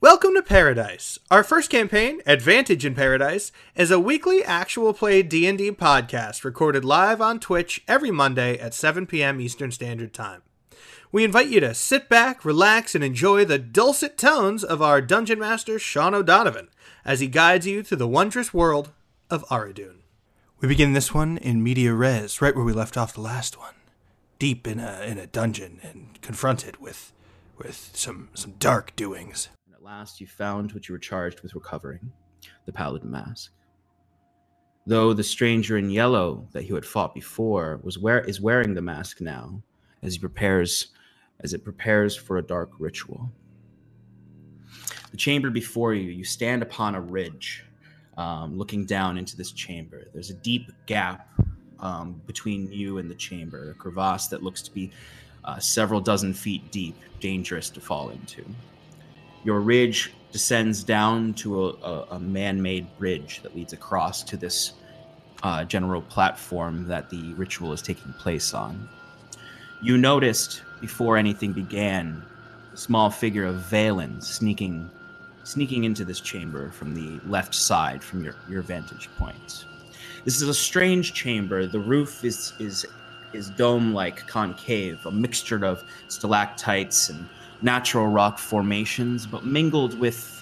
Welcome to Paradise. Our first campaign, Advantage in Paradise, is a weekly actual play D&D podcast recorded live on Twitch every Monday at 7 p.m. Eastern Standard Time. We invite you to sit back, relax, and enjoy the dulcet tones of our dungeon master Sean O'Donovan as he guides you through the wondrous world of Aridun. We begin this one in media res, right where we left off the last one, deep in a in a dungeon and confronted with with some some dark doings. Last you found what you were charged with recovering the Paladin mask. Though the stranger in yellow that you had fought before was is wearing the mask now as he prepares as it prepares for a dark ritual. The chamber before you, you stand upon a ridge um, looking down into this chamber. There's a deep gap um, between you and the chamber, a crevasse that looks to be uh, several dozen feet deep, dangerous to fall into. Your ridge descends down to a, a, a man made bridge that leads across to this uh, general platform that the ritual is taking place on. You noticed before anything began a small figure of Valen sneaking sneaking into this chamber from the left side from your, your vantage point. This is a strange chamber. The roof is is is dome-like concave, a mixture of stalactites and natural rock formations, but mingled with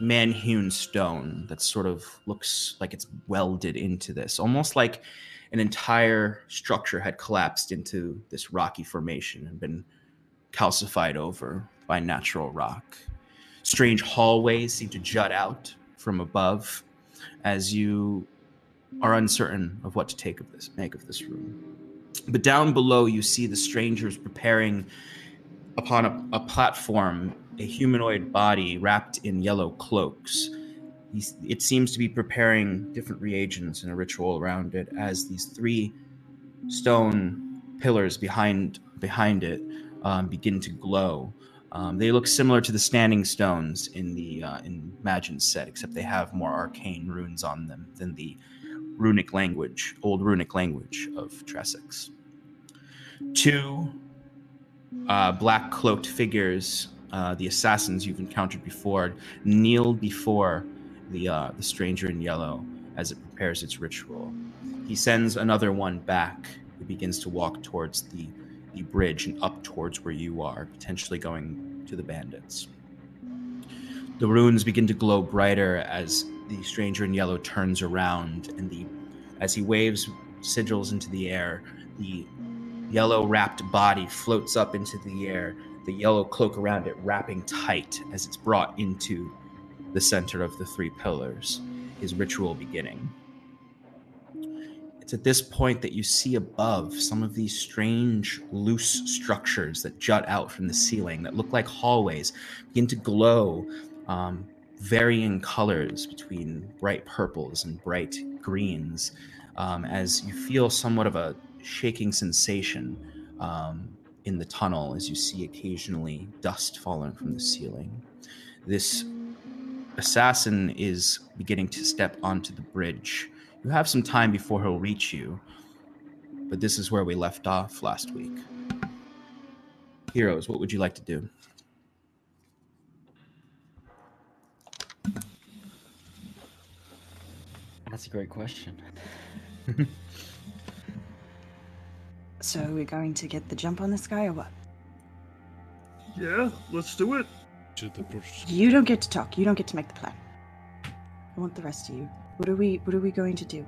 man-hewn stone that sort of looks like it's welded into this, almost like an entire structure had collapsed into this rocky formation and been calcified over by natural rock. Strange hallways seem to jut out from above as you are uncertain of what to take of this make of this room. But down below you see the strangers preparing upon a, a platform a humanoid body wrapped in yellow cloaks. He's, it seems to be preparing different reagents and a ritual around it as these three stone pillars behind behind it um, begin to glow. Um, they look similar to the standing stones in the uh, in Magin's set, except they have more arcane runes on them than the runic language, old runic language of Tressex. Two uh, black cloaked figures, uh, the assassins you've encountered before, kneel before the uh, the stranger in yellow as it prepares its ritual. He sends another one back. He begins to walk towards the the bridge and up towards where you are, potentially going to the bandits. The runes begin to glow brighter as the stranger in yellow turns around, and the as he waves sigils into the air, the yellow wrapped body floats up into the air, the yellow cloak around it wrapping tight as it's brought into the center of the three pillars, his ritual beginning. It's at this point that you see above some of these strange, loose structures that jut out from the ceiling that look like hallways begin to glow, um, varying colors between bright purples and bright greens, um, as you feel somewhat of a shaking sensation um, in the tunnel as you see occasionally dust falling from the ceiling. This assassin is beginning to step onto the bridge. You have some time before he'll reach you, but this is where we left off last week. Heroes, what would you like to do? That's a great question. So we're we going to get the jump on this guy or what? Yeah, let's do it. To the pers- You don't get to talk. You don't get to make the plan. I want the rest of you. What are we what are we going to do?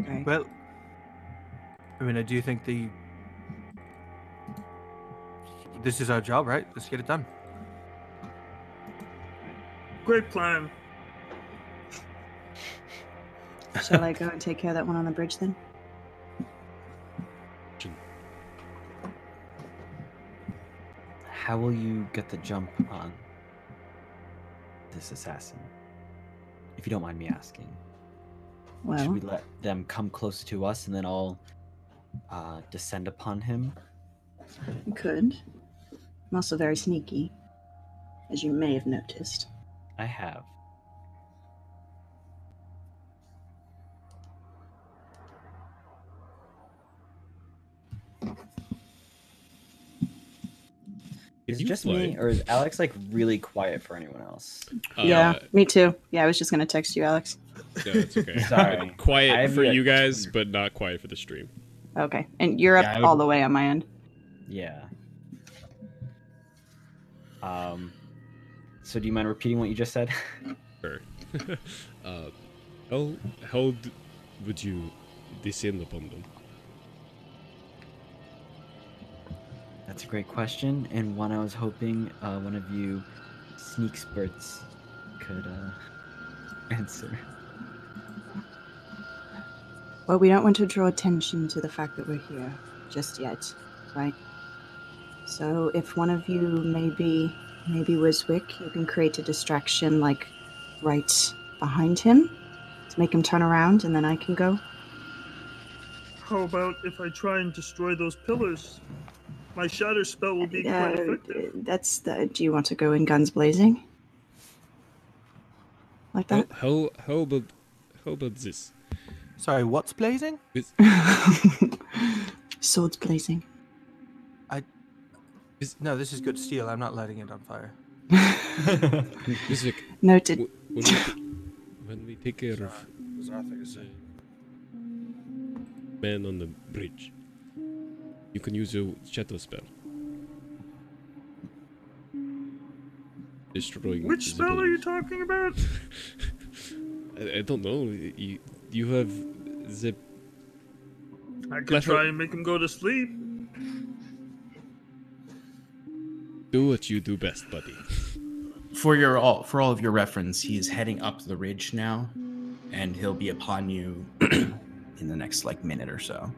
Okay. Well, I mean, I do think the this is our job, right? Let's get it done. Great plan. Shall I go and take care of that one on the bridge then? How will you get the jump on this assassin? If you don't mind me asking. Should we let them come close to us and then I'll uh, descend upon him? you could. I'm also very sneaky, as you may have noticed. I have. Is it just fly? me, or is Alex like really quiet for anyone else? yeah, Uh, me too. Yeah, I was just gonna text you, Alex. no, it's okay. Sorry. I quiet have for you you guys, but not quiet for the stream. Okay, and you're up Yeah, I would- all the way on my end. Yeah. Um. So, do you mind repeating what you just said? Sure. uh, how how would you descend upon them? That's a great question, and one I was hoping uh, one of you sneak spurts could uh, answer. Well, we don't want to draw attention to the fact that we're here just yet, right? So if one of you maybe maybe Wiswick, you can create a distraction like right behind him to make him turn around and then I can go. How about if I try and destroy those pillars? My shatter spell will be Uh, quite effective. that's the do you want to go in guns blazing? Like How, that? how how about how about this? Sorry, what's blazing? Swords blazing. I. No, this is good steel. I'm not lighting it on fire. Wiswick, Noted. w- when we, ta- when we take care of man on the bridge, you can use your shadow spell. Destroying. Which the spell are you talking about? I, I don't know. You you have the I could try and make him go to sleep. do what you do best, buddy. For your all for all of your reference, he is heading up the ridge now, and he'll be upon you in the next like minute or so.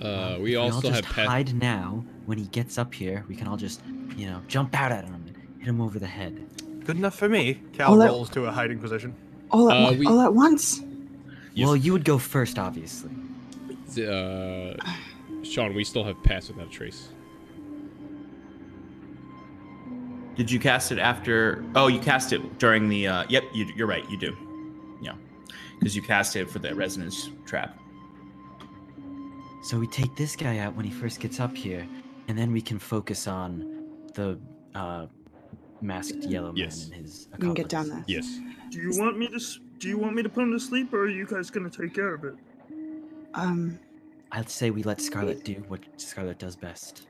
Uh, If we all also just have pet. hide now. When he gets up here, we can all just, you know, jump out at him and hit him over the head. Good enough for me. Cal All that- rolls to a hiding position. All at, Uh, one- we- all at once. Yes. Well, you would go first, obviously. Uh, Sean, we still have pass without a trace. Did you cast it after? Oh, you cast it during the. Uh, yep, you, you're right. You do. Yeah, because you cast it for the resonance trap. So we take this guy out when he first gets up here, and then we can focus on the uh, masked yellow man Yes. and his We can get down there. Yes. Do you want me to? Do you want me to put him to sleep, or are you guys gonna take care of it? Um, I'd say we let Scarlet do what Scarlet does best.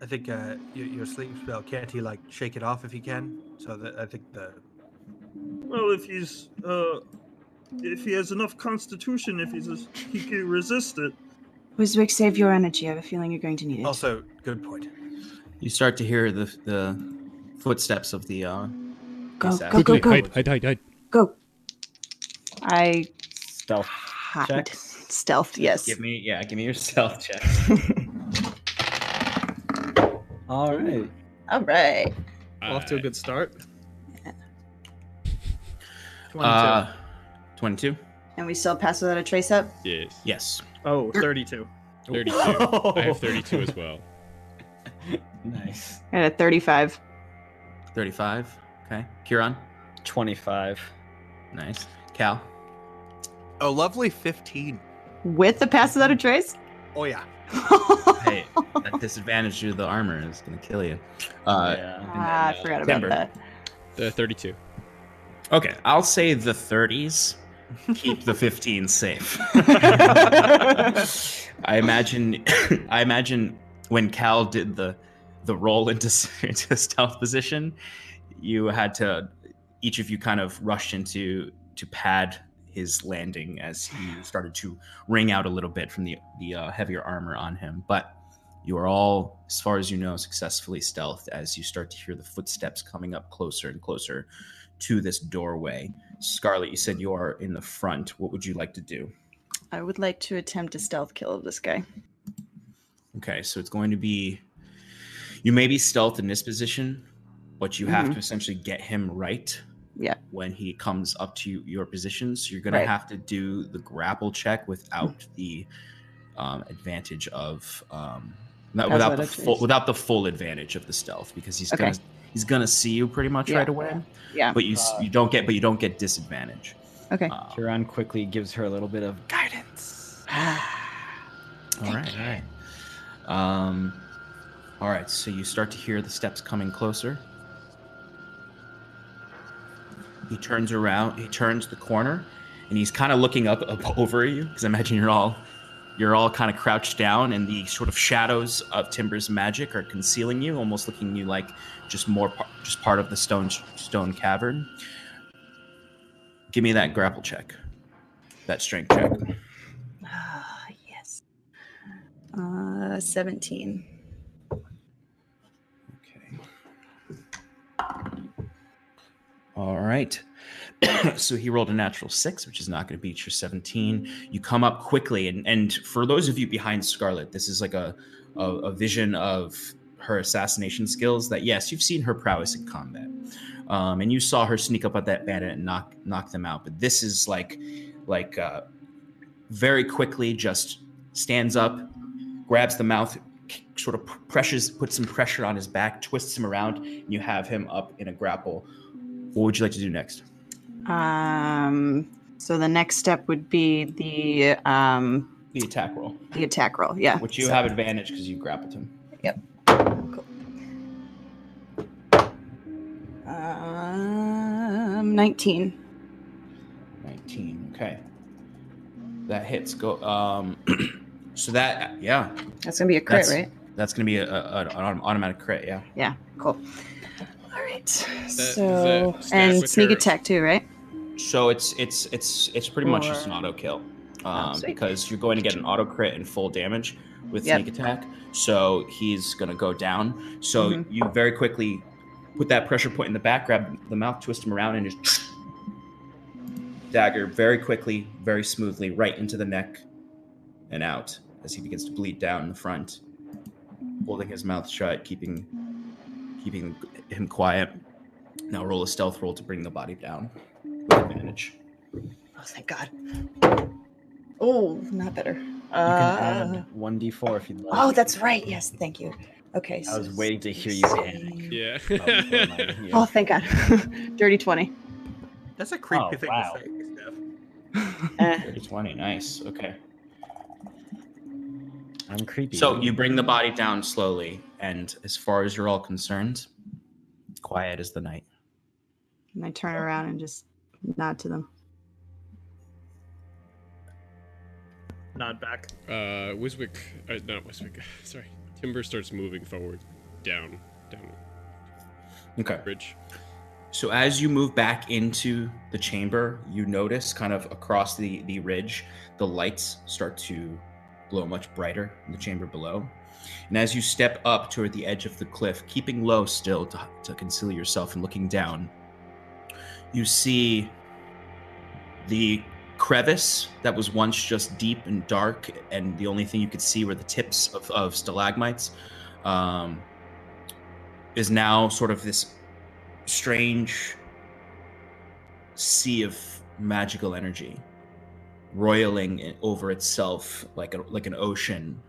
I think uh, your, your sleep spell can't he like shake it off if he can? So that I think the Well, if he's uh, if he has enough constitution, if he's a, he can resist it. Wiswick, save your energy. I have a feeling you're going to need it. also good point. You start to hear the the footsteps of the. Uh, go, go, go, go, hide, hide, hide, hide. go. I Stealth hide. check. Stealth, yes. give me yeah, give me your stealth check. All right. All right. Off to a good start. Uh, twenty-two. And we still pass without a trace up? Yes. Yes. Oh, 32. 32. I have 32 as well. Nice. I had a 35. Thirty-five. Okay. Kieran. 25. Nice. Cal. A lovely fifteen. With the pass without a trace? Oh yeah. Hey, that disadvantage to the armor is gonna kill you. Uh, yeah. ah, I forgot about Timber. that. The 32. Okay, I'll say the 30s. Keep the 15 safe. I imagine I imagine when Cal did the the roll into, into stealth position, you had to each of you kind of rushed into to pad his landing as he started to ring out a little bit from the the uh, heavier armor on him. But you are all, as far as you know, successfully stealthed as you start to hear the footsteps coming up closer and closer to this doorway. Scarlet, you said you are in the front. What would you like to do? I would like to attempt a stealth kill of this guy. Okay, so it's going to be you may be stealth in this position, but you have Mhm. to essentially get him right. Yeah. When he comes up to your position, so you're going to have to do the grapple check without the um, advantage of um, not, without the full without the full advantage of the stealth because he's Okay. gonna he's gonna see you pretty much Yeah. right away. Yeah. But you s you don't get but you don't get disadvantage. Okay. Uh, Kieran quickly gives her a little bit of guidance. All right, all right. Um, All right, so you start to hear the steps coming closer. He turns around, he turns the corner, and he's kind of looking up, up over you because I imagine you're all you're all kind of crouched down, and the sort of shadows of Timber's magic are concealing you, almost looking you like just more par- just part of the stone stone cavern. Give me that grapple check, that strength check. Ah, yes. Uh, 17. Okay. All right. so he rolled a natural six, which is not going to beat your 17. You come up quickly, and, and for those of you behind Scarlet, this is like a, a, a vision of her assassination skills that, yes, you've seen her prowess in combat. Um, and you saw her sneak up at that bandit and knock knock them out. But this is like like uh, very quickly just stands up, grabs the mouth, sort of pressures, puts some pressure on his back, twists him around, and you have him up in a grapple. What would you like to do next? Um, so the next step would be the um, The attack roll, the attack roll. Yeah. which you So- have advantage because you grappled him. Yep. Cool. Um, 19. 19. Okay. That hits. Go. Um. so that yeah, That's gonna be a crit, That's- right? that's gonna be a, a, an automatic crit. Yeah. Yeah. Cool. All right. is so and sneak your- attack too, right? So it's it's it's it's pretty much just an auto kill, um, sweet. because you're going to get an auto crit and full damage with Yep. sneak attack. So he's gonna go down. So Mhm. you very quickly put that pressure point in the back, grab the mouth, twist him around, and just dagger very quickly, very smoothly, right into the neck and out as he begins to bleed down in the front, holding his mouth shut, keeping keeping him quiet. Now roll a stealth roll to bring the body down with advantage. Oh, thank God. Oh, not better. You can Uh, add one d4 if you'd like. oh, that's right. Yes, thank you. Okay. I was waiting to hear you panic. Yeah. Oh, before mine here. Oh, thank God. Dirty 20. That's a creepy Oh, thing wow. to say, Steph. Eh. 30, 20, nice. Okay. I'm creepy. So you bring the body down slowly, and as far as you're all concerned, quiet as the night. And I turn around and just nod to them. Nod back. Uh, Wiswick, uh, not Wiswick. Sorry, Timber starts moving forward, down, down Okay. bridge. So as you move back into the chamber, you notice kind of across the, the ridge, the lights start to glow much brighter in the chamber below. And as you step up toward the edge of the cliff, keeping low still to, to conceal yourself and looking down, you see the crevice that was once just deep and dark, and the only thing you could see were the tips of, of stalagmites, um, is now sort of this strange sea of magical energy roiling over itself like a, like an ocean.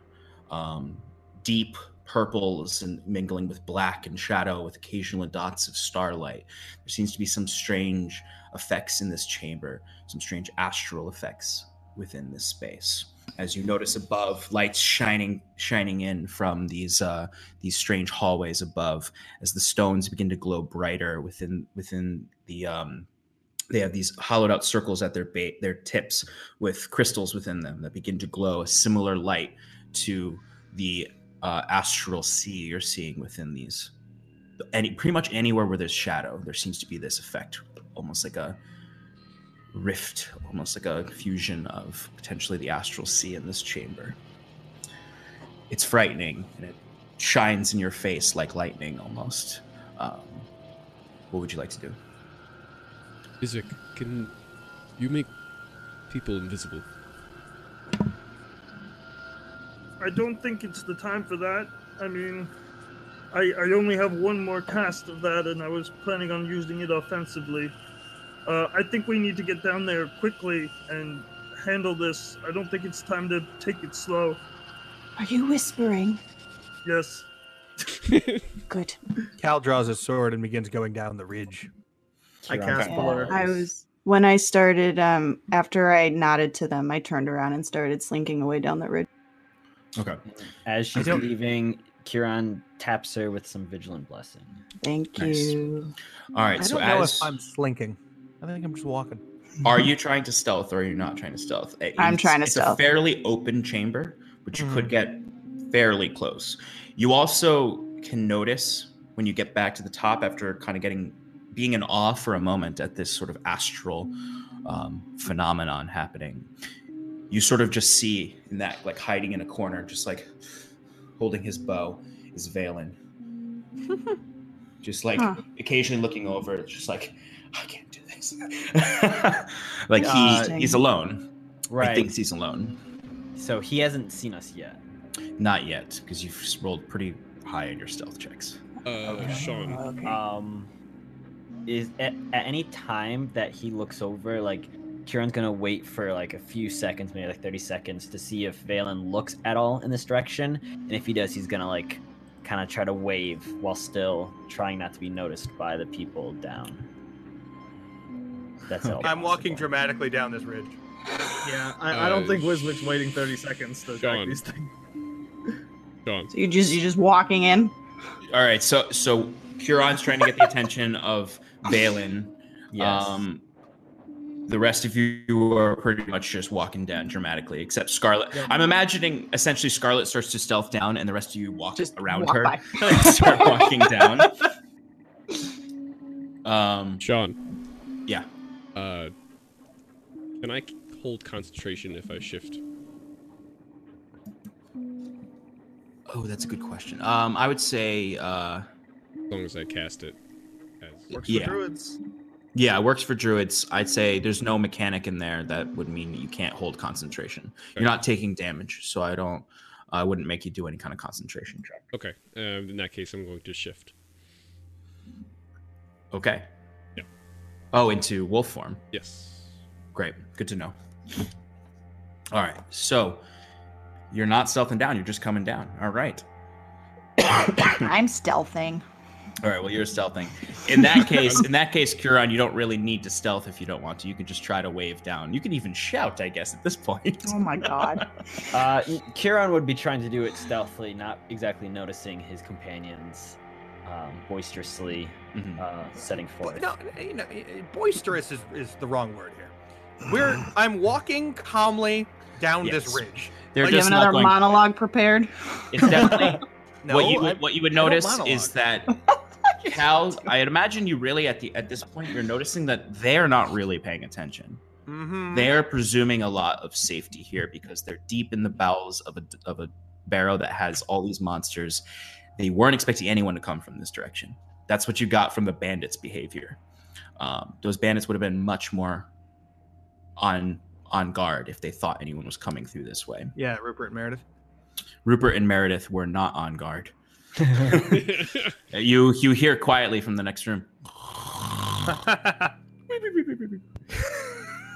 Um, deep purples and mingling with black and shadow with occasional dots of starlight. There seems to be some strange effects in this chamber some strange astral effects within this space. As you notice above lights shining shining in from these uh, these strange hallways above as the stones begin to glow brighter within within the um they have these hollowed out circles at their ba- their tips with crystals within them that begin to glow a similar light to the uh, astral sea you're seeing within these any pretty much anywhere where there's shadow there seems to be this effect almost like a rift almost like a fusion of potentially the astral sea in this chamber it's frightening and it shines in your face like lightning almost. Um, what would you like to do? Wiswick, can you make people invisible? I don't think it's the time for that. I mean, I, I only have one more cast of that, and I was planning on using it offensively. Uh, I think we need to get down there quickly and handle this. I don't think it's time to take it slow. Are you whispering? Yes. Good. Cal draws his sword and begins going down the ridge. I Kieran, cast okay. Blur. I was when I started um after I nodded to them, I turned around and started slinking away down the ridge. Okay. As she's don't- leaving, Kieran taps her with some vigilant blessing. Thank Nice. you. All right. I so don't know as if I'm slinking. I think I'm just walking. are you trying to stealth or are you not trying to stealth? Uh, I'm trying to it's stealth. a fairly open chamber, but you could Mhm. get fairly close. You also can notice when you get back to the top after kind of getting being in awe for a moment at this sort of astral um, phenomenon happening. You sort of just see in that like hiding in a corner, just like holding his bow, is Valen. just like Huh. occasionally looking over, just like I can't do this. like he he's alone. Right. He Right. thinks he's alone. So he hasn't seen us yet. Not yet, because you've rolled pretty high in your stealth checks. Uh, Sean, Okay. Um, is at, at any time that he looks over, like Kieran's gonna wait for like a few seconds, maybe like thirty seconds, to see if Valen looks at all in this direction, and if he does, he's gonna like kind of try to wave while still trying not to be noticed by the people down. That's all. I'm walking dramatically down this ridge. Yeah, I, I don't Uh, think Wiswick's waiting 30 seconds to attack Sean. these things. Sean, so you just you're just walking in. All right, so so Kieran's trying to get the attention of Valen. Yes. Um, the rest of you are pretty much just walking down dramatically, except Scarlet. I'm imagining essentially Scarlet starts to stealth down, and the rest of you walk Just around walk her, by. start walking down. Um, Sean. Yeah. Uh, can I hold concentration if I shift? oh, that's a good question. Um, I would say, uh, As long as I cast it. As... Works Yeah. for druids. yeah, it works for druids. I'd say there's no mechanic in there that would mean that you can't hold concentration. You're not taking damage, so I don't. I wouldn't make you do any kind of concentration check. Okay. Um, in that case, I'm going to shift. Okay. Yeah. Oh, into wolf form. Yes. Great. Good to know. All right. So you're not stealthing down. You're just coming down. All right. I'm stealthing. All right. Well, you're stealthing. In that case, in that case, Kieran, you don't really need to stealth if you don't want to. You can just try to wave down. You can even shout, I guess, at this point. Oh my god. Uh, Kieran would be trying to do it stealthily, not exactly noticing his companions um, boisterously Mhm. uh, setting forth. No, you know, boisterous is, is the wrong word here. We're I'm walking calmly down this ridge. They're Like, Do you have another going. monologue prepared? It's definitely No, what you I- what you would notice is that Cal. I'd imagine you really at the at this point you're noticing that they're not really paying attention. Mhm. They're presuming a lot of safety here because they're deep in the bowels of a of a barrow that has all these monsters. They weren't expecting anyone to come from this direction. That's what you got from the bandits' behavior. Um, those bandits would have been much more on on guard if they thought anyone was coming through this way. Yeah, Rupert and Meredith. Rupert and Meredith were not on guard. You you hear quietly from the next room.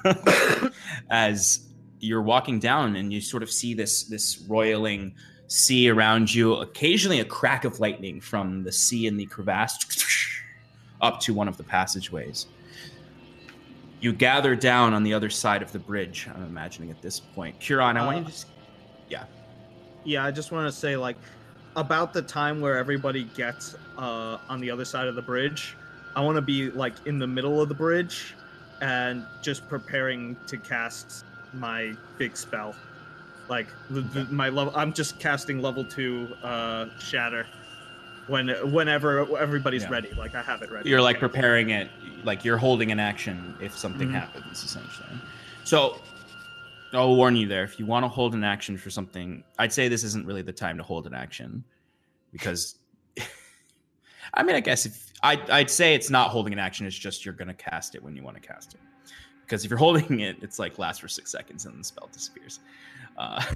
as you're walking down and you sort of see this this roiling sea around you occasionally a crack of lightning from the sea in the crevasse up to one of the passageways you gather down on the other side of the bridge i'm imagining at this point Kieran, i want you to just Yeah, I just want to say, like, about the time where everybody gets uh, on the other side of the bridge, I want to be, like, in the middle of the bridge and just preparing to cast my big spell. Like, the, the, my level, I'm just casting level two uh, Shatter when whenever everybody's Yeah. ready. Like, I have it ready. you're like preparing it like you're holding an action if something Mhm. happens essentially so i'll warn you there. If you want to hold an action for something i'd say this isn't really the time to hold an action because i mean i guess if I'd, I'd say it's not holding an action it's just you're going to cast it when you want to cast it. Because if you're holding it it's like lasts for six seconds and the spell disappears. Uh,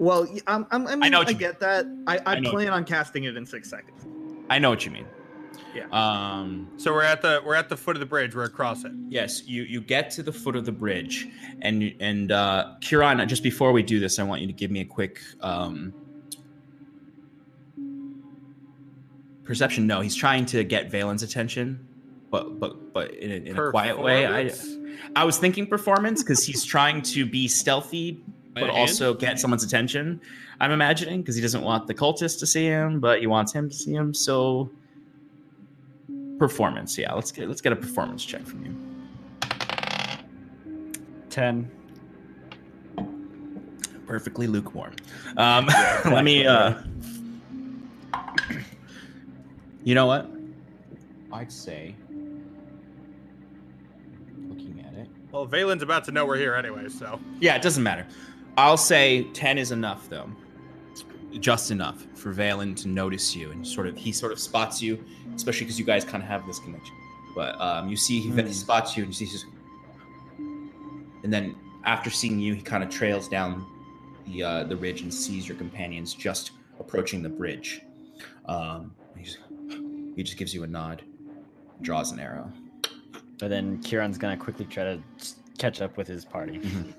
Well, I'm, I'm, I, mean, know I get that. I, I, I plan on casting it in six seconds. i know what you mean Yeah. um so we're at the we're at the foot of the bridge. We're across it. Yes, you you get to the foot of the bridge, and you- and uh, Kieran. Just before we do this, I want you to give me a quick um, perception. No, he's trying to get Valen's attention, but but but in a, in a quiet way. I I was thinking performance because he's trying to be stealthy, but a hand? also get someone's attention. I'm imagining because he doesn't want the cultist to see him, but he wants him to see him. So performance, yeah. Let's get let's get a performance check from you. Ten. Perfectly lukewarm. Um, let me. Uh, you know what? I'd say. Looking at it. Well, Valen's about to know we're here anyway, so. Yeah, it doesn't matter. I'll say 10 is enough, though. Just enough for Valen to notice you and sort of, he sort of spots you, especially because you guys kind of have this connection. But um, you see, he, he spots you and you see, he's just, and then after seeing you, he kind of trails down the uh, the ridge and sees your companions just approaching the bridge. Um, he, just, he just gives you a nod, draws an arrow. But then Kieran's gonna quickly try to catch up with his party, Mhm.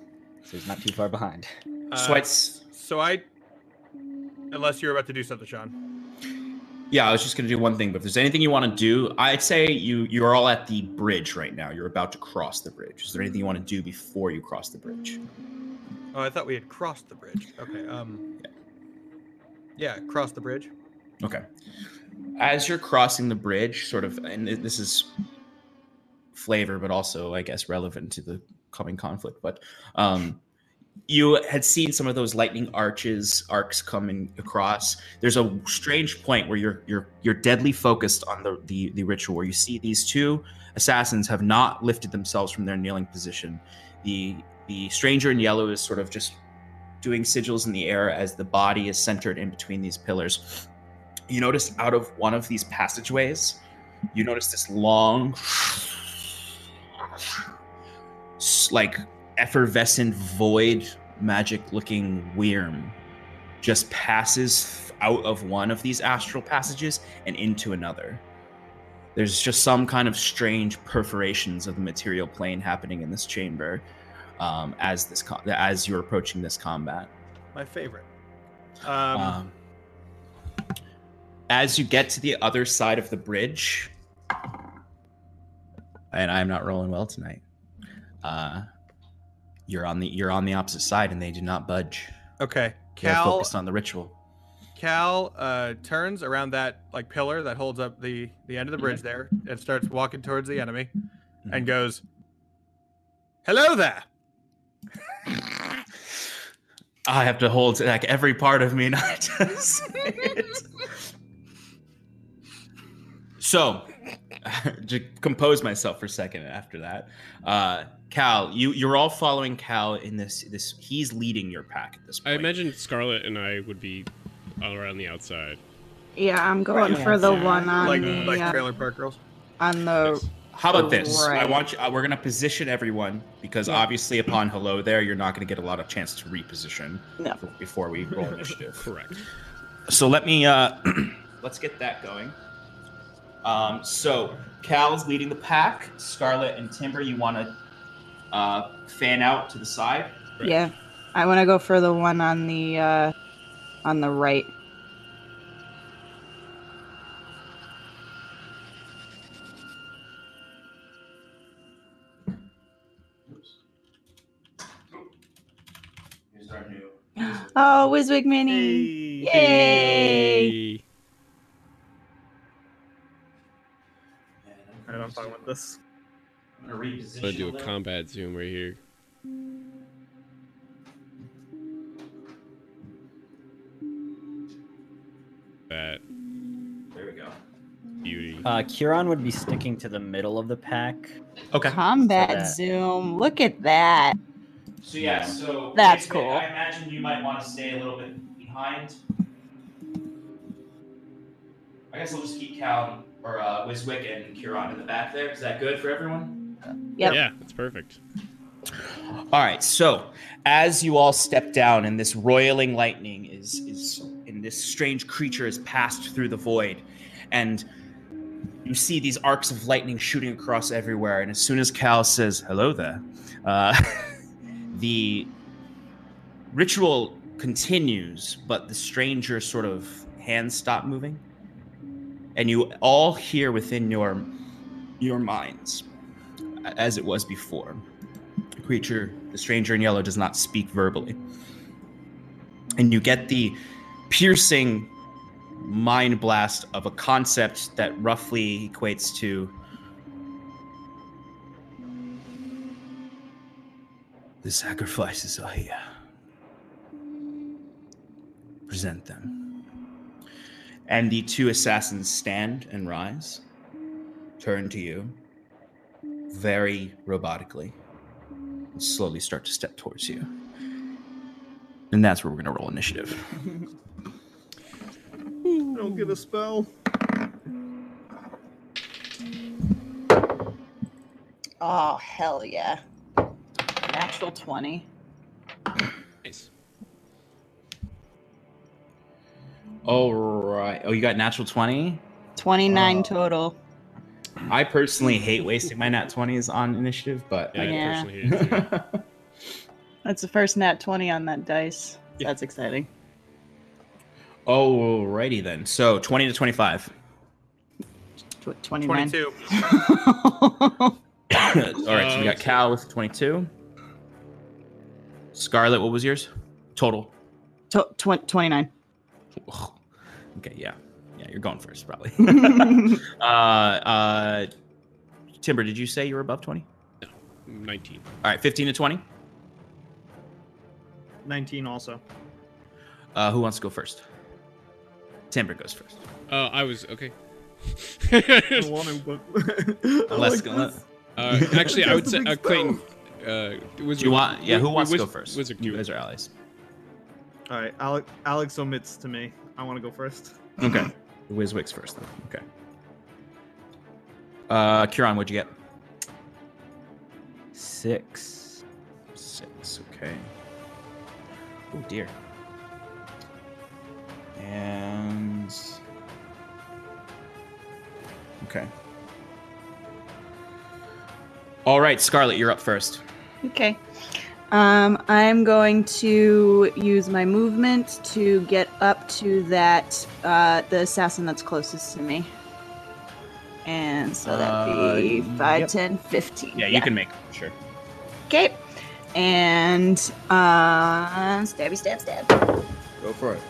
so he's not too far behind. so Uh, it's So I. Unless you're about to do something, Sean. Yeah, I was just gonna do one thing, but if there's anything you want to do, I'd say you you're all at the bridge right now. You're about to cross the bridge. Is there anything you want to do before you cross the bridge? Oh, I thought we had crossed the bridge. Okay. Um. Yeah, cross the bridge. Okay. As you're crossing the bridge, sort of, and this is flavor, but also, I guess, relevant to the coming conflict. But um, you had seen some of those lightning arches, arcs coming across. There's a strange point where you're you're you're deadly focused on the the, the ritual, where you see these two assassins have not lifted themselves from their kneeling position. The the stranger in yellow is sort of just doing sigils in the air as the body is centered in between these pillars you notice out of one of these passageways, you notice this long, like effervescent void magic looking worm just passes out of one of these astral passages and into another. There's just some kind of strange perforations of the material plane happening in this chamber um, as this as you're approaching this combat. My favorite. Um. Um, as you get to the other side of the bridge, and I'm not rolling well tonight. Uh, you're on the you're on the opposite side, and they do not budge. okay. They're Cal. focused on the ritual. Cal uh, turns around that like pillar that holds up the the end of the bridge there and starts walking towards the enemy and goes, "Hello there." I have to hold like every part of me not to say it. So, to compose myself for a second after that, uh, Cal, you you're all following Cal in this this. He's leading your pack at this point. I imagine Scarlet and I would be all around the outside. Yeah, I'm going Right for the outside. one on like the like uh, Trailer Park Girls. on the How about this? I want you. Uh, we're gonna position everyone because Yeah. obviously, upon hello there, you're not gonna get a lot of chance to reposition No. before we roll initiative. Correct. So let me uh let's get that going. Um so Cal's leading the pack. Scarlet and Timber, you wanna uh fan out to the side. yeah. I want to go for the one on the uh on the right. Here's our new Oh, Wiswick Mini! Yay! Hey. Alright, I'm fine with this. I'm gonna reposition. I'm gonna do a little. combat zoom right here. That There we go. beauty. Uh, Kieran would be sticking to the middle of the pack. Okay. Combat zoom. Look at that. So yeah, so That's cool. I imagine you might want to stay a little bit behind. I guess I'll just keep Cal or uh, Wiswick and Kieran in the back there. Is that good for everyone? Yep. Yeah, that's perfect. All right. So as you all step down, and this roiling lightning is is and this strange creature is passed through the void, and you see these arcs of lightning shooting across everywhere. And as soon as Cal says hello there, uh, the ritual continues, but the stranger's sort of hands stop moving, and you all hear within your your minds, as it was before. The creature, the stranger in yellow, does not speak verbally. And you get the piercing mind blast of a concept that roughly equates to the sacrifices are here. Uh, present them. And the two assassins stand and rise, turn to you very robotically, and slowly start to step towards you. And that's where we're going to roll initiative. I don't get a spell. Oh, hell yeah. Natural 20. Nice. All right. Oh, you got natural 20? 29 Oh. total. I personally hate wasting my nat 20s on initiative, but Yeah, I Yeah. personally hate it. That's the first nat 20 on that dice. Yeah. That's exciting. Alrighty then. So 20 to 25. Tw- 29. 22. All right, so we got uh, Cal with 22. Scarlet, what was yours? Total. To- tw- 29. Okay, yeah. Yeah, you're going first, probably. uh, uh, Timber, did you say you were above 20? 19. All right, 15 to 20. 19 also. Uh, who wants to go first? Timber goes first. Uh, I was okay. I want to, but like uh, actually, I would say uh, Clayton. Uh, Wizard, you want? Yeah, who Wi- wants to go first? Wizard, you you. guys are allies. All right, Alex, Alex omits to me. I want to go first. Okay. Wiswick's first, then. Okay. Uh, Kieran, what'd you get? Six. Six. Okay. Oh dear. And. Okay. All right, Scarlet, you're up first. Okay. Um, I'm going to use my movement to get up to that uh, the assassin that's closest to me. And so that'd be Uh, 5, yep. 10, 15. Yeah, you can make sure. Okay. And uh, stabby stab stab. Go for it.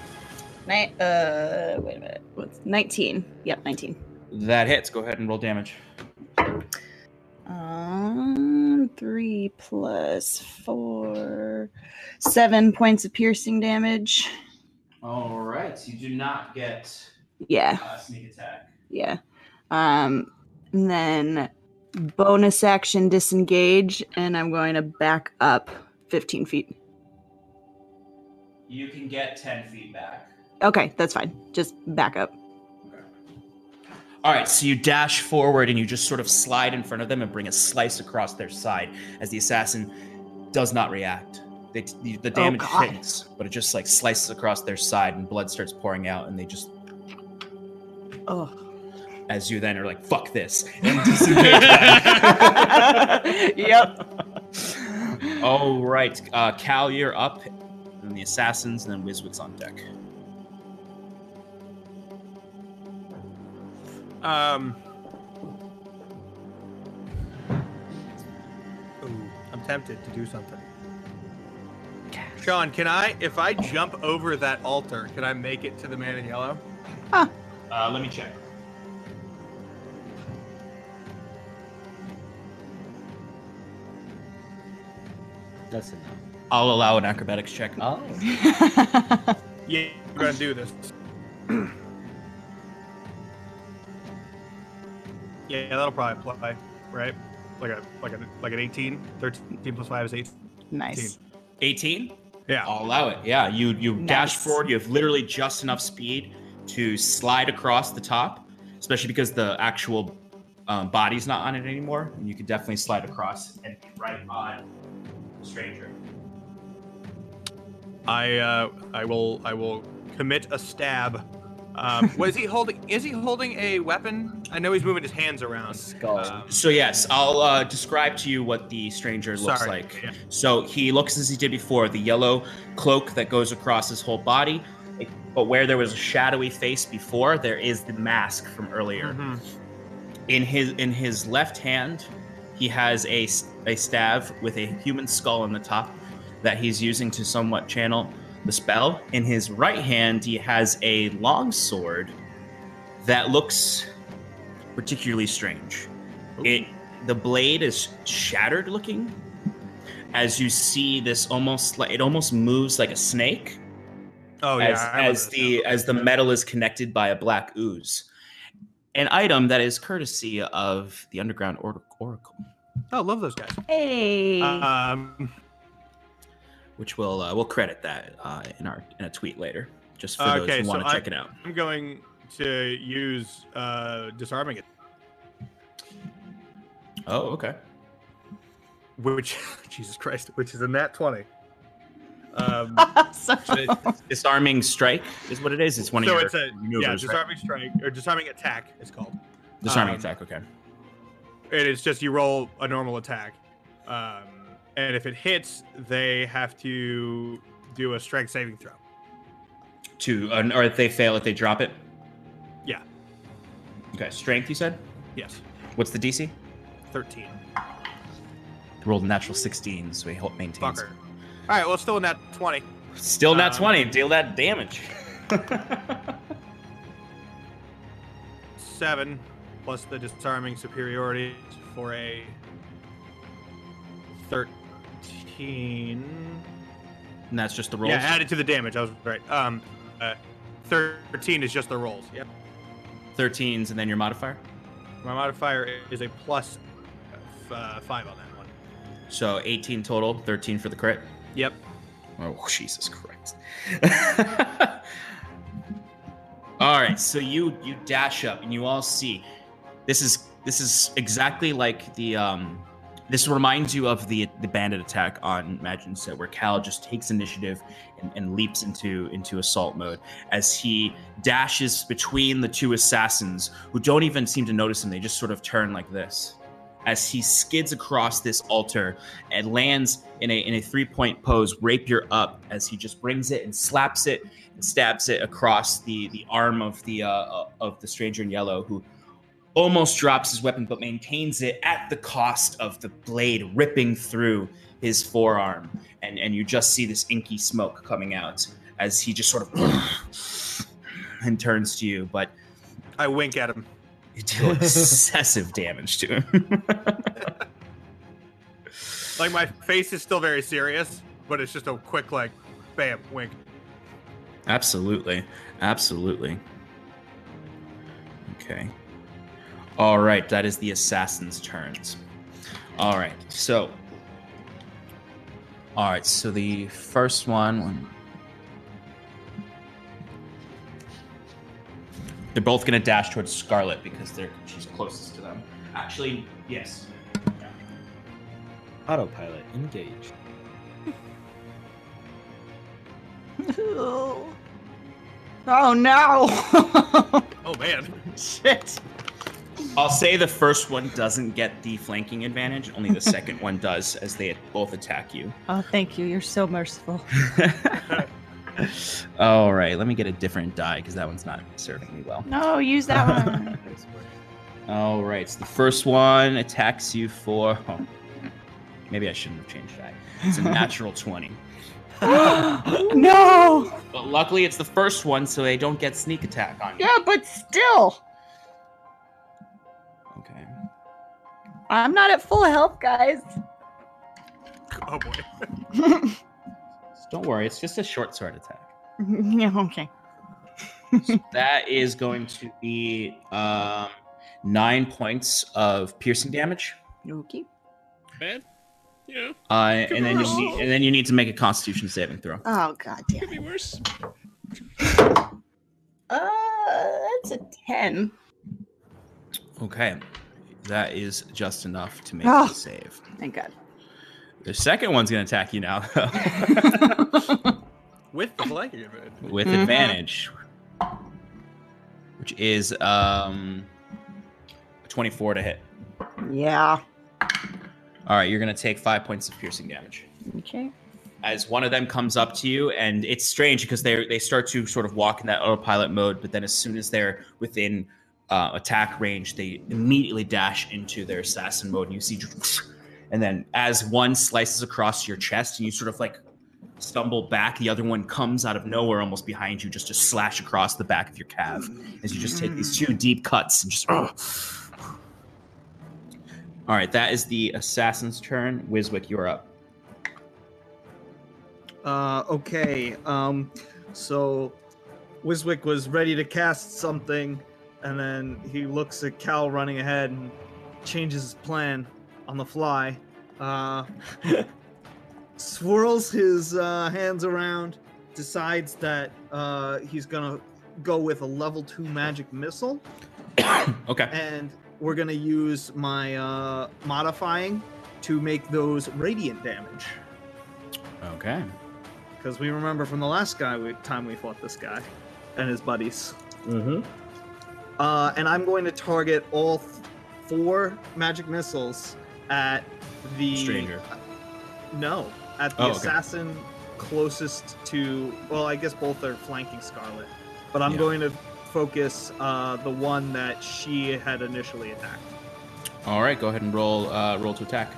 Ni- uh, wait a minute. What's 19? Yep, 19. That hits. Go ahead and roll damage. Um, three plus four, seven points of piercing damage. All right, so you do not get Yeah, uh, sneak attack. yeah. Um, and then bonus action disengage, and I'm going to back up 15 feet. You can get 10 feet back. Okay, that's fine. Just back up. All right, so you dash forward and you just sort of slide in front of them and bring a slice across their side as the assassin does not react. They, the, the damage God. hits, but it just like slices across their side and blood starts pouring out, and they just, Oh. as you then are like, fuck this, and disengage yep. All right, uh, Cal, you're up, and the assassins, and then Wiswick's on deck. Um. Ooh, I'm tempted to do something. Sean, can I, if I jump over that altar, can I make it to the man in yellow? Uh, let me check. That's enough. I'll allow an acrobatics check. Oh. Yeah, we're gonna do this. yeah, that'll probably apply, right? Like a like a like an 18. 13 plus five is 18. nice. 18? Yeah. I'll allow it. Yeah, you you dash forward. You have literally just enough speed to slide across the top, especially because the actual um, body's not on it anymore. And you can definitely slide across and be right on the stranger. I uh, I will I will commit a stab. Um, was he holding? Is he holding a weapon? I know he's moving his hands around. Skull. Um, So yes, I'll uh, describe to you what the stranger looks Sorry, like. yeah. So he looks as he did before, the yellow cloak that goes across his whole body. But where there was a shadowy face before, there is the mask from earlier. mhm. in his in his left hand he has a a staff with a human skull on the top that he's using to somewhat channel the spell. In his right hand, he has a long sword that looks particularly strange. It the blade is shattered looking as you see this almost like it almost moves like a snake Oh yeah. as, I as the as the metal is connected by a black ooze. An item that is courtesy of the underground or- oracle, Oh, love those guys. Hey. Um, which we'll uh, we'll credit that uh, in our in a tweet later, just for those Okay, who so want to I- check it out. I'm going to use uh, disarming it, Oh, okay. which Jesus Christ, which is a nat twenty. Um, So disarming strike is what it is. It's one so of your it's a maneuvers, yeah, right? disarming strike or disarming attack is called. disarming um, attack. Okay. And It is just you roll a normal attack, um, and if it hits, they have to do a strength saving throw. To uh, or if they fail, if they drop it. Yeah. Okay. Strength. You said. Yes, What's the DC? thirteen. Rolled a natural 16, so he ho- maintains. Fucker. All right, well, still a nat twenty. Still nat Um, 20. Deal that damage. Seven plus the disarming superiority for a thirteen. And that's just the rolls. Yeah, added to the damage. I was right. Um, uh, thirteen is just the rolls. Yep. 13s, and then your modifier. My modifier is a plus uh, five on that one. So 18 total, 13 for the crit. Yep. Oh, Jesus Christ. all right, so you you dash up and you all see this is this is exactly like the um this reminds you of the the bandit attack on Imagine Set where Cal just takes initiative and, and leaps into into assault mode as he dashes between the two assassins who don't even seem to notice him. They just sort of turn like this as he skids across this altar and lands in a in a three point pose, rapier up, as he just brings it and slaps it and stabs it across the the arm of the uh, of the stranger in yellow, who almost drops his weapon but maintains it at the cost of the blade ripping through his forearm, and and you just see this inky smoke coming out as he just sort of and turns to you, but I wink at him. you deal excessive damage to him. Like my face is still very serious, but it's just a quick like, bam, wink. Absolutely. Absolutely. Okay. All right, that is the assassin's turns. All right. So All right, so the first one They're both going to dash towards Scarlet because they're she's closest to them. Actually, yes. Autopilot engaged. oh no! Oh man. Shit. I'll say the first one doesn't get the flanking advantage, only the second one does as they both attack you. Oh, thank you. You're so merciful. All right, let me get a different die because that one's not serving me well. No, use that one. All right, so the first one attacks you for. Oh, maybe I shouldn't have changed that. It's a natural 20. no! But luckily, it's the first one, so they don't get sneak attack on you. Yeah, but still, I'm not at full health, guys. Oh boy. Don't worry, it's just a short sword attack. yeah, okay. That is going to be um, nine points of piercing damage. Okay. Bad? Yeah, Uh, and then you need, and then you need to make a Constitution saving throw. Oh, god damn. could be worse. Uh, that's a 10. Okay, that is just enough to make Ah. the save. Thank god. The second one's going to attack you now With the flanking advantage. with Mhm. advantage, which is um, 24 to hit. yeah. All right, you're going to take five points of piercing damage. Okay. as one of them comes up to you and it's strange because they they start to sort of walk in that autopilot mode but then as soon as they're within uh, attack range they immediately dash into their assassin mode and you see and then as one slices across your chest, and you sort of like stumble back, the other one comes out of nowhere, almost behind you, just to slash across the back of your calf as you just take these two deep cuts and just. Oh. All right, that is the assassin's turn. Wiswick, you're up. Uh, okay. Um, so Wiswick was ready to cast something, and then he looks at Cal running ahead and changes his plan on the fly. Uh, swirls his uh, hands around, decides that uh, he's gonna go with a level two magic missile, Okay. and we're gonna use my uh, modifying to make those radiant damage. Okay. Because we remember from the last guy we, time we fought this guy and his buddies. Mm-hmm. Uh, and I'm going to target all th- four magic missiles at the Stranger. No, at the Oh, okay. assassin closest to. Well, I guess both are flanking Scarlet, but I'm Yeah. going to focus uh, the one that she had initially attacked. All right, go ahead and roll. Uh, roll to attack.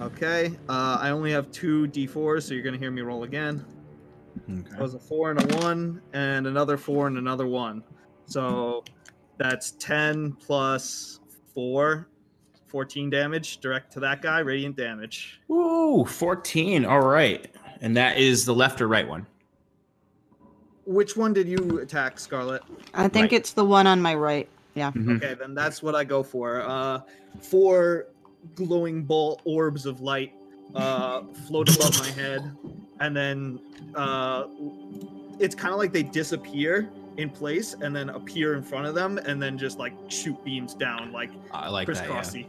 Okay, uh, I only have two d4s, so you're going to hear me roll again. That was a four and a one, and another four and another one. So that's 10 plus four, 14 damage direct to that guy, radiant damage. Ooh, 14. All right. And that is the left or right one? Which one did you attack, Scarlet? I think Right. it's the one on my right. Yeah. Mhm. Okay, then that's what I go for. Uh, four glowing ball orbs of light uh, float above my head, and then uh, it's kind of like they disappear in place and then appear in front of them, and then just like shoot beams down like I like that. Yeah. crisscrossy.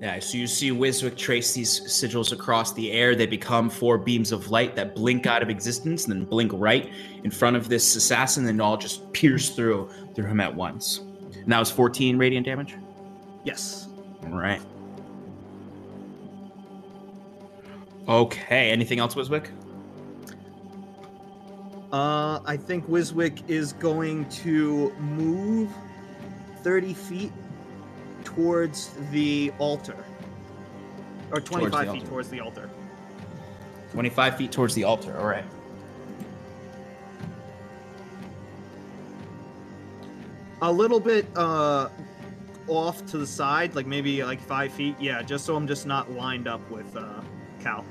yeah. So you see Wiswick trace these sigils across the air. They become four beams of light that blink out of existence and then blink right in front of this assassin and all just pierce through through him at once. And that was 14 radiant damage. Yes. All right. Okay. Anything else, Wiswick? Uh, I think Wiswick is going to move 30 feet towards the altar. Or 25 feet altar. towards the altar. 25 feet towards the altar. All right. A little bit uh, off to the side, like maybe like five feet. Yeah, just so I'm just not lined up with uh, Cal.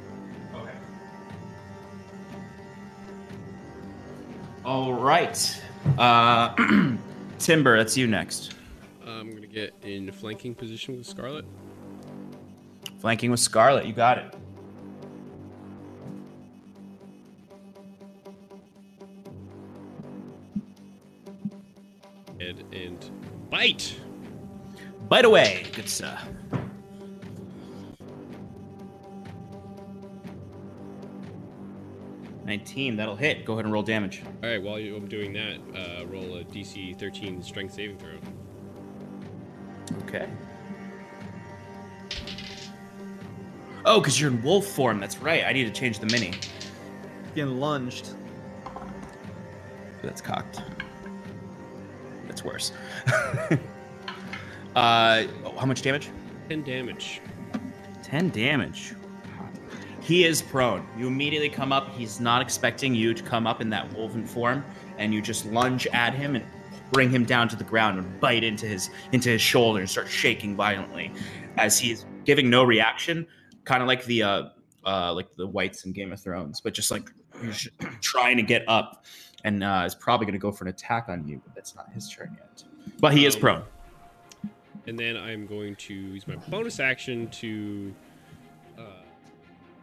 All right. Uh, Timber, that's you next. I'm gonna get in flanking position with Scarlet. Flanking with Scarlet, you got it. And, and bite. Bite away, good sir. Nineteen, that'll hit. Go ahead and roll damage. All right. While you- I'm doing that, uh, roll a DC 13 Strength saving throw. Okay. Oh, because you're in wolf form. That's right. I need to change the mini. Getting lunged. That's cocked. That's worse. uh, oh, how much damage? 10 damage. 10 damage. He is prone. You immediately come up. He's not expecting you to come up in that wolven form, and you just lunge at him and bring him down to the ground and bite into his into his shoulder and start shaking violently as he's giving no reaction, kind of like the uh, uh, like the wights in Game of Thrones, but just like trying to get up and uh, is probably going to go for an attack on you, but that's not his turn yet. But he is Um, prone. And then I'm going to use my bonus action to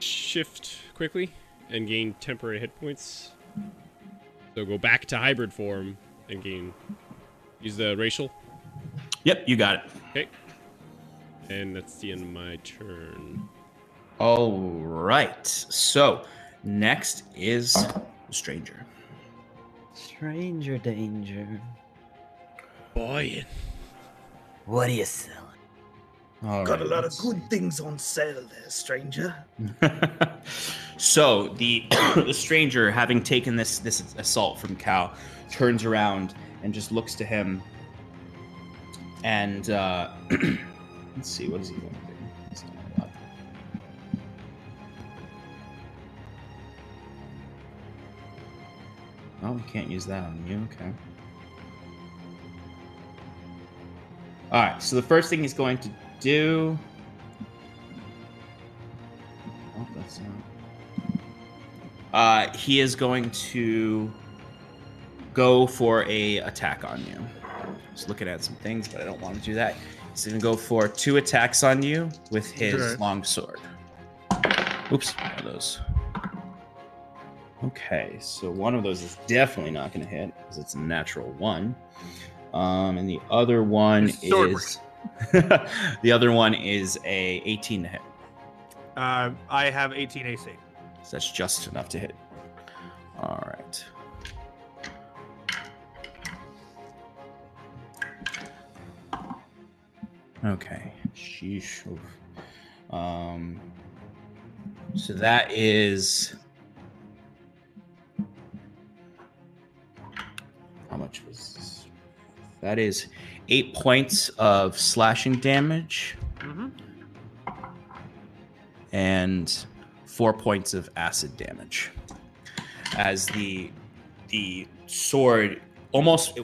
shift quickly and gain temporary hit points. So go back to hybrid form and gain. Use the racial. Yep, you got it. Okay. And that's the end of my turn. All right. So next is the stranger. Stranger danger. Boy. What are you selling? All Got a lot of good things on sale there, stranger. so the the stranger, having taken this this assault from Cal, turns around and just looks to him, and uh, Let's see, what is he going to do? He's gonna go. Oh, we can't use that on you. Okay. All right. So the first thing he's going to do. Oh, that's not. Uh, he is going to go for a attack on you. Just looking at some things, but I don't want to do that. He's gonna go for two attacks on you with his Okay. long sword. Oops, one of those. Okay, so one of those is definitely not gonna hit because it's a natural one. Um, and the other one is the other one is a 18 to hit. Uh, I have 18 AC. So that's just enough to hit. All right. Okay. Sheesh. Oof. Um. So that is. How much was this? That is eight points of slashing damage Mm-hmm. and four points of acid damage as the the sword almost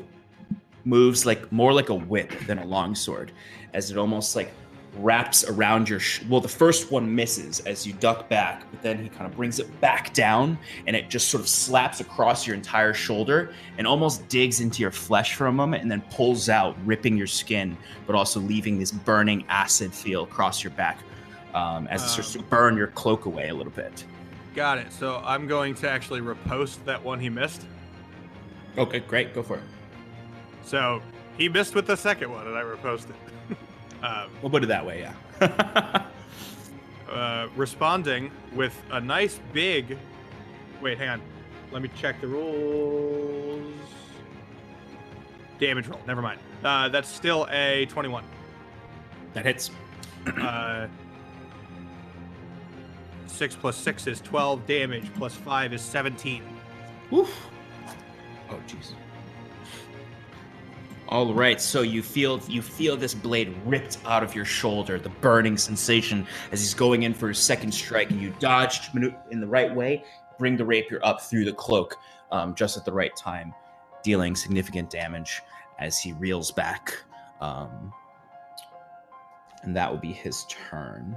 moves like more like a whip than a long sword as it almost like wraps around your sh- well the first one misses as you duck back but then he kind of brings it back down and it just sort of slaps across your entire shoulder and almost digs into your flesh for a moment and then pulls out ripping your skin but also leaving this burning acid feel across your back um, as it starts to burn your cloak away a little bit Got it. So I'm going to actually riposte that one he missed. okay great go for it So he missed with the second one, and I riposted. um, we'll put it that way yeah uh, responding with a nice big. Wait, hang on. Let me check the rules. Damage roll. Never mind. Uh, that's still a 21. that hits Uh, six plus six is 12 damage. Plus five is 17. Oof. Oh jeez. All right, so you feel you feel this blade ripped out of your shoulder, the burning sensation as he's going in for his second strike, and you dodged manu- in the right way, bring the rapier up through the cloak um, just at the right time, dealing significant damage as he reels back. Um, and that will be his turn.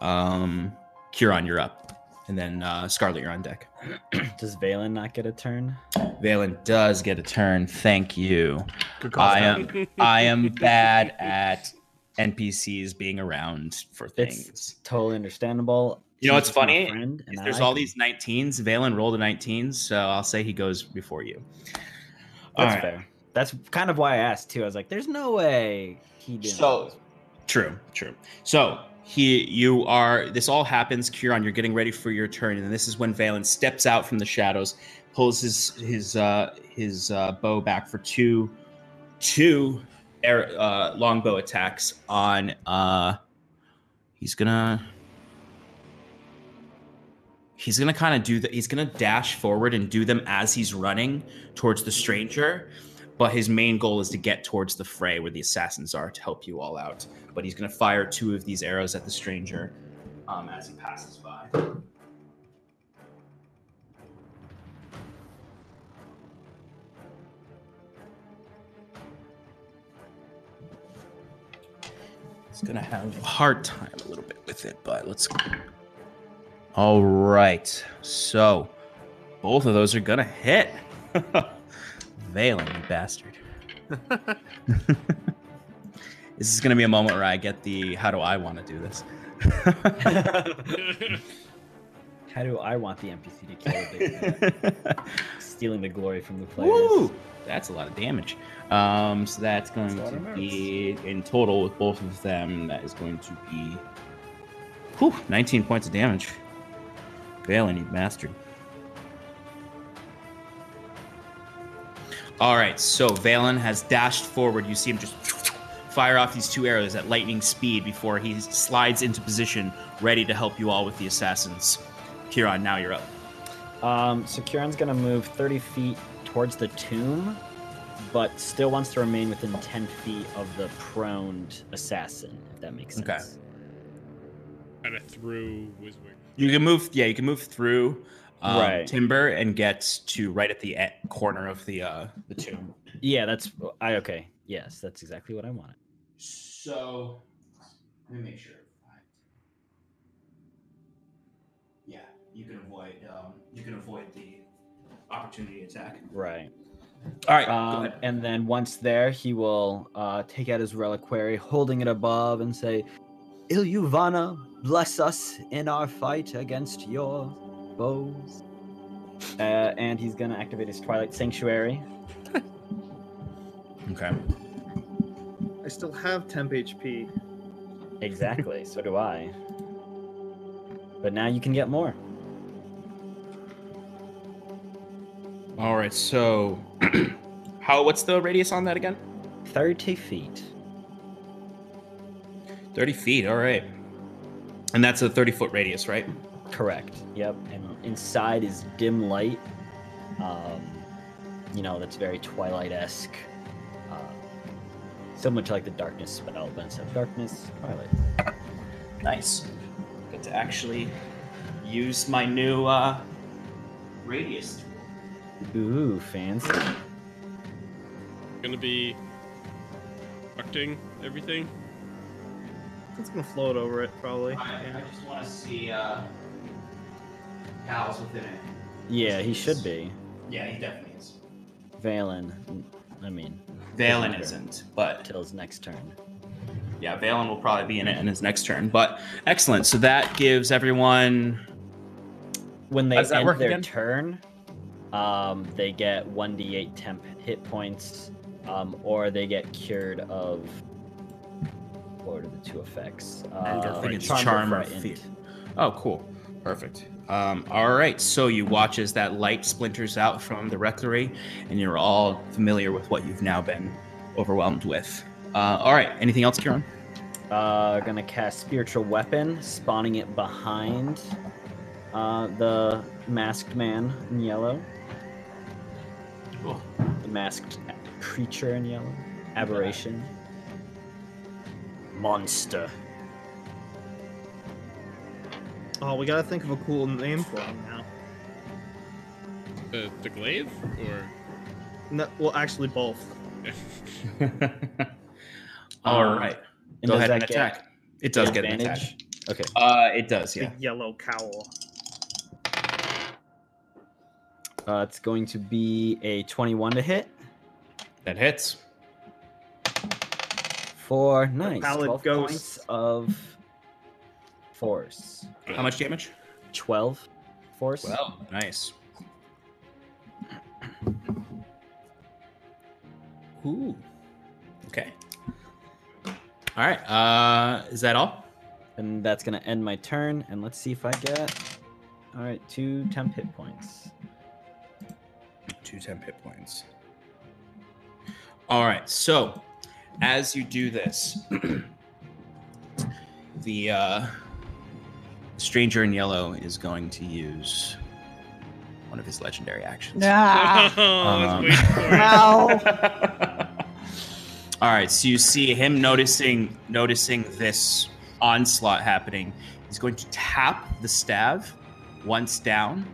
Um, Kieran, you're up, and then uh, Scarlet, you're on deck. Does Valen not get a turn? Valen does get a turn. Thank you. Good call. I am I am bad at NPCs being around for It's things. totally understandable. You know what's funny? friend, Is and I There's like all him. these 19s. Valen rolled a 19, so I'll say he goes before you. All That's right. fair. That's kind of why I asked too. I was like, "There's no way he didn't." So true, true. So he, you are. This all happens, Kieran. You're getting ready for your turn, and this is when Valen steps out from the shadows, pulls his his uh, his uh, bow back for two two air, uh, longbow attacks on. Uh, he's gonna. He's gonna kind of do that. He's gonna dash forward and do them as he's running towards the stranger but his main goal is to get towards the fray where the assassins are to help you all out. But he's going to fire two of these arrows at the stranger um, as he passes by. He's going to have a hard time a little bit with it, but let's. All right. So both of those are going to hit. Valen, you bastard. this is going to be a moment where I get the how do I want to do this? How do I want the NPC to kill big stealing the glory from the players? Woo! That's a lot of damage. Um, so that's going That's to be in total with both of them. That is going to be whew, 19 points of damage. Valen, you bastard. All right, so Valen has dashed forward. You see him just fire off these two arrows at lightning speed before he slides into position, ready to help you all with the assassins. Kieran, now you're up. Um, so Kieran's gonna move 30 feet towards the tomb but still wants to remain within 10 feet of the proned assassin, if that makes sense. Okay. Kind of through Wiswick. You can move. Yeah, you can move through um, Right. timber and gets to right at the e- corner of the uh, the tomb. Yeah, that's I okay. Yes, that's exactly what I wanted. So let me make sure. Yeah, you can avoid. Um, you can avoid the opportunity attack. Right. All right. Um, and then once there, he will uh, take out his reliquary, holding it above, and say, Ilyuvana, bless us in our fight against your foes. Uh, and he's going to activate his Twilight Sanctuary. Okay. I still have temp HP. Exactly, so do I. But now you can get more. All right. So, how? What's the radius on that again? 30 feet. Thirty feet. All right. And that's a thirty foot radius, right? Correct. Yep. And inside is dim light. Um, you know, that's very Twilight esque. Uh, similar to like the darkness spell, but instead of darkness, Twilight. Nice. Get to actually use my new uh, radius tool. Ooh, fancy. Gonna be obstructing everything. It's gonna float over it, probably. I, Yeah. I just want to see uh, Cal's within it. Yeah, he should be. Yeah, he definitely is. Valen, I mean, Valen isn't, but till his next turn. yeah, Valen will probably be in it in his next turn. But excellent. So that gives everyone. When they How does end their again? turn, um, they get 1d8 temp hit points, um, or they get cured of. What are the two effects? And I Uh, think it's Charmed charm or Frightened. fear. Oh, cool. Perfect. Um, all right. So you watch as that light splinters out from the reliquary, and you're all familiar with what you've now been overwhelmed with. Uh, all right. Anything else, Kieran? Uh, gonna cast spiritual weapon, spawning it behind uh, the masked man in yellow. Cool. The masked creature in yellow. Aberration. Monster. Oh, we gotta think of a cool name for him now. The, the glaive? Or. No, well, actually, both. all Um, right. and Go does ahead and that get attack. It does get an attack. advantage? Okay. Uh, it does. Yeah. Big yellow cowl. Uh, it's going to be a 21 to hit That hits. for nice pallid 12 ghost. points of force. How much damage? 12 force. Well, nice. Ooh. Okay. All right. Uh, is that all? And that's gonna end my turn. And let's see if I get. All right, two temp hit points. Two temp hit points. All right. So, as you do this, the uh, stranger in yellow is going to use one of his legendary actions. Ah, Um, was waiting for it. well, All right, so you see him noticing noticing this onslaught happening. He's going to tap the staff once down,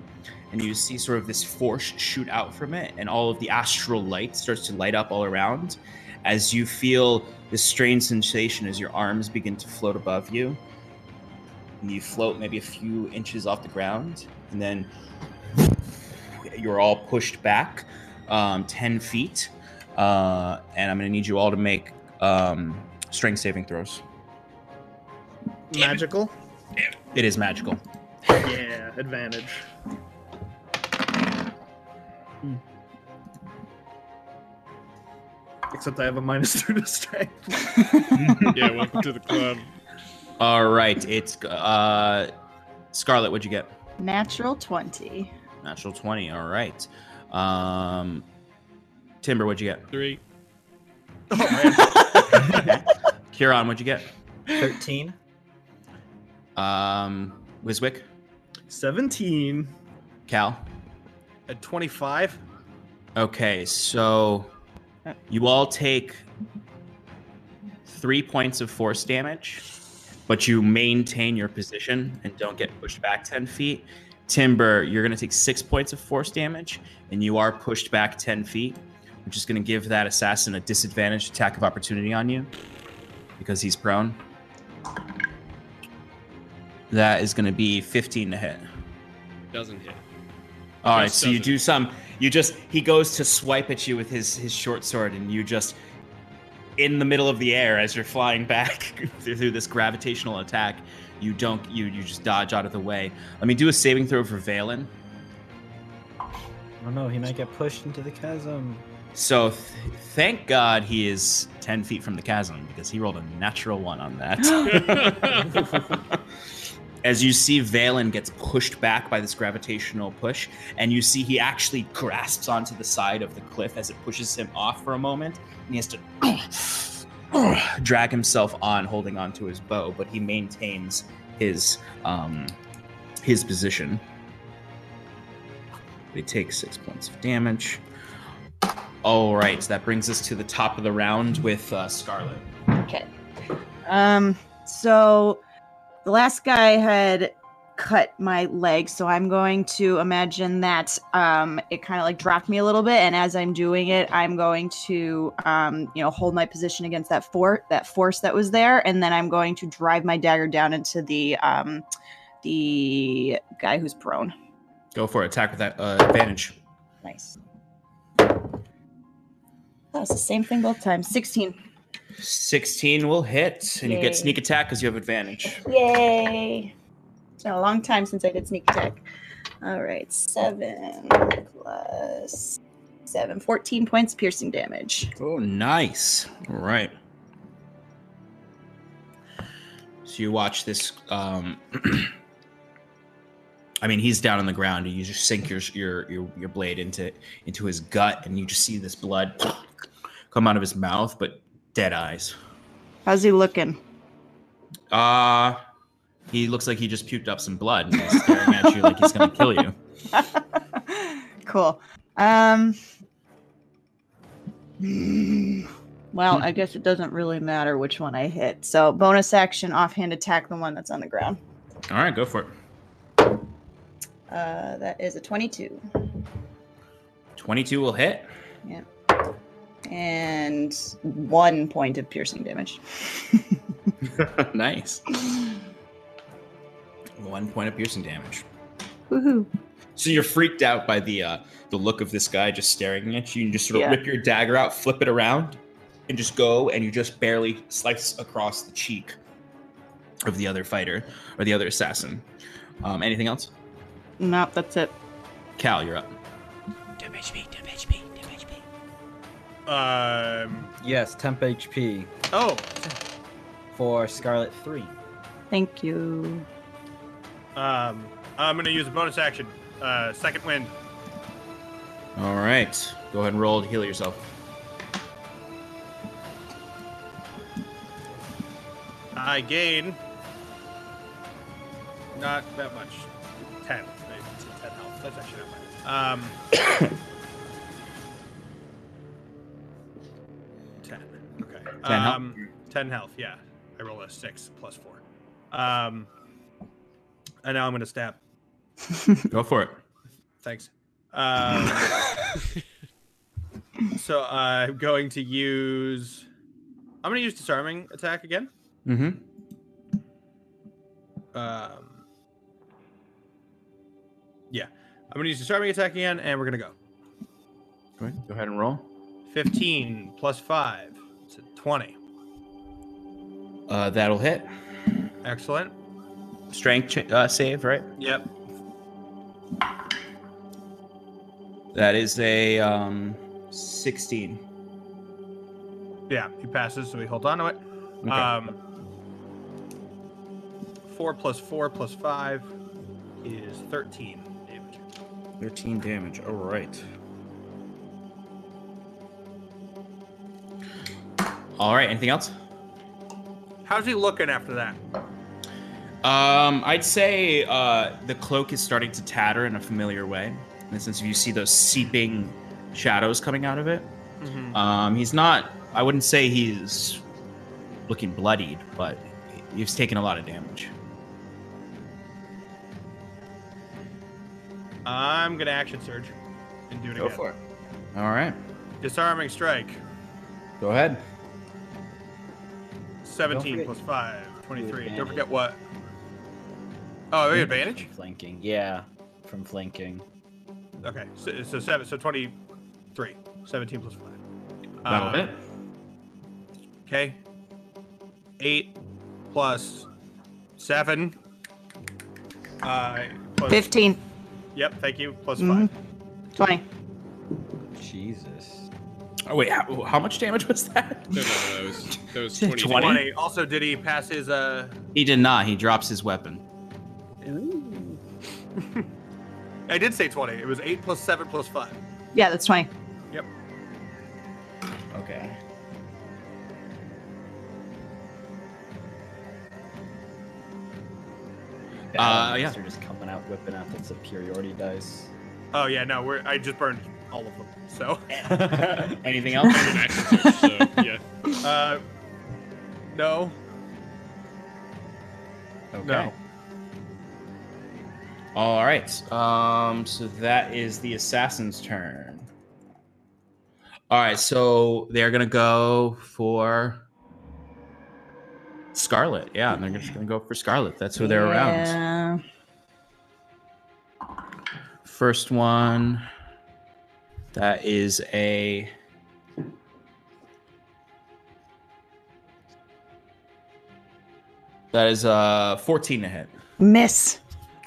and you see sort of this force shoot out from it, and all of the astral light starts to light up all around as you feel this strange sensation as your arms begin to float above you. And you float maybe a few inches off the ground, and then you're all pushed back um, 10 feet. Uh, and I'm going to need you all to make um, strength saving throws. Magical? It is magical. Yeah, advantage. Except I have a minus two to strength. yeah, welcome to the club. All right, it's uh, Scarlet. What'd you get? natural 20. Natural 20. All right. Um, Timber, what'd you get? Three. Kieran, what'd you get? 13. Um, Wiswick, 17. Cal. At 25? Okay, so You all take three points of force damage, but you maintain your position and don't get pushed back 10 feet. Timber, you're going to take six points of force damage, and you are pushed back 10 feet, which is going to give that assassin a disadvantaged attack of opportunity on you because he's prone. That is going to be 15 to hit. Doesn't hit. All right, so you do some. You just he goes to swipe at you with his his short sword, and you just in the middle of the air as you're flying back through, through this gravitational attack. You don't. You you just dodge out of the way. Let me do a saving throw for Valen. Oh no, he might get pushed into the chasm. So th- thank God he is ten feet from the chasm because he rolled a natural one on that. as you see Valen gets pushed back by this gravitational push, and you see he actually grasps onto the side of the cliff as it pushes him off for a moment, and he has to drag himself on, holding onto his bow, but he maintains his um, his position. They take six points of damage. All right, that brings us to the top of the round with uh, Scarlet. Okay. Um. So the last guy had cut my leg, so I'm going to imagine that um it kind of like dropped me a little bit, and as I'm doing it, I'm going to um you know hold my position against that fort that force that was there, and then I'm going to drive my dagger down into the um the guy who's prone. Go for it. Attack with that uh, advantage. Nice. That's the same thing both times. 16. 16 will hit, and you get sneak attack because you have advantage. Yay! It's been a long time since I did sneak attack. All right, seven plus seven, 14 points piercing damage. Oh, nice. All right. So you watch this. Um, I mean, he's down on the ground, and you just sink your your your, your blade into into his gut, and you just see this blood come out of his mouth, but dead eyes. How's he looking? Uh he looks like he just puked up some blood and he's staring at you like he's gonna kill you. cool. Um. Well, I guess it doesn't really matter which one I hit. So, bonus action, offhand attack the one that's on the ground. All right, go for it. Uh, that is a 22. 22 will hit. Yeah. And one point of piercing damage. nice. One point of piercing damage. Woohoo. So you're freaked out by the uh, the look of this guy just staring at you. You just sort of Yeah. rip your dagger out, flip it around, and just go, and you just barely slice across the cheek of the other fighter or the other assassin. Um, anything else? Nope, that's it. Cal, you're up. Um. Yes, temp HP Oh. for Scarlet 3. Thank you. Um. I'm gonna use a bonus action. Uh, second wind. All right, go ahead and roll to heal yourself. I gain not that much. Ten. Ten health. That's actually not bad. Um. Okay. 10 health? um, Ten health. Yeah. I roll a six plus four. Um. And now I'm gonna stab. Go for it. Thanks. Um, so I'm going to use. I'm going to use disarming attack again. Mm-hmm. Um, yeah, I'm going to use disarming attack again, and we're going to go. Go ahead. Go ahead and roll. 15 plus five, it's a 20. Uh, that'll hit. Excellent. Strength ch- uh, save, right? Yep. That is a um, 16. Yeah, he passes, so we hold on to it. Okay. Um, four plus four plus five is 13 damage. 13 damage. All right. All right. Anything else? How's he looking after that? Um, I'd say uh, the cloak is starting to tatter in a familiar way. In the sense, of you see those seeping shadows coming out of it. Um, he's not. I wouldn't say he's looking bloodied, but he's taken a lot of damage. I'm gonna action surge and do it again. Go for it. All right, Disarming strike. go ahead. 17 forget- plus 5, 23. Don't forget what? Oh, the advantage? Flanking. Yeah, from flanking. Okay, so, so 7, so 23. 17 plus 5. That'll Uh, hit. Okay. 8 plus 7. Uh, plus, 15, Yep, thank you. Plus Mhm. 5. 20. Jesus. Oh wait, how, how much damage was that? No, no, no, that was that was 20. 20? 20. Also, did he pass his, uh... He did not. He drops his weapon. I did say 20. It was 8 plus 7 plus 5. Yeah, that's 20. Yep. Okay. Uh, yeah. They're just coming out, whipping out the superiority dice. Oh, yeah, no, we're, I just burned all of them. So, Anything else? And an action surge, so yeah. uh... No. Okay. No. All right. Um. So that is the assassin's turn. All right. So they're gonna go for Scarlet. Yeah, they're just gonna go for Scarlet. That's who they're around. Yeah. First one. That is a. That is a 14 to hit. Miss.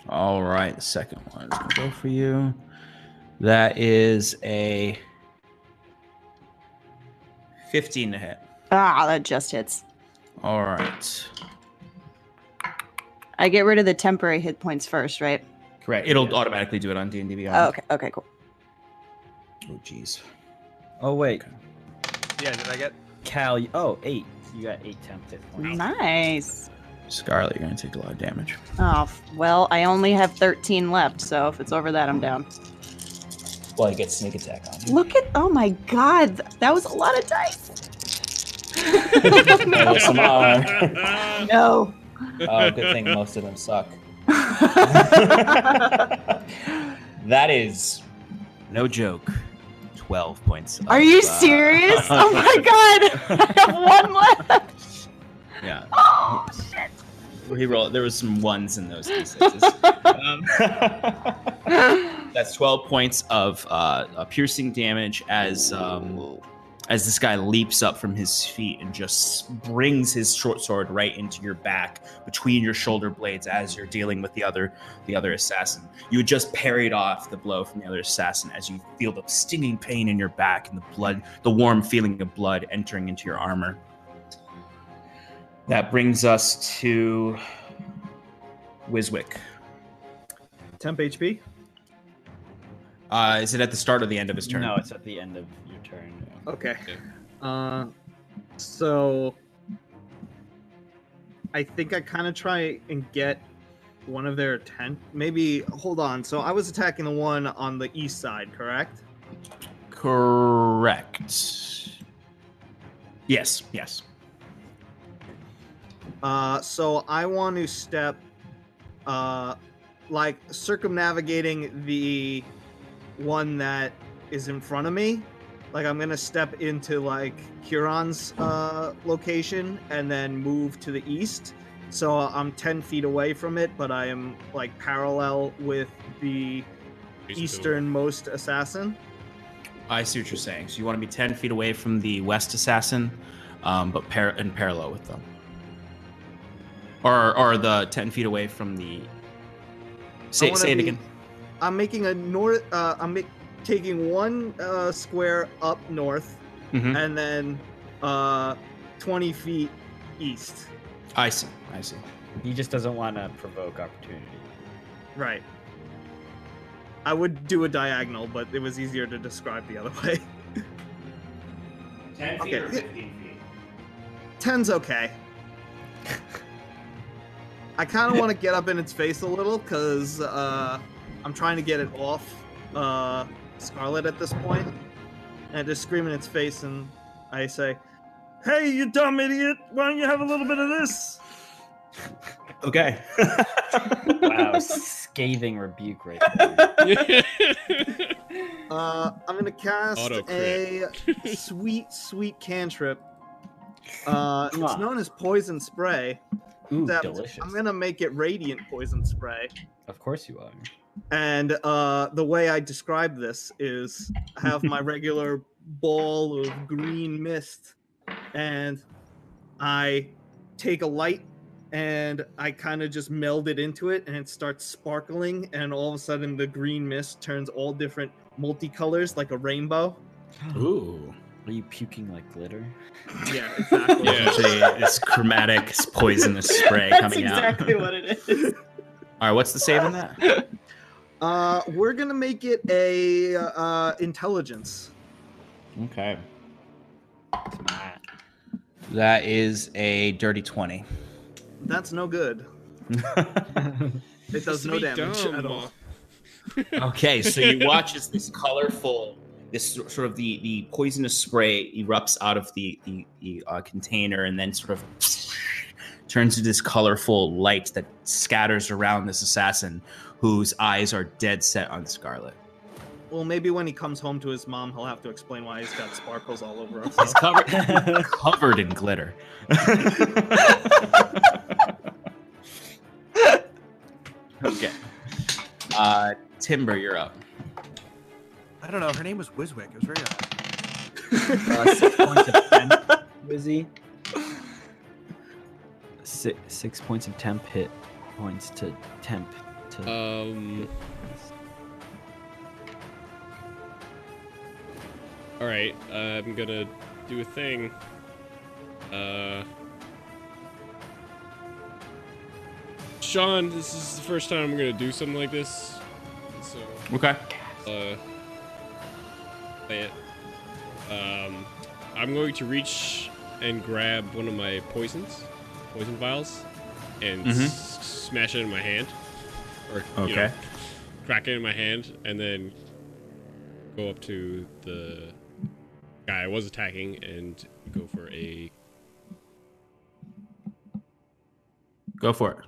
All right, the second one go for you. That is a 15 to hit. Ah, that just hits. All right. I get rid of the temporary hit points first, right? Correct. It'll automatically do it on D&D Beyond. Oh, okay. Okay, cool. Oh, jeez. Oh wait, Yeah, did I get... Cal. Oh, eight. You got eight temp hit points. Nice. Scarlet, you're going to take a lot of damage. Oh, well, I only have 13 left, so if it's over that, I'm down. Well, you get sneak attack on you. Look at, oh my god, that was a lot of dice. some are. No. Oh, good thing most of them suck. That is no joke. 12 points. Are of, you uh, serious? Oh my god, I have one left. Yeah. Oh shit. He rolled. There was some ones in those d6s. um, that's 12 points of uh, uh, piercing damage as um, as this guy leaps up from his feet and just brings his short sword right into your back between your shoulder blades as you're dealing with the other the other assassin. You had just parried off the blow from the other assassin as you feel the stinging pain in your back and the blood, the warm feeling of blood entering into your armor. That brings us to Wiswick. Temp HP. Uh, is it at the start or the end of his turn? No, it's at the end of your turn. Okay. Okay. Uh, so I think I kind of try and get one of their tent. Maybe hold on. So I was attacking the one on the east side, correct? Correct. Yes, yes. Uh, so I want to step, uh, like circumnavigating the one that is in front of me. Like I'm gonna step into like Kieran's uh, location and then move to the east. So I'm 10 feet away from it, but I am like parallel with the easternmost assassin. I see what you're saying. So you want to be 10 feet away from the west assassin, um, but par- in parallel with them. Or, or the 10 feet away from the. Say, say it be- again. I'm making a north. Uh, I'm ma- taking one uh, square up north Mhm. and then uh, 20 feet east. I see. I see. He just doesn't want to provoke opportunity. Right. I would do a diagonal, but it was easier to describe the other way. 10 feet or 15 feet? 10's okay. I kind of want to get up in its face a little because uh, I'm trying to get it off uh, Scarlet at this and I just scream in its face, and I say, "Hey, you dumb idiot! Why don't you have a little bit of this?" Okay. Wow, scathing rebuke right there. Uh, I'm gonna cast Auto a sweet, sweet cantrip. Uh, it's known as poison spray. Ooh, delicious. I'm gonna make it radiant poison spray. Of course you are. And uh, the way I describe this is I have my regular ball of green mist, and I take a light and I kind of just meld it into it, and it starts sparkling, and all of a sudden the green mist turns all different multicolors like a rainbow. Ooh. Are you puking like glitter? Yeah, exactly. Yeah. Actually, it's chromatic poisonous spray coming out. That's exactly what it is. All right, what's the save on that? Uh, we're gonna make it a uh, intelligence. Okay. That is a dirty 20. That's no good. It does no damage dumb. at all. Okay, so you watch as this colorful, this sort of the the poisonous spray erupts out of the the, the uh, container and then sort of turns to this colorful light that scatters around this assassin, whose eyes are dead set on Scarlet. Well, maybe when he comes home to his mom, he'll have to explain why he's got sparkles all over He's himself. covered covered in glitter. okay. Uh, Timber, you're up. I don't know. Her name was Wiswick. It was very odd. Uh, six points of temp, Wizzy. Six, six points of temp hit points to temp to. Um. All right, uh, I'm gonna do a thing. Uh. Sean, this is the first time I'm gonna do something like this. So, Okay. uh. Play it. Um, I'm going to reach and grab one of my poisons, poison vials, and Mhm. s- smash it in my hand. Or, you know, Okay. crack it in my hand, and then go up to the guy I was attacking and go for a. Go for it.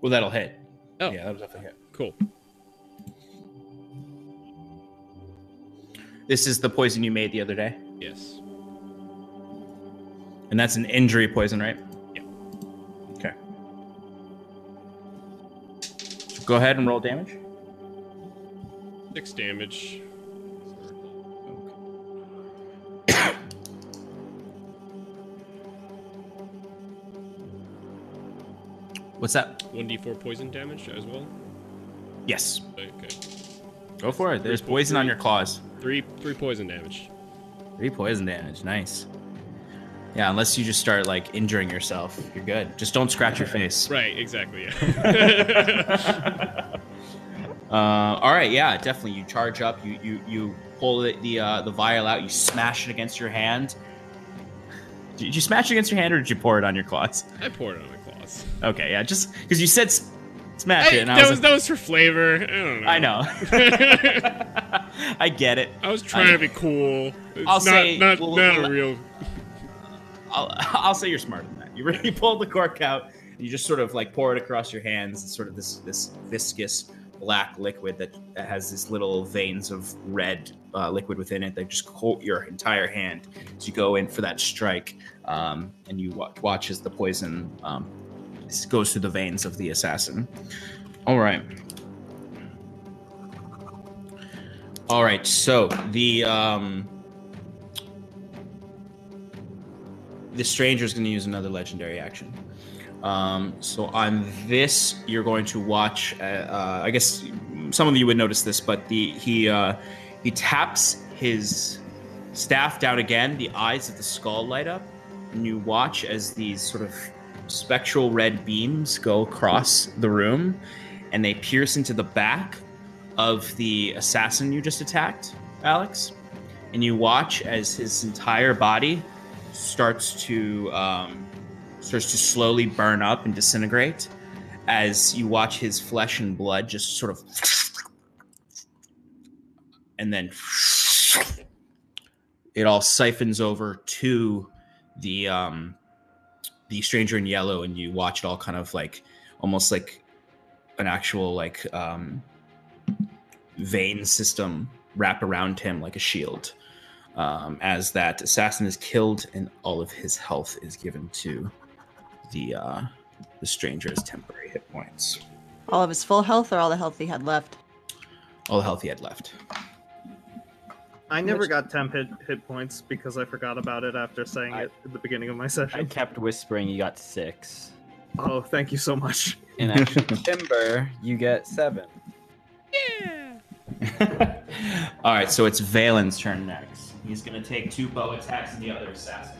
Well, that'll hit. Oh. Yeah, that was definitely hit. Cool. This is the poison you made the other day, Yes. and that's an injury poison, right? Yeah. Okay. Go ahead and roll damage. Six damage. What's that? 1d4 poison damage as well. Yes. Okay. Go for it. There's Three- poison on your claws. Three three poison damage. Three poison damage. Nice. Yeah, unless you just start like injuring yourself, you're good. Just don't scratch your face. Right, exactly. Yeah. Uh, all right, yeah, definitely. You charge up. You you you pull the the, uh, the vial out. You smash it against your hand. Did you smash it against your hand, or did you pour it on your claws? I poured it on my Okay, yeah, just because you said smash I- it, that was, was like, that was for flavor. I don't know. I know. I get it. I was trying I- to be cool. It's I'll not, say- not, well, not well, a real. I'll, I'll say you're smarter than that. You really pulled the cork out. You just sort of like pour it across your hands. It's sort of this this viscous black liquid that, that has these little veins of red uh, liquid within it that just coat your entire hand as you go in for that strike. Um, and you wa- watch as the poison um, goes through the veins of the assassin. All right. All right. So the um, the stranger is going to use another legendary action. Um, so on this, you're going to watch. Uh, uh, I guess some of you would notice this, but the he uh, he taps his staff down again. The eyes of the skull light up, and you watch as these sort of spectral red beams go across the room, and they pierce into the back of the assassin you just attacked, Alex. and you watch as his entire body starts to um, starts to slowly burn up and disintegrate. As you watch his flesh and blood just sort of, and then it all siphons over to the um, the stranger in yellow, and you watch it all kind of like almost like an actual like um, vein system wrap around him like a shield. Um, as that assassin is killed and all of his health is given to the uh, the stranger as temporary hit points. All of his full health or all the health he had left? All the health he had left. I never Which- got temp hit, hit points because I forgot about it after saying I- it at the beginning of my session. I kept whispering. You got six. Oh, thank you so much. In actual timber, you get seven. Yeah. all right, so it's Valen's turn next. He's going to take two bow attacks and the other assassin.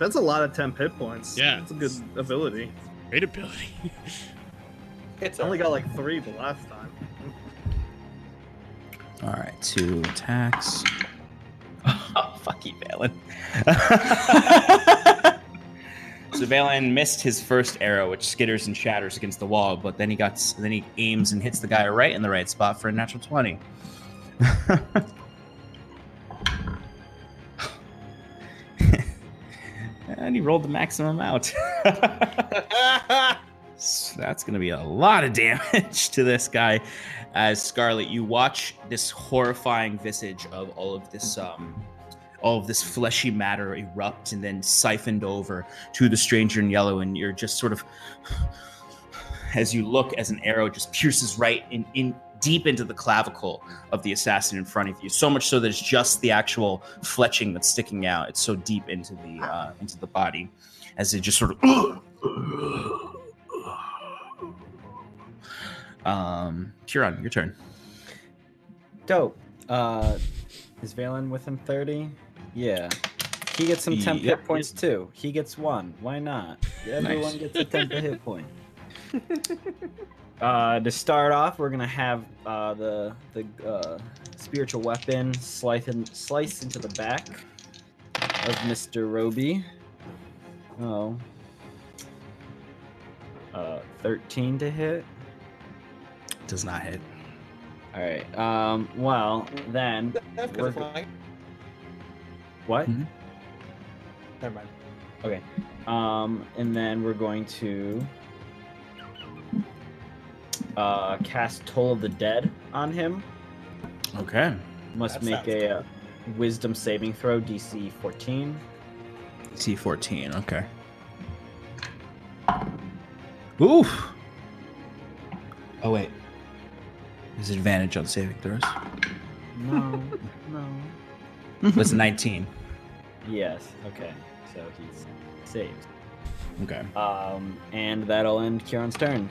That's a lot of temp hit points. Yeah. That's a good ability. Great ability. it's only got like three the last time. All right, two attacks. Oh, fuck you, Valen. so Valen missed his first arrow, which skitters and shatters against the wall, but then he got then he aims and hits the guy right in the right spot for a natural twenty. and he rolled the maximum out. So that's going to be a lot of damage to this guy. As Scarlet, you watch this horrifying visage of all of this, um, all of this fleshy matter erupt and then siphoned over to the stranger in yellow, and you're just sort of, as you look, as an arrow just pierces right in, in deep into the clavicle of the assassin in front of you. So much so that it's just the actual fletching that's sticking out. It's so deep into the uh, into the body, as it just sort of. Um, Kieran, your turn. Dope. Uh, is Valen within 30? Yeah. He gets some temp Yep. hit points too. He gets one. Why not? Everyone Nice. gets a temp hit point. Uh, to start off, we're gonna have uh, the the uh, spiritual weapon slice in, slice into the back of Mister Roby. Oh. Uh, thirteen to hit. Does not hit. All right. Um. Well, then. we're go- what? Mhm. Never mind. Okay. Um. And then we're going to uh cast Toll of the Dead on him. Okay. Must That make sounds a uh, Wisdom saving throw, DC 14. T fourteen. Okay. Oof. Oh wait. There's advantage on saving throws. No. no. Was nineteen? Yes. Okay. So he's saved. Okay. Um. And that'll end Kieran's turn.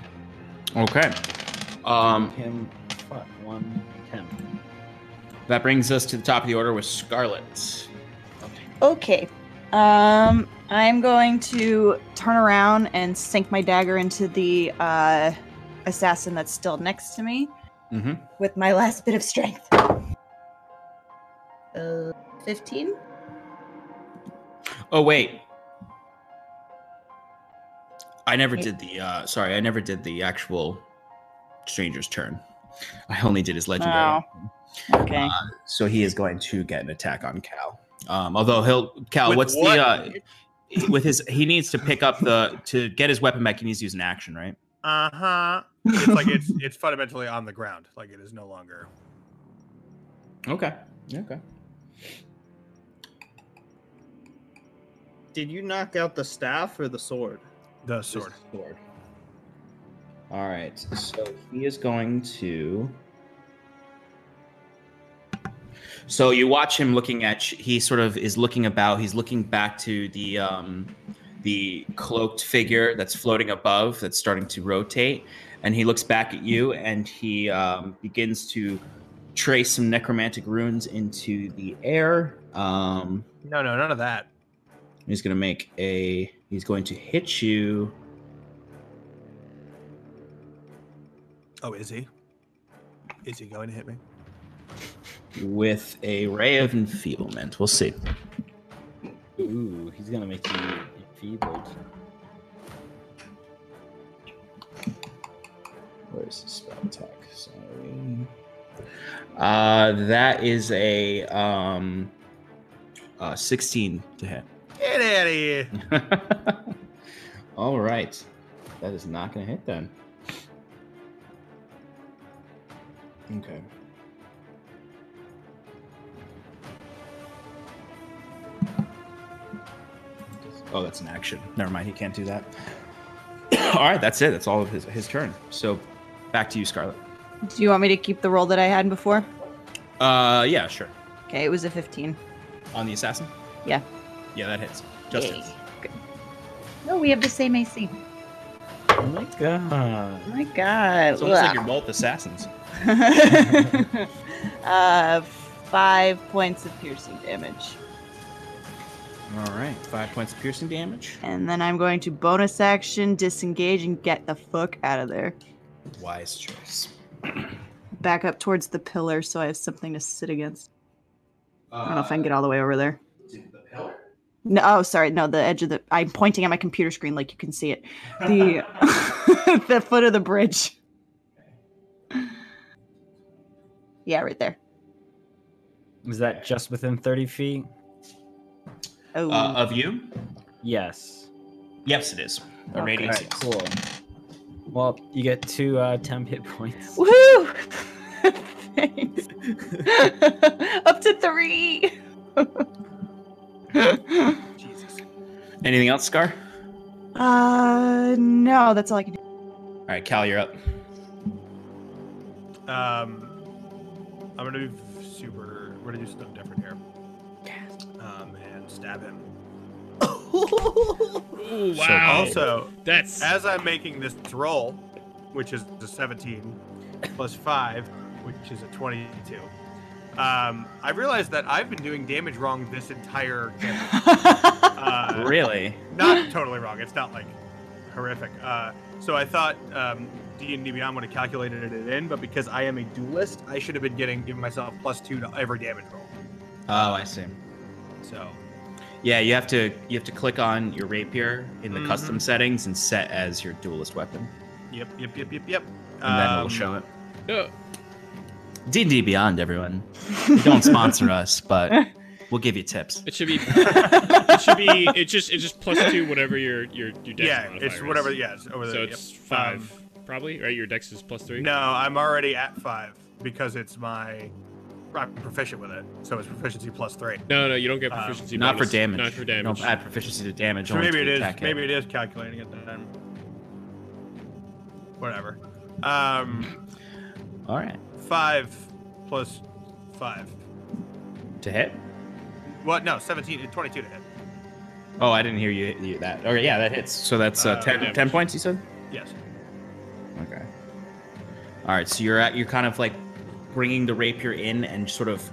Okay. Um, him. Fuck. One. Ten. that brings us to the top of the order with Scarlet. Okay. Um, I'm going to turn around and sink my dagger into the uh, assassin that's still next to me Mm-hmm. with my last bit of strength. Uh, 15? Oh wait. I never Wait. did the uh sorry, I never did the actual stranger's turn. I only did his legendary. Oh. Okay. Uh, so he is going to get an attack on Cal. Um although he'll Cal, With what's what? the uh with his he needs to pick up the to get his weapon back, he needs to use an action, right? Uh huh. It's like it's it's fundamentally on the ground. Like it is no longer. Okay. Okay. Did you knock out the staff or the sword? The sword. Sword. All right. So he is going to. So you watch him looking at. He sort of is looking about. He's looking back to the um, the cloaked figure that's floating above. That's starting to rotate, and he looks back at you, and he um, begins to trace some necromantic runes into the air. Um, No, no, none of that. He's going to make a. He's going to hit you. Oh, is he? Is he going to hit me? with a ray of enfeeblement. We'll see. Ooh, he's gonna make you enfeebled. Where's the spell attack? Sorry. Uh, that is a um, uh, 16 to hit. Get out of here. All right. That is not going to hit then. Okay. Oh, that's an action. Never mind. He can't do that. all right. That's it. That's all of his, his turn. So back to you, Scarlet. Do you want me to keep the roll that I had before? Uh, yeah, sure. Okay, it was a 15. On the assassin? Yeah. Yeah, that hits. Just Yay. hits. Good. No, we have the same AC. Oh my god. Oh my god. It's almost like you're both assassins. uh, five points of piercing damage. All right. Five points of piercing damage. And then I'm going to bonus action, disengage, and get the fuck out of there. Wise choice. Back up towards the pillar so I have something to sit against. I don't know if I can get all the way over there. The pillar? No, oh, sorry. No, the edge of the. I'm pointing at my computer screen like you can see it. The the foot of the bridge. Yeah, right there. Is that just within 30 feet? Oh, Uh, of you? Yes. Yes, it is. A Okay. radius. Alright, cool. Well, you get two uh, temp hit points. woohoo! Thanks. Up to three. Jesus. Anything else, Scar? uh, no, that's all I can do. All right, Cal, you're up. Um, I'm gonna do super. We're gonna do something different here. Um, and stab him. Ooh, wow. Also, that's as I'm making this roll, which is the 17 plus five, which is a 22. Um, I realized that I've been doing damage wrong this entire game. Uh, really? not totally wrong. It's not like horrific. Uh, so I thought um, D and D Beyond would have calculated it in, but because I am a duelist, I should have been getting giving myself plus two to every damage roll. Oh, I see. So Yeah, you have to you have to click on your rapier in the Mhm. custom settings and set as your duelist weapon, yep, yep, yep, yep, yep. and then Um, it'll show it. D&D Beyond, everyone. You don't sponsor us, but we'll give you tips. it should be. it should be. It just. It just plus two whatever your your your dex Yeah, modifier it's is. whatever. Yeah, it's over So there. it's yep. five, Um, probably right. Your dex is plus three. no, I'm already at five because it's my. I'm proficient with it, so it's proficiency plus three. no, no. You don't get Um, proficiency. Not for damage. Not for You damage. Don't add proficiency to damage. So maybe to it the is. attack hit. Maybe it is calculating it then. Whatever. Um, All right. five plus five. To hit? What? No, 17, 22 to hit. Oh, I didn't hear you, you that. Okay, yeah, that hits. So that's uh, Uh, 10, 10 points, you said? Yes. Okay. All right, so you're at you're kind of like bringing the rapier in and sort of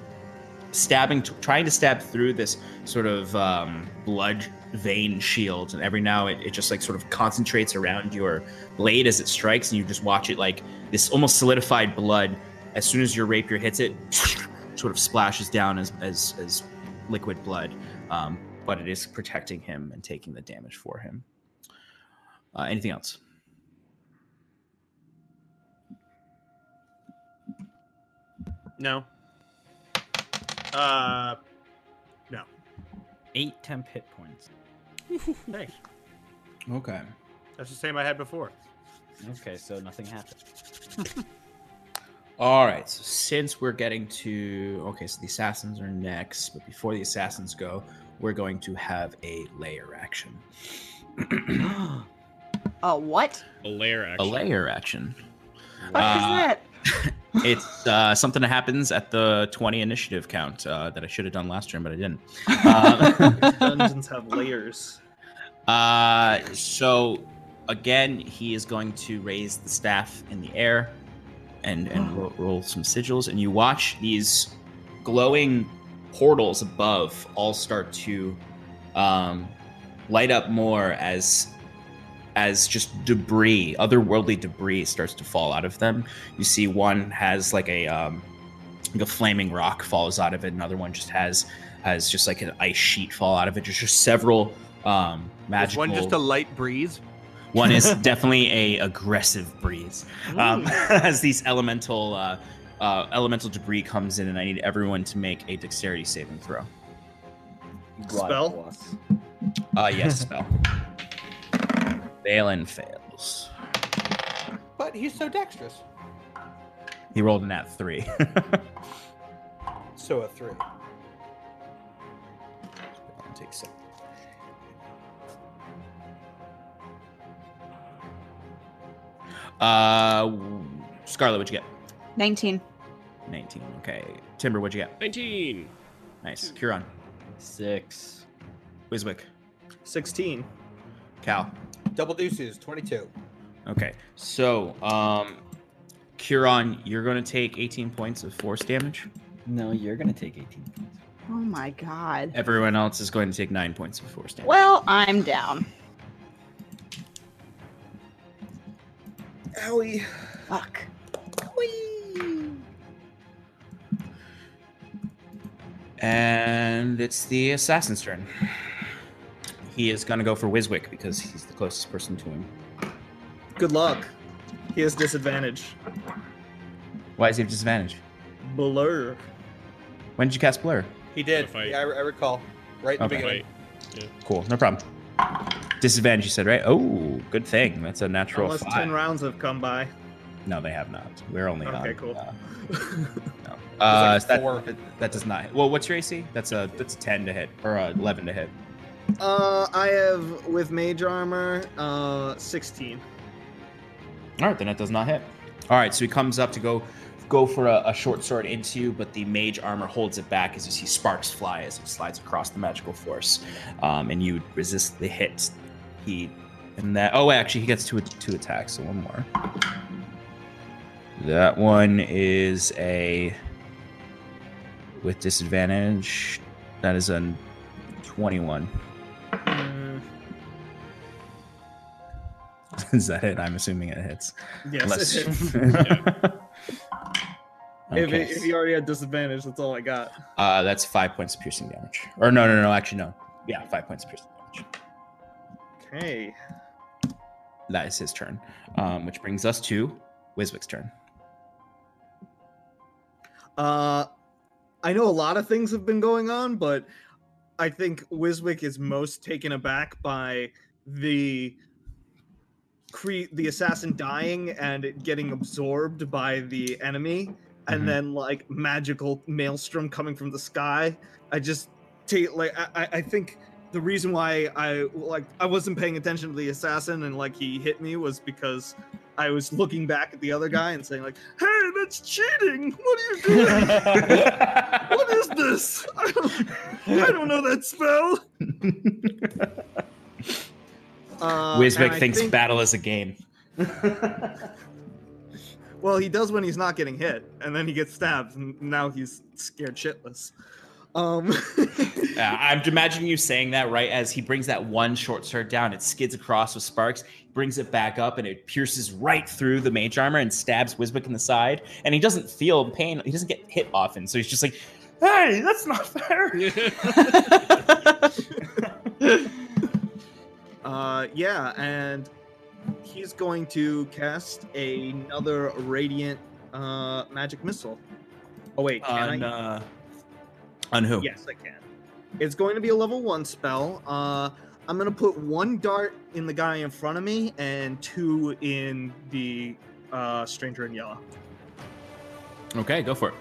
stabbing, trying to stab through this sort of um, blood vein shield, and every now it, it just like sort of concentrates around your blade as it strikes, and you just watch it like this almost solidified blood. As soon as your rapier hits it, sort of splashes down as as, as liquid blood, um, but it is protecting him and taking the damage for him. Uh, anything else? No. Uh, no. Eight temp hit points. Thanks. Okay. That's the same I had before. Okay, so nothing happened. All right. So since we're getting to okay, so the assassins are next, but before the assassins go, we're going to have a layer action. a what? A layer a action. layer action. What is Uh, that? It's uh, something that happens at the 20 initiative count uh, that I should have done last turn, but I didn't. Uh, Dungeons have layers. Uh, so again, he is going to raise the staff in the air and and ro- roll some sigils, and you watch these glowing portals above all start to um, light up more as as just debris, otherworldly debris, starts to fall out of them. You see one has like a um, like a flaming rock falls out of it. Another one just has has just like an ice sheet fall out of it. Just, just several um, Is magical. one just a light breeze? One is definitely a aggressive breeze. Um, as these elemental uh, uh, elemental debris comes in, and I need everyone to make a dexterity saving throw. Spell? Plus. Uh, yes, spell. Valen fails. But he's so dexterous. He rolled an at three. So a three. Take some. Uh, Scarlet, what'd you get? 19. 19. Okay. Timber, what'd you get? 19. Nice. Kieran. Six. Wiswick. 16. Cal. Double deuces, 22. Okay. So, um, Kieran, you're going to take 18 points of force damage. No, you're gonna take 18 points. Oh my god. Everyone else is going to take nine points of force damage. Well, I'm down. Owie. Fuck. And it's the assassin's turn. He is going to go for Wiswick because he's the closest person to him. Good luck. He has disadvantage. Why is he have disadvantage? Blur. When did you cast Blur? He did. If I- Yeah, I, I recall. Right in the beginning. Fight. Cool, no problem. Disadvantage, you said, right? Oh, good thing. That's a natural Unless five. 10 rounds have come by. No, they have not. We're only Okay, on. cool. uh, no. Uh, like so that, four. that does not. Hit. Well, what's your AC? That's a that's a ten to hit or a eleven to hit. Uh, I have with mage armor, uh, 16. All right, then that does not hit. All right, so he comes up to go go for a, a short sword into you, but the mage armor holds it back as you see sparks fly as it slides across the magical force, um, and you resist the hit. He and that. Oh, actually, he gets two two attacks, so one more. That one is a with disadvantage. That is a twenty-one. is that it? I'm assuming it hits. yes. Unless- it is. Okay. If, it, if you already had disadvantage, that's all I got. Uh, that's five points of piercing damage. Or no, no, no, actually no. Yeah, five points of piercing damage. Okay. That is his turn. Um, which brings us to Wiswick's turn. Uh, I know a lot of things have been going on, but I think Wiswick is most taken aback by the cre- the assassin dying and it getting absorbed by the enemy, and Mhm. then like magical maelstrom coming from the sky. I just take like I, I- I think the reason why I like I wasn't paying attention to the assassin and like he hit me was because I was looking back at the other guy and saying like, "Hey, that's cheating! What are you doing? what is this? I don't, I don't know that spell." Uh, and Wiswick thinks think- battle is a game. Well, he does when he's not getting hit, and then he gets stabbed, and now he's scared shitless. Um, Yeah, I'm imagining you saying that right as he brings that one short sword down. It skids across with sparks, brings it back up, and it pierces right through the mage armor and stabs Wiswick in the side. And he doesn't feel pain. He doesn't get hit often, so he's just like, "Hey, that's not fair." uh, yeah, and he's going to cast another radiant uh, magic missile. Oh wait, can on, I? uh, on who? Yes, I can. It's going to be a level one spell. Uh, I'm going to put one dart in the guy in front of me and two in the uh, stranger in yellow. Okay, go for it.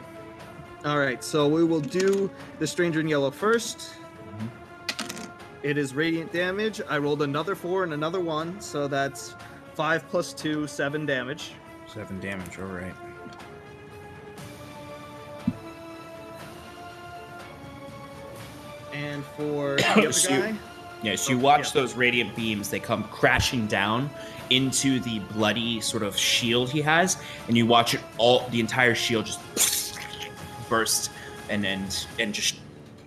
All right, so we will do the stranger in yellow 1st It is radiant damage. I rolled another four and another one, so that's five plus two, seven damage. Seven damage. All right. And for the other So you- guy, Yeah, so you Oh, watch yeah. those radiant beams, they come crashing down into the bloody sort of shield he has, and you watch it all the entire shield just burst and and and just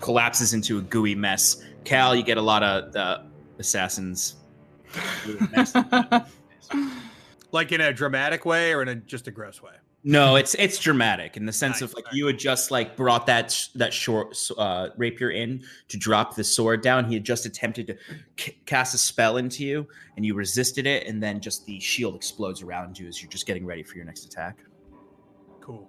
collapses into a gooey mess. Cal, you get a lot of the assassins. Like in a dramatic way or in a just a gross way? No, it's it's dramatic in the sense Nice, of like you had just like brought that sh- that short uh, rapier in to drop the sword down. He had just attempted to c- cast a spell into you, and you resisted it, and then just the shield explodes around you as you're just getting ready for your next attack. Cool.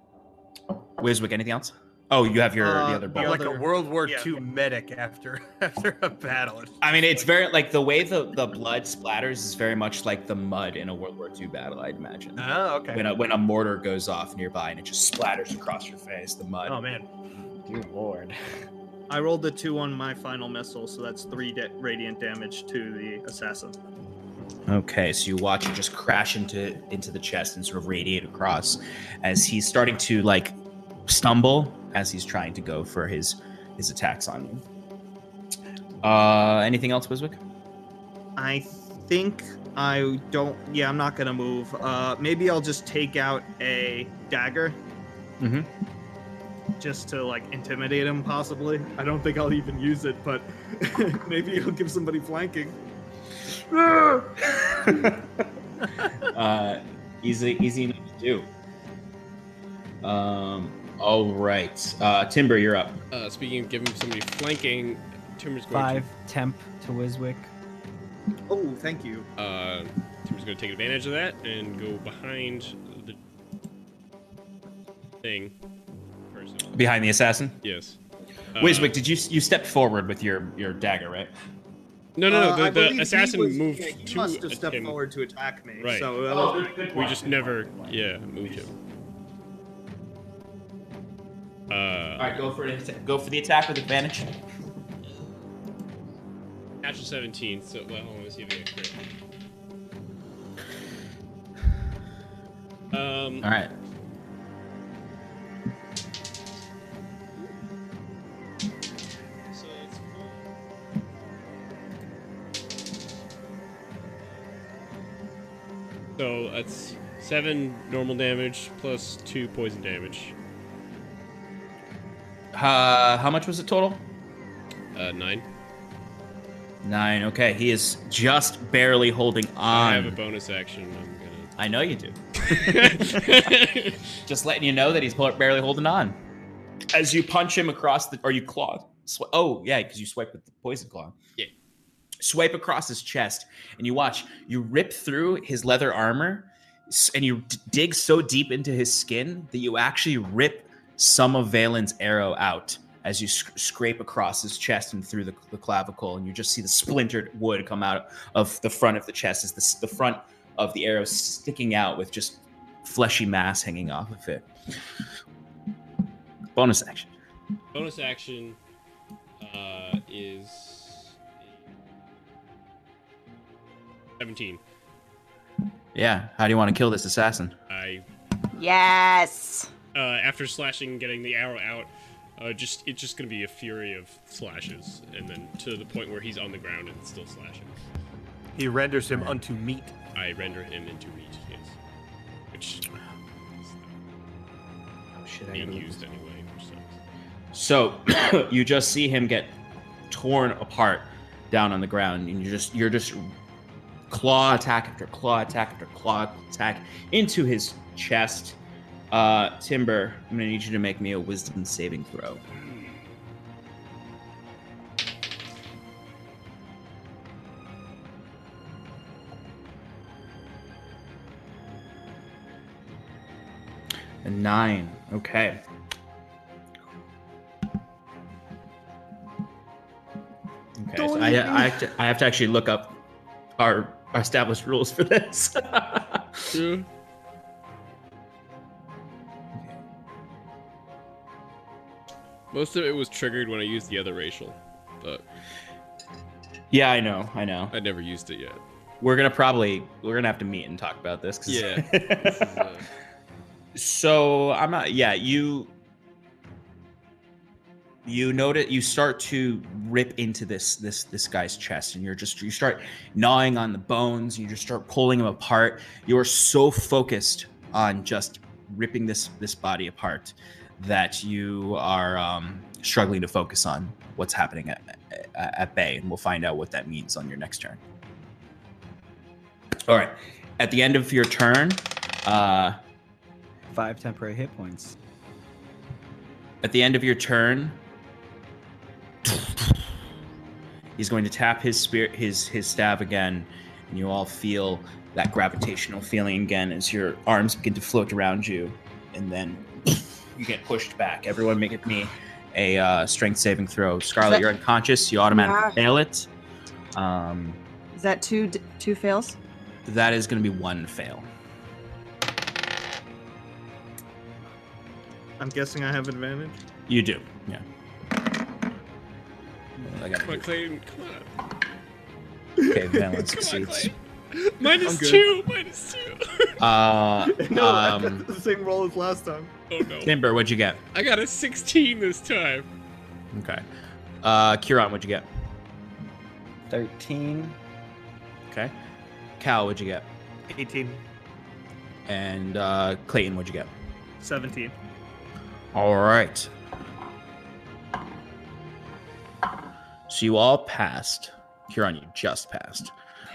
Wiswick, anything else? Oh, you have your Uh, the other the bow. like a World War yeah. II medic after after a battle. I mean, it's very like the way the the blood splatters is very much like the mud in a World War II battle. I'd imagine. Oh, okay. when a when a mortar goes off nearby and it just splatters across your face, the mud. Oh man. Dear lord. I rolled the two on my final missile, so that's three da- radiant damage to the assassin. Okay, so you watch it just crash into into the chest and sort of radiate across as he's starting to like stumble as he's trying to go for his his attacks on you. Uh, anything else, Wiswick? I think I don't. Yeah, I'm not gonna move. Uh, maybe I'll just take out a dagger. Mm-hmm. Just to like intimidate him, possibly. I don't think I'll even use it, but maybe it'll give somebody flanking. uh, easy, easy enough to do. Um, all right, uh, Timber, you're up. Uh, speaking of giving somebody flanking, Timber's going Five temp to Wiswick. Oh, thank you. uh, Timber's going to take advantage of that and go behind the thing. Person. Behind the assassin. Yes. Uh, Wiswick, did you you stepped forward with your your dagger, right? No, no, no. Uh, the, the believe he assassin was- moved yeah, he to must have stepped him. forward to attack me. Right. So uh, We just never, yeah, moved him. Uh, All right, go for it. Go for the attack with advantage. natural 17. So, well, hold on, let's see if I get a crit. Um, All right. so it's So that's seven normal damage plus two poison damage. Uh, how much was it total? Uh, nine. Nine. Okay, he is just barely holding on. I have a bonus action. I'm I know you do. Just letting you know that he's barely holding on. As you punch him across the, or you claw. Sw- oh yeah, because you swipe with the poison claw. Yeah. Swipe across his chest, and you watch. You rip through his leather armor, and you d- dig so deep into his skin that you actually rip some of Valen's arrow out as you sc- scrape across his chest and through the, the clavicle, and you just see the splintered wood come out of the front of the chest as the, the front of the arrow sticking out with just fleshy mass hanging off of it. Bonus action. bonus action uh, is 17. Yeah. How do you want to kill this assassin? I Yes. Uh, after slashing, and getting the arrow out, uh, just it's just gonna be a fury of slashes, and then to the point where he's on the ground and still slashing. He renders him unto meat. I render him into meat. Yes, which is Oh shit! being used anyway. Which sucks. So you just see him get torn apart down on the ground, and you just you're just claw attack after claw attack after claw attack into his chest. Uh, Timber, I'm gonna need you to make me a Wisdom saving throw. A nine. Okay. Okay. So I, I, have to, I have to actually look up our, our established rules for this. Most of it was triggered when I used the other racial, but yeah, I know. I know. I never used it yet. We're gonna probably we're gonna have to meet and talk about this. Yeah. This is, uh, so I'm not. Yeah, you. You notice you start to rip into this this this guy's chest, and you're just you start gnawing on the bones. You just start pulling him apart. You are so focused on just ripping this this body apart that you are um, struggling to focus on what's happening at, at, bay, and we'll find out what that means on your next turn. All right. At the end of your turn, uh, five temporary hit points. At the end of your turn, he's going to tap his spear, his his staff again, and you all feel that gravitational feeling again as your arms begin to float around you, and then you get pushed back. Everyone, make me a uh, strength saving throw. Scarlet, you're unconscious. You automatically Yeah. fail it. Um, Is that two d- two fails? that is going to be one fail. I'm guessing I have advantage. You do, yeah. I got Come on, Clayton. Come on. Okay, Valen Come on, succeeds. Clayton. Minus I'm good. two. Minus two. Uh, no, I um, got the same roll as last time. Oh no. Timber, what'd you get? I got a 16 this time. Okay. Uh, Kieran, what'd you get? Thirteen. Okay. Cal, what'd you get? 18. And uh, Clayton, what'd you get? 17. All right. So you all passed. Kieran, you just passed.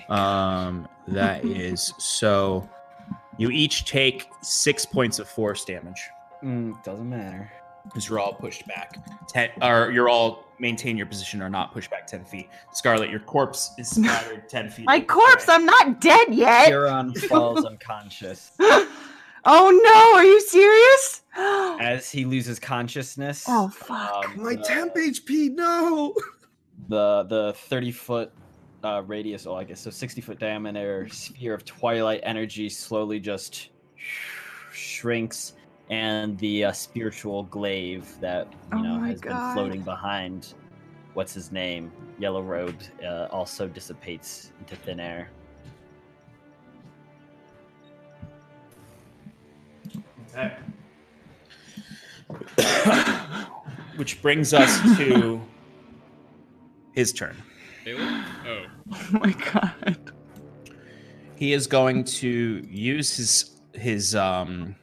Um, that is so. You each take six points of force damage Mm, doesn't matter. because you're all pushed back. Ten, or you're all maintain your position or not pushed back ten feet. Scarlet, your corpse is splattered ten feet. My corpse. I'm not dead yet. Kieran falls unconscious oh no! Are you serious? as he loses consciousness. Oh, fuck. um, My the- temp HP, no! the the 30 foot uh, radius, or I guess so 60 foot diameter sphere of twilight energy slowly just shrinks, and the uh, spiritual glaive that you Oh know my has been floating behind what's his name, Yellow Robe, uh, also dissipates into thin air. Okay. Which brings us to his turn. Balin? Oh. Oh my god. He is going to use his his um.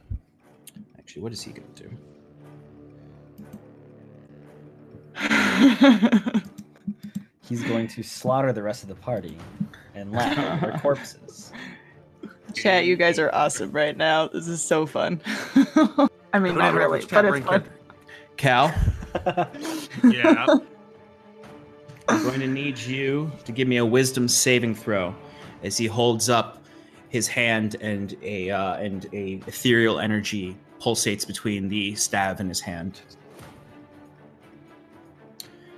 Actually, what is he going to do? He's going to slaughter the rest of the party and laugh at their corpses. Chat, you guys are awesome right now. This is so fun. I mean, Don't really, but it's fun. Cal, Yeah. I'm going to need you to give me a wisdom saving throw as he holds up his hand and a uh, and a ethereal energy pulsates between the staff in his hand.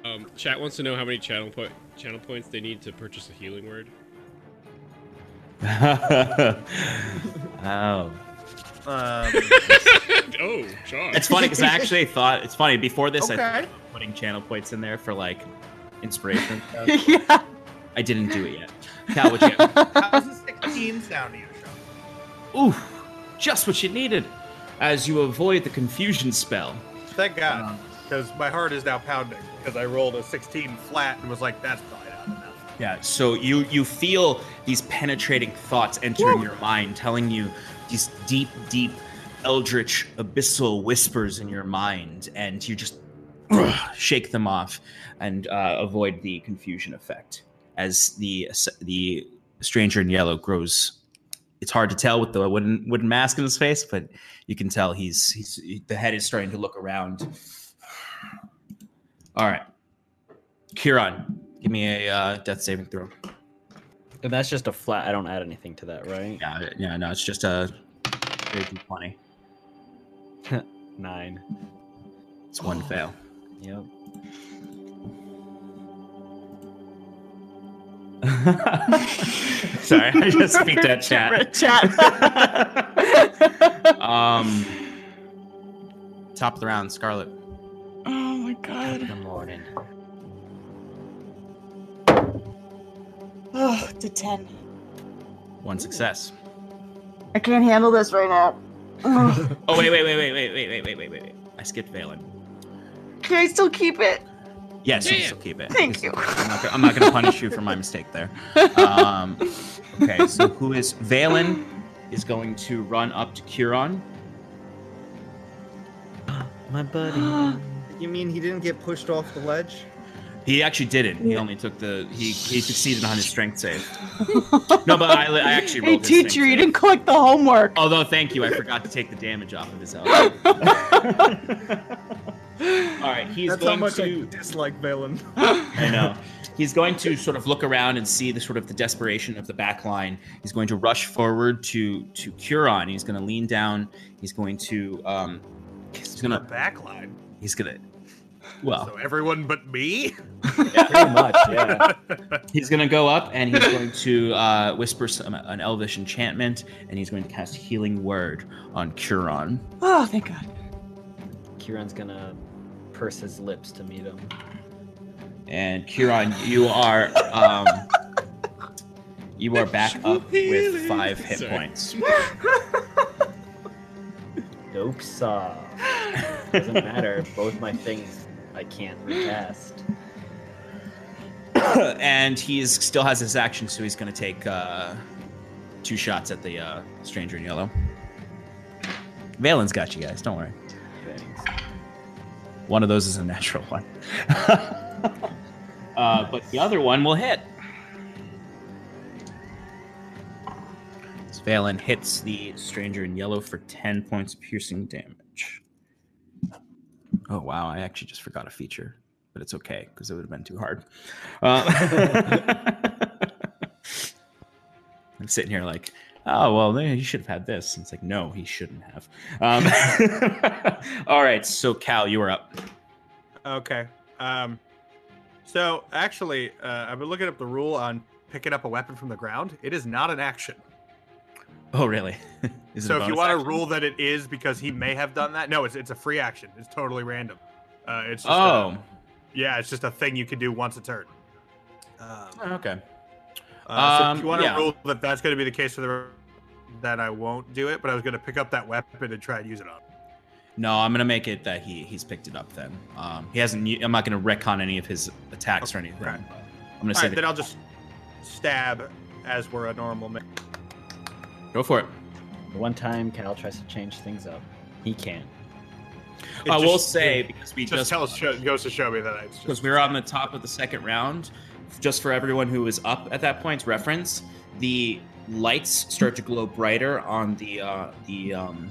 Um, chat wants to know how many channel po- channel points they need to purchase a healing word. oh, Um, oh, John. it's funny because I actually thought it's funny before this. I thought okay. about putting channel points in there for like inspiration. yeah. I didn't do it yet. Cal, what you got? How's the 16 sound to you, Sean? Ooh, just what you needed. As you avoid the confusion spell. Thank God, um, because my heart is now pounding because I rolled a 16 flat and was like, that's probably not enough. Yeah, so you you feel these penetrating thoughts entering your mind, telling you these deep, deep, eldritch, abyssal whispers in your mind, and you just shake them off and uh, avoid the confusion effect as the the stranger in yellow grows. It's hard to tell with the wooden wooden mask in his face, but you can tell he's he's the head is starting to look around. All right, Kieran, give me a uh, death saving throw. And that's just a flat. I don't add anything to that, right? Yeah, yeah, no, it's just a twenty. Nine. It's one fail. Yep. Sorry, I just beat that chat. Chat. Um, top of the round, Scarlet. oh my god. Good morning. Oh, to 10. One success. I can't handle this right now. Oh wait, wait, wait, wait, wait, wait, wait, wait, wait, wait, wait. I skipped Valen. Can I still keep it? Yes, you can still keep it. Thank You you. I'm not, gonna- I'm not gonna punish you for my mistake there. Um, okay, so who is Valen? Is going to run up to Kieran. My buddy. You mean he didn't get pushed off the ledge? He actually didn't. He only took the. He, he succeeded on his strength save. No, but I, I actually Hey, rolled. his teacher, you didn't collect the homework. Although, thank you, I forgot to take the damage off of his health. All right, he's That's how going much to. I dislike Valen. I know. He's going to sort of look around and see the sort of the desperation of the back line. He's going to rush forward to to Kieran. He's going to lean down. He's going to um, he's gonna back line. he's gonna well So everyone but me. Pretty much, yeah. he's gonna go up and he's going to uh, whisper some, an elvish enchantment and he's going to cast healing word on Kieran. Oh, thank God. Kieran's gonna purse his lips to meet him. And Kieran, you are um, you are back up with five hit Sorry. points. Dope saw. Doesn't matter. Both my things I can't recast. and he's still has his action, so he's going to take uh, two shots at the uh, stranger in yellow. Valen's got you guys. Don't worry. Thanks. One of those is a natural one. uh, but the other one will hit. Valen hits the stranger in yellow for 10 points of piercing damage. Oh, wow. I actually just forgot a feature, but it's okay because it would have been too hard. Uh, I'm sitting here like, oh, well, he should have had this. And it's like, no, he shouldn't have. Um, all right. So, Cal, you are up. Okay. Um, so actually, uh, I've been looking up the rule on picking up a weapon from the ground. It is not an action. Oh, really? So if you want to rule that it is because he may have done that, no, it's it's a free action. It's totally random. Uh, it's just Oh, a, yeah, it's just a thing you can do once a turn. Um, okay. uh, so Um, if you want to yeah. rule that that's going to be the case for the that I won't do it, but I was going to pick up that weapon and try and use it on. No, I'm gonna make it that he he's picked it up. Then um, he hasn't. I'm not gonna retcon any of his attacks or anything. Okay. but I'm gonna All say right, then I'll just stab as we're a normal man. go for it. The one time Cal tries to change things up, he can. It I will say it because we just, just tells show, goes to show me that it's because just we were on the top of the second round. Just for everyone who was up at that point, reference the lights start to glow brighter on the uh, the um,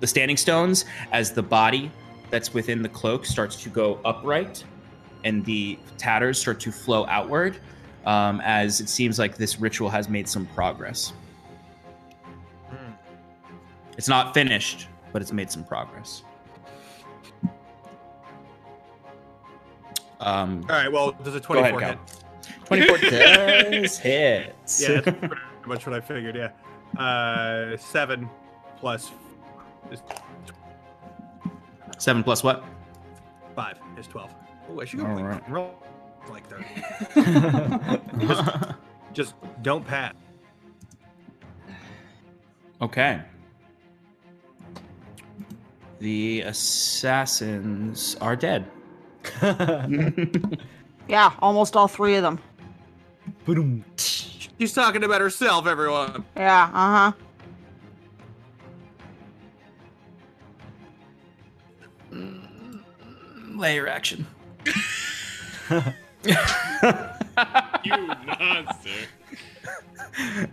the standing stones as the body that's within the cloak starts to go upright, and the tatters start to flow outward. Um, as it seems like this ritual has made some progress. Hmm. It's not finished, but it's made some progress. Um, All right. Well, does a Go ahead, 24 hit? 24 Does hit. Yeah, much what I figured. Yeah. Uh, seven plus is Seven plus what? five is twelve. Oh, I should go All right. roll like that. Just don't pat. okay. The assassins are dead. Yeah, almost all three of them. She's talking about herself, everyone. Yeah, uh huh. Lair action. You monster.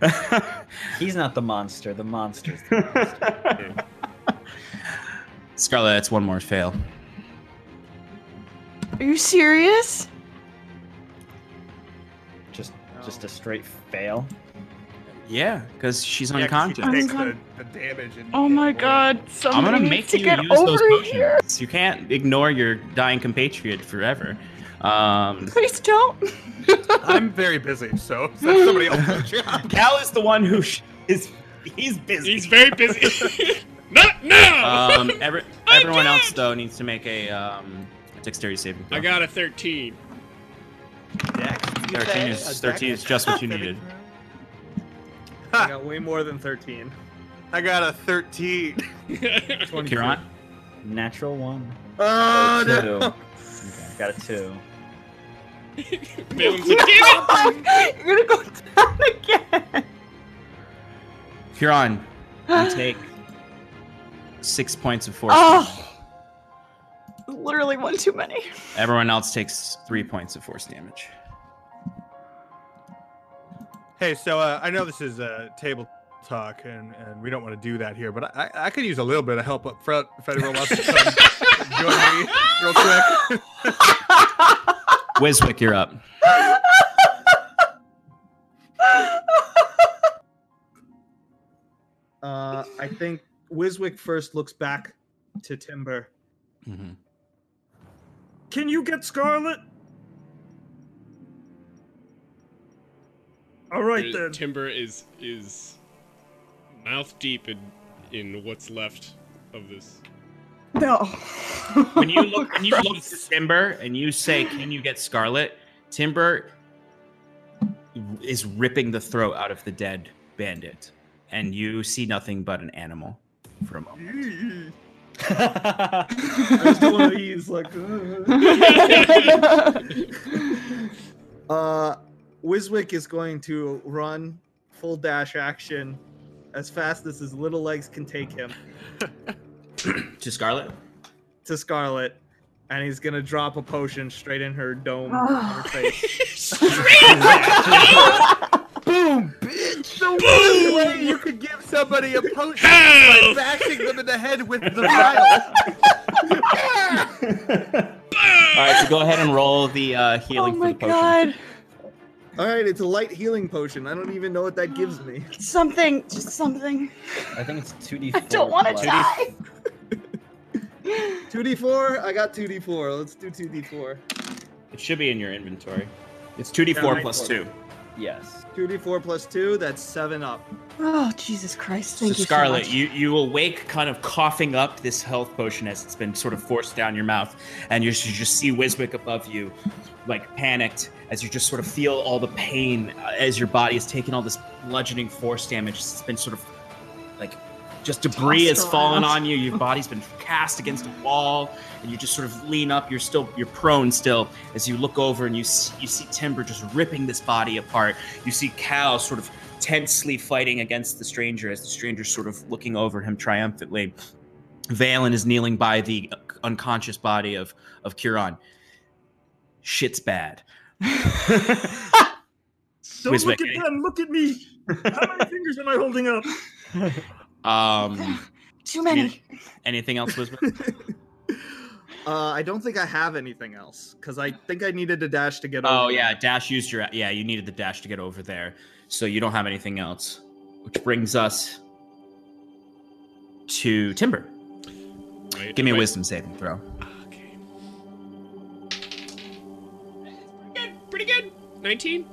He's not the monster. The monster's the monster. Scarlet, that's one more fail. Are you serious? Just, just a straight fail. Yeah, because she's Yeah, 'cause she unconscious. takes the, the damage. And Oh my god, I'm gonna needs make to you get use those over potions. here. You can't ignore your dying compatriot forever. Um, Please don't. I'm very busy, so that's somebody else. Cal is the one who sh- is he's busy. He's very busy. Not now. um, every, everyone else though needs to make a um, dexterity saving throw. I got a 13. Dex, you 13 say? is- A dex? 13 is just what you needed. I got way more than 13. I got a 13. Kieran, Natural one. Oh, two. no. Okay, got a two. Valen's like, damn! You're gonna go down again. Kieran, you take six points of force. Oh. Literally one too many. Everyone else takes three points of force damage. Hey, so uh, I know this is uh, table talk, and, and we don't want to do that here, but I, I could use a little bit of help up front if anyone wants to come join me real quick. Wiswick, you're up. Uh, I think Wiswick first looks back to Timber. Mhm. Can you get Scarlet? All right Timber- then. Timber is is mouth deep in in what's left of this. No. When you look, when you look at Timber and you say, "Can you get Scarlet?" Timber is ripping the throat out of the dead bandit, and you see nothing but an animal for a moment. I just don't want to use like. uh, Wiswick is going to run full dash action as fast as his little legs can take him To Scarlet. to Scarlet, and he's gonna drop a potion straight in her dome on her face. Boom, bitch! The one way you could give somebody a potion is by bashing them in the head with the vial. All right, so go ahead and roll the uh, oh healing for my the potion. God. All right, it's a light healing potion. I don't even know what that gives me. Something. Just something. I think it's 2d4. I don't want to die. 2d4. I got 2d4. Let's do 2d4. It should be in your inventory. It's two d Yeah, four mine plus was. two. Yes. 2d4 plus 2, that's 7 up. Oh Jesus Christ! Thank so you Scarlet, so much. you you awake, kind of coughing up this health potion as it's been sort of forced down your mouth, and you, you just see Wiswick above you, like panicked as you just sort of feel all the pain uh, as your body is taking all this bludgeoning force damage. It's been sort of like just debris has fallen on you. Your body's been cast against a wall, and you just sort of lean up. You're still you're prone still as you look over and you see, you see Timber just ripping this body apart. You see Cal sort of tensely fighting against the stranger as the stranger's sort of looking over him triumphantly. Valen is kneeling by the unconscious body of of Kieran. Shit's bad. Don't Wiswick, look at them. Look at me. How many fingers am I holding up? um, Too many. anything else, Wiswick? Uh, I don't think I have anything else because I think I needed a dash to get Oh over. yeah, dash used your yeah. You needed the dash to get over there, so you don't have anything else. Which brings us to Timber. Right, Give me a right. wisdom saving throw. 19.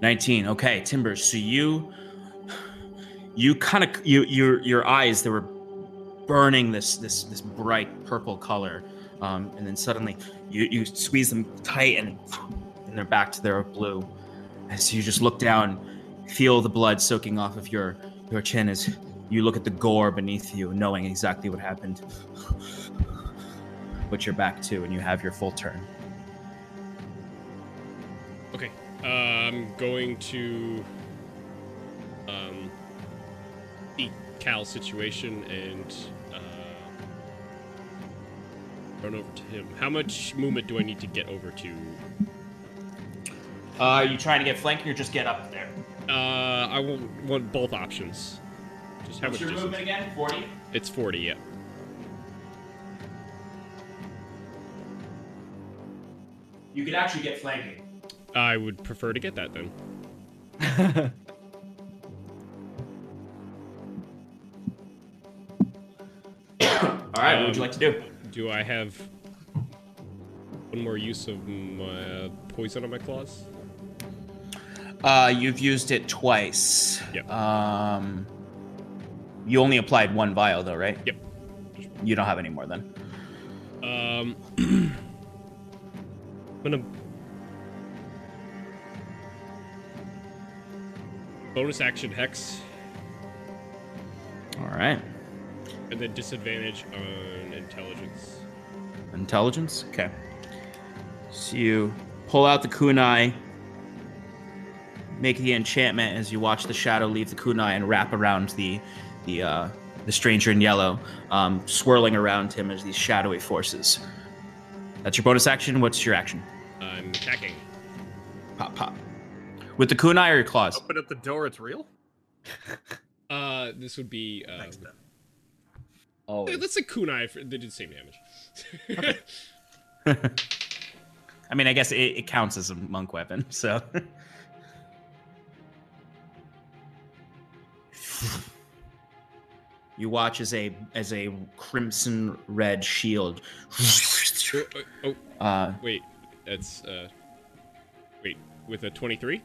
19 okay timber so you you kind of you your your eyes they were burning this this this bright purple color um, and then suddenly you you squeeze them tight and and they're back to their blue. As you just look down feel the blood soaking off of your your chin as you look at the gore beneath you knowing exactly what happened. But you're back to and you have your full turn Okay. Uh, I'm going to um the Cal situation and uh run over to him. How much movement do I need to get over to? uh, are you trying to get flanking or just get up there Uh, I want, want both options. Just how What's much your distance? movement again 40 It's 40, yeah. you could actually get flanking I would prefer to get that then. All right, what would you like to do? Do I have one more use of my uh, poison on my claws? Uh, you've used it twice. Yep. Um, you only applied one vial, though, right? Yep. You don't have any more then. Um, I'm gonna bonus action hex All right. and then disadvantage on intelligence. Intelligence. Okay. So you pull out the kunai, make the enchantment as you watch the shadow leave the kunai and wrap around the the uh, the stranger in yellow, um, swirling around him as these shadowy forces. That's your bonus action. What's your action? I'm attacking. Pop, pop. With the kunai or your claws? Open up the door. It's real. Uh, this would be. Uh, Thanks, Ben. Oh, let's say kunai. For, they did the same damage. I mean, I guess it, it counts as a monk weapon, so. you watch as a as a crimson red shield. oh, oh, oh, Uh, wait, that's uh, wait with a 23.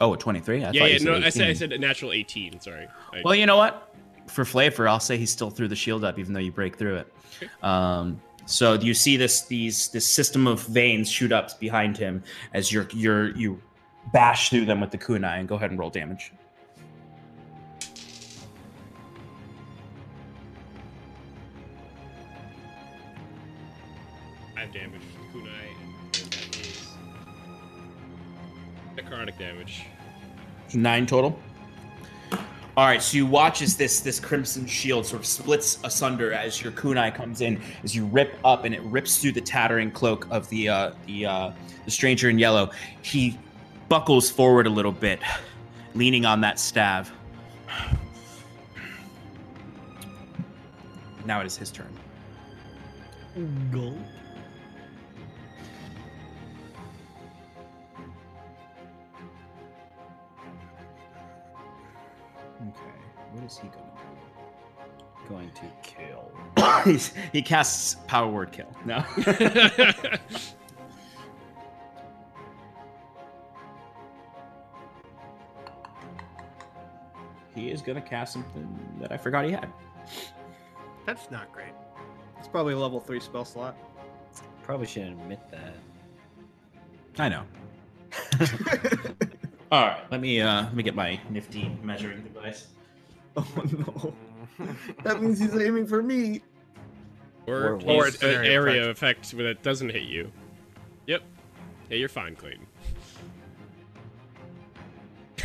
Oh, a 23? I yeah, thought yeah. No, I said I said a natural 18. Sorry. I, Well, you know what? For flavor, I'll say he still threw the shield up, even though you break through it. Um, so you see this these this system of veins shoot up behind him as you're you're you bash through them with the kunai and go ahead and roll damage. Necrotic damage. Nine total. All right, so you watch as this this crimson shield sort of splits asunder as your kunai comes in, as you rip up, and it rips through the tattering cloak of the uh, the uh, the stranger in yellow. He buckles forward a little bit, leaning on that staff. Now it is his turn. Gulp. What is he gonna do? going to kill. he casts power word kill. No. he is gonna cast something that I forgot he had. That's not great. It's probably a level three spell slot. Probably shouldn't admit that. I know. All right, let me uh let me get my nifty measuring device. Oh no. That means he's aiming for me. or Or or an an area area effect where that doesn't hit you. Yep. Hey, you're fine, Clayton.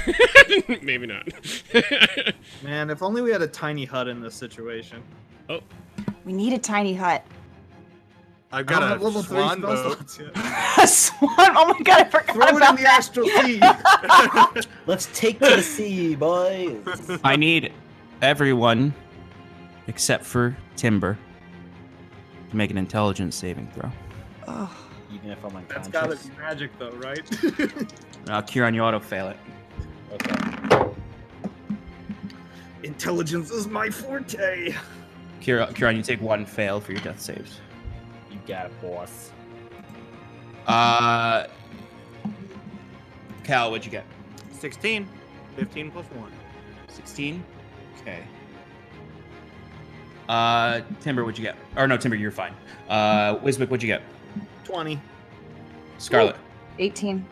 Maybe not. Man, if only we had a tiny hut in this situation. Oh. We need a tiny hut. I've got a have level three swan spell boat. slots yet. A swan. Oh my god, I forgot Throw it about in the astral sea. Let's take to the sea, boys. I need everyone except for Timber to make an intelligence saving throw. Oh, Even if I'm unconscious. That's gotta be magic, though, right? Uh, Kieran, you auto fail it. Okay. Intelligence is my forte. Kieran, Kieran, you take one fail for your death saves. You got it, boss. Uh, Cal, what'd you get? 16. 15 plus 1. 16? Okay. Uh, Timber, what'd you get? Or no, Timber, you're fine. Uh, Wiswick, what'd you get? 20. Scarlet. 18.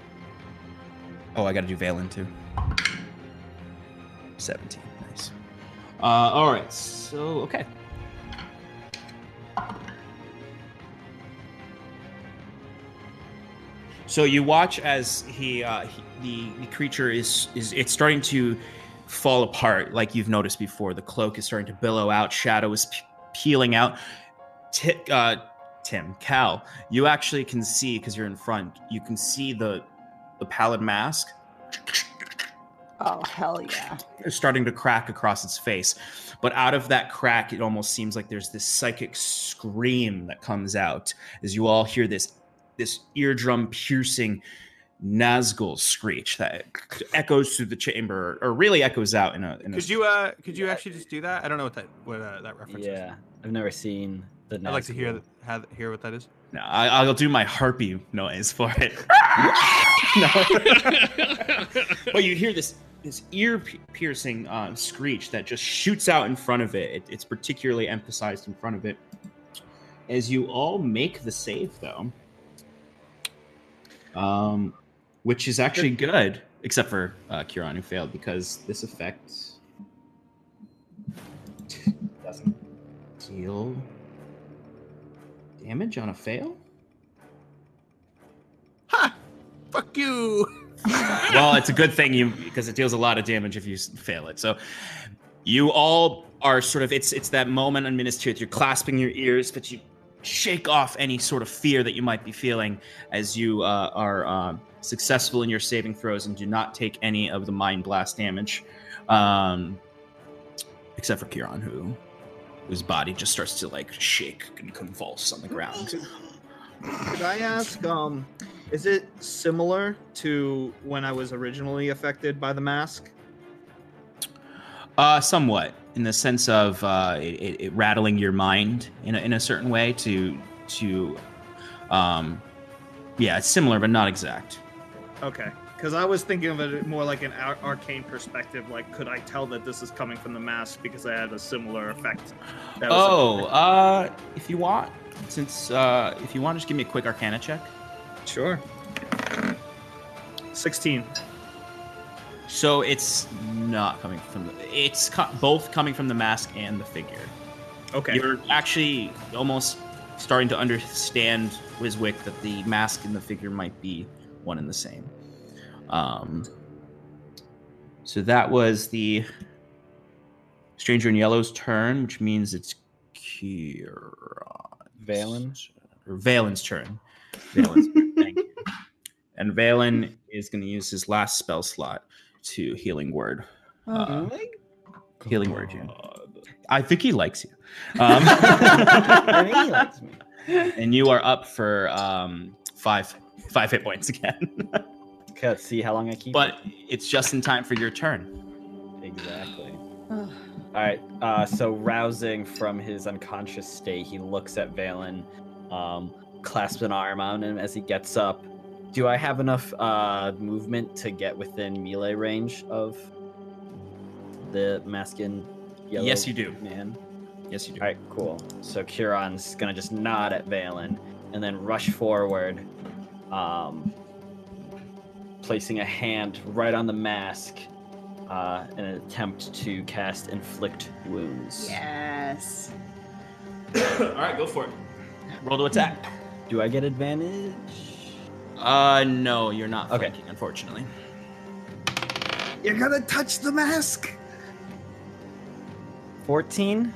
Oh, I gotta do Valen too. 17. Nice. Uh, alright, so, okay. So you watch as he, uh, he the, the creature is is it's starting to fall apart, like you've noticed before. The cloak is starting to billow out, shadow is pe- peeling out. Ti uh, Tim, Cal, you actually can see because you're in front. You can see the the pallid mask Oh, hell yeah. It's starting to crack across its face. But out of that crack, it almost seems like there's this psychic scream that comes out as you all hear this this eardrum piercing Nazgul screech that echoes through the chamber, or really echoes out in a. In a Could you uh could you actually just do that? I don't know what that what uh, that reference is. Yeah, I've never seen the. I'd like to hear have, hear what that is. No, I, I'll do my harpy noise for it. no. but you hear this this ear piercing uh, screech that just shoots out in front of it. it. It's particularly emphasized in front of it. As you all make the save, though, um, which is actually good, except for uh, Kieran who failed because this effect doesn't deal damage on a fail. Ha! Fuck you. well, it's a good thing you because it deals a lot of damage if you fail it. So, You all are sort of it's it's that moment on Minas Tirith. You're clasping your ears, but you shake off any sort of fear that you might be feeling as you uh, are uh, successful in your saving throws and do not take any of the mind blast damage, um, except for Kieran, who whose body just starts to like shake and convulse on the ground. Could I ask, um, is it similar to when I was originally affected by the mask? Uh, somewhat, in the sense of uh, it, it, rattling your mind in a, in a certain way to to, um, yeah, it's similar but not exact. Okay. Because I was thinking of it more like an ar- arcane perspective. Like, could I tell that this is coming from the mask because I had a similar effect? that was- Oh, uh, if you want, since uh, if you want, just give me a quick Arcana check. sure. 16. So it's not coming from the. It's co- both coming from the mask and the figure. Okay. You're actually almost starting to understand Wiswick that the mask and the figure might be one and the same. Um, so that was the Stranger in Yellow's turn, which means it's Kieran. Valen. Or Valen's turn. Valen's turn, thank you. And Valen is going to use his last spell slot to Healing Word. Uh, healing Word you. I think he likes you. Um, I mean, he likes me. and you are up for um, five five hit points again. Okay, let's see how long I keep. but it's just in time for your turn. exactly. All right. Uh, so rousing from his unconscious state, he looks at Valen, um, clasps an arm on him as he gets up. Do I have enough uh, movement to get within melee range of the masculine yellow Yes, you do. man? Yes, you do. All right, cool. So Kieran's gonna just nod at Valen and then rush forward, um, placing a hand right on the mask uh, in an attempt to cast Inflict Wounds. Yes. All right, go for it. Roll to attack. Do I get advantage? Uh, no, you're not Okay. flanking, unfortunately. You're gonna touch the mask. 14?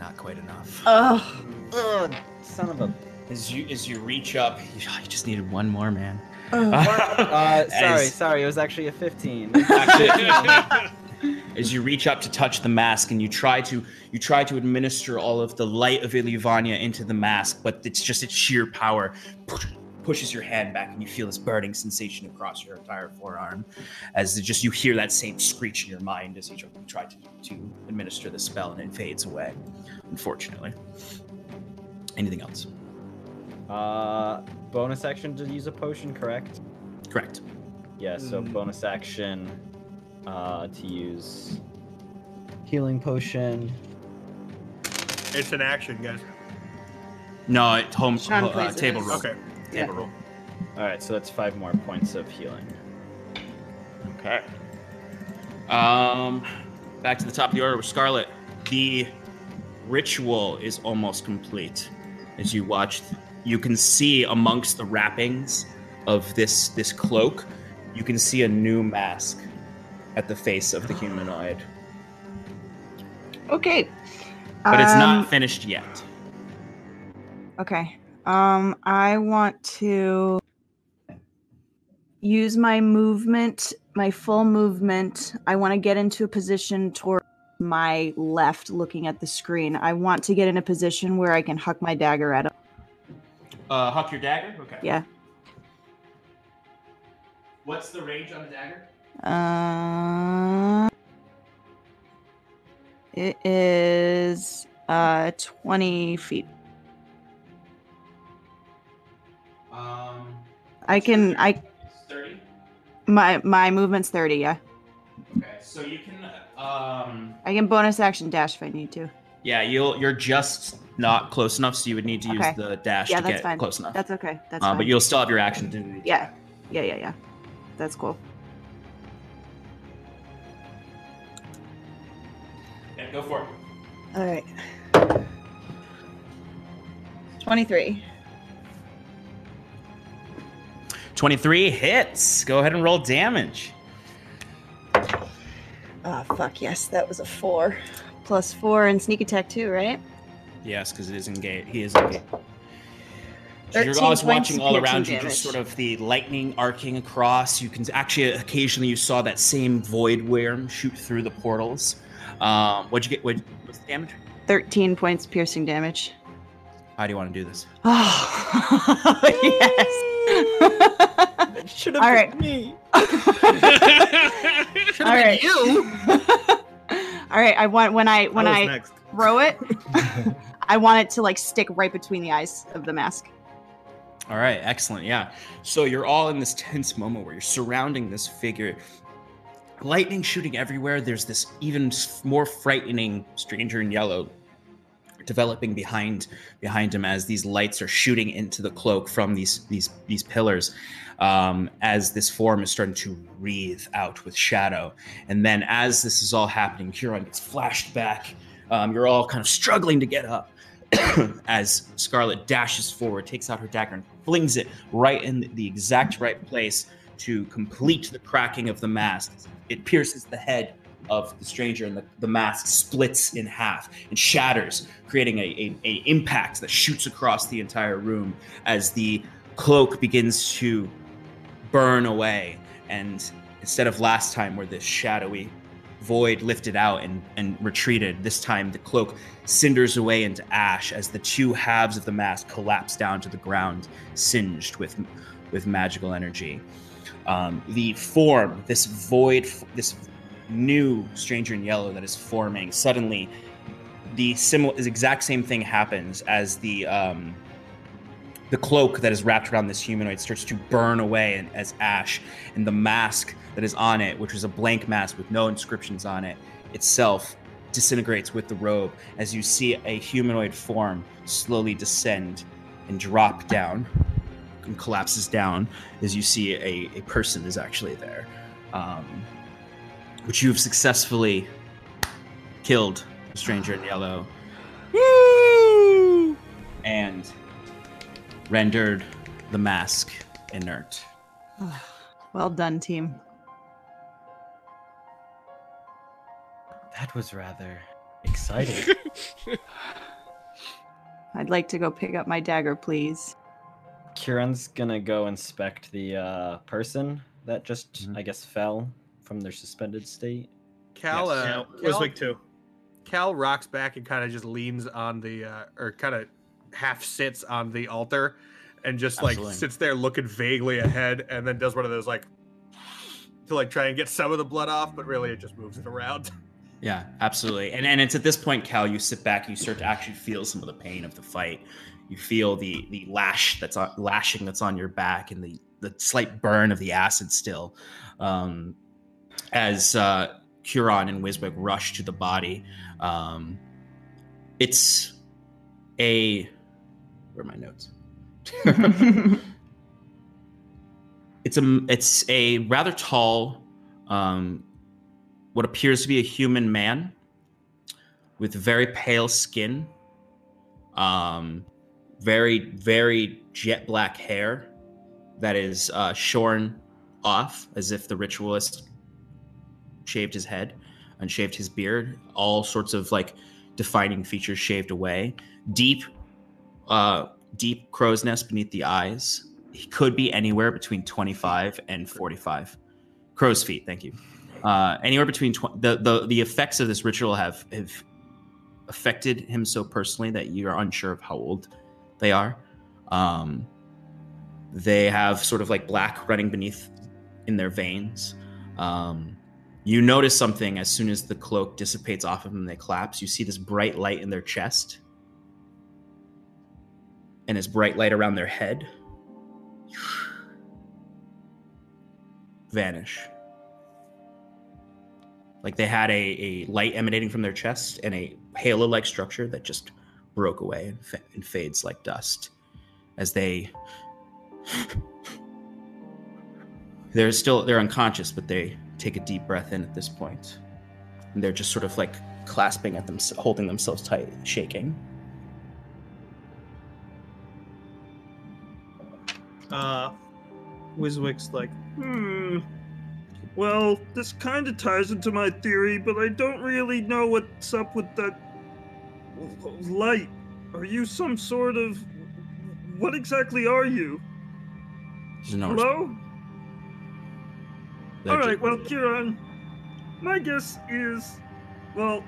Not quite enough. Oh. Ugh, son of a. As you as you reach up, you, you just needed one more, man. Uh, sorry, As- sorry, it was actually a 15. Actually, as you reach up to touch the mask and you try to you try to administer all of the light of Iluvania into the mask, but it's just its sheer power pushes your hand back and you feel this burning sensation across your entire forearm as it just you hear that same screech in your mind as you try- try to, to administer the spell and it fades away unfortunately anything else uh, bonus action to use a potion, correct? correct Yeah, so Mm. bonus action uh, to use healing potion. It's an action, guys. no it home Sean uh, plays it table as- roll Okay. table roll All right, so that's five more points of healing. Okay. Um, back to the top of the order with Scarlet. The ritual is almost complete. As you watch, you can see amongst the wrappings of this this cloak, you can see a new mask at the face of the humanoid, Okay. but it's Um, not finished yet. Okay. Um, I want to use my movement, my full movement. I want to get into a position toward my left, looking at the screen. I want to get in a position where I can huck my dagger at him. Uh, huck your dagger. Okay. Yeah. What's the range on the dagger? Uh, it is uh 20 feet. Um, I can I thirty. my my movement's 30, yeah. Okay, so you can um. I can bonus action dash if I need to. Yeah, you'll you're just not close enough, so you would need to use Okay. the dash Yeah, to that's get fine. close enough. That's okay. That's uh, fine. but you'll still have your action to Yeah. Yeah, yeah, yeah. That's cool. Go for it. All right. 23. 23 hits. Go ahead and roll damage. Ah, fuck yes, that was a four. Plus four and sneak attack too, right? Yes, because it is engaged. He is engaged. So you're always watching all around you, damage. just sort of the lightning arcing across. You can actually occasionally you saw that same void worm shoot through the portals. Um, what'd you get? What, what's the damage? 13 points piercing damage. How do you want to do this? Oh, yes. Should All right. me. All right. You. All right. I want when I when I I next. throw it, I want it to like stick right between the eyes of the mask. All right, excellent. Yeah. So you're all in this tense moment where you're surrounding this figure. Lightning shooting everywhere. There's this even more frightening stranger in yellow developing behind behind him as these lights are shooting into the cloak from these these these pillars. Um, as this form is starting to wreathe out with shadow, and then as this is all happening, Kieran gets flashed back. Um, you're all kind of struggling to get up as Scarlet dashes forward, takes out her dagger, and flings it right in the exact right place to complete the cracking of the mask. It pierces the head of the stranger, and the, the mask splits in half and shatters, creating a, a, a impact that shoots across the entire room as the cloak begins to burn away. And instead of last time, where this shadowy void lifted out and, and retreated, this time the cloak cinders away into ash as the two halves of the mask collapse down to the ground, singed with with magical energy. Um, the form, this void, this new stranger in yellow that is forming, suddenly the similar, the exact same thing happens as the um, the cloak that is wrapped around this humanoid starts to burn away and, as ash, and the mask that is on it, which was a blank mask with no inscriptions on it, itself disintegrates with the robe as you see a humanoid form slowly descend and drop down and collapses down as you see a, a person is actually there, um, which you've successfully killed the stranger in yellow. And rendered the mask inert. Well done, team. That was rather exciting. I'd like to go pick up my dagger, please. Kieran's gonna go inspect the uh, person that just, Mhm. I guess, fell from their suspended state. Cal, Yes. uh, Yeah, Cal, Wiswick too. Cal rocks back and kind of just leans on the, uh, or kind of half sits on the altar and just like Absolutely. sits there looking vaguely ahead and then does one of those like, to like try and get some of the blood off, but really it just moves it around. Yeah, absolutely. And and it's at this point, Cal, you sit back, you start to actually feel some of the pain of the fight. You feel the the lash that's on lashing that's on your back and the the slight burn of the acid still. Um, as uh, Kieran and Wiswick rush to the body, um, it's a where are my notes? it's a it's a rather tall um, what appears to be a human man with very pale skin um, very very jet black hair that is uh, shorn off as if the ritualist shaved his head and shaved his beard. All sorts of like defining features shaved away. Deep uh, deep crow's nest beneath the eyes. He could be anywhere between 25 and 45 crow's feet thank you. Uh, anywhere between tw- the, the the effects of this ritual have have affected him so personally that you are unsure of how old they are. Um, they have sort of like black running beneath in their veins. Um, you notice something as soon as the cloak dissipates off of them they collapse. You see this bright light in their chest and this bright light around their head vanish. Like they had a, a light emanating from their chest and a halo like structure that just broke away and, and fades like dust as they. They're still they're unconscious, but they take a deep breath in at this point, and they're just sort of like clasping at them, holding themselves tight, shaking. Uh, Wiswick's like, hmm. Well, this kind of ties into my theory, but I don't really know what's up with that light. Are you some sort of. What exactly are you? No Hello? They're All ju- right, well, Kieran, my guess is, well,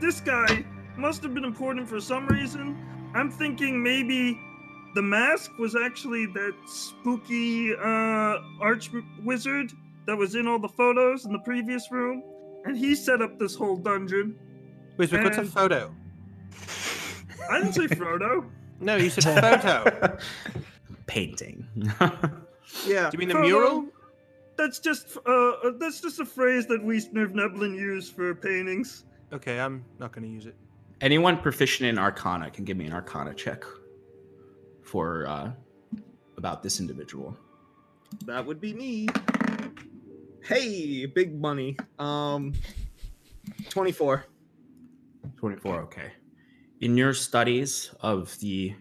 this guy must have been important for some reason. I'm thinking maybe the mask was actually that spooky uh, arch wizard that was in all the photos in the previous room, and he set up this whole dungeon. Wait, wait, what's a And- photo? I didn't say Frodo. No, you said photo. painting. Yeah. Do you mean the Frodo, mural? That's just uh, uh, that's just a phrase that we Nerv Neblin use for paintings. Okay, I'm not going to use it. Anyone proficient in Arcana can give me an Arcana check for uh, about this individual. That would be me. Hey, big money. Um, 24. 24, okay. In your studies of the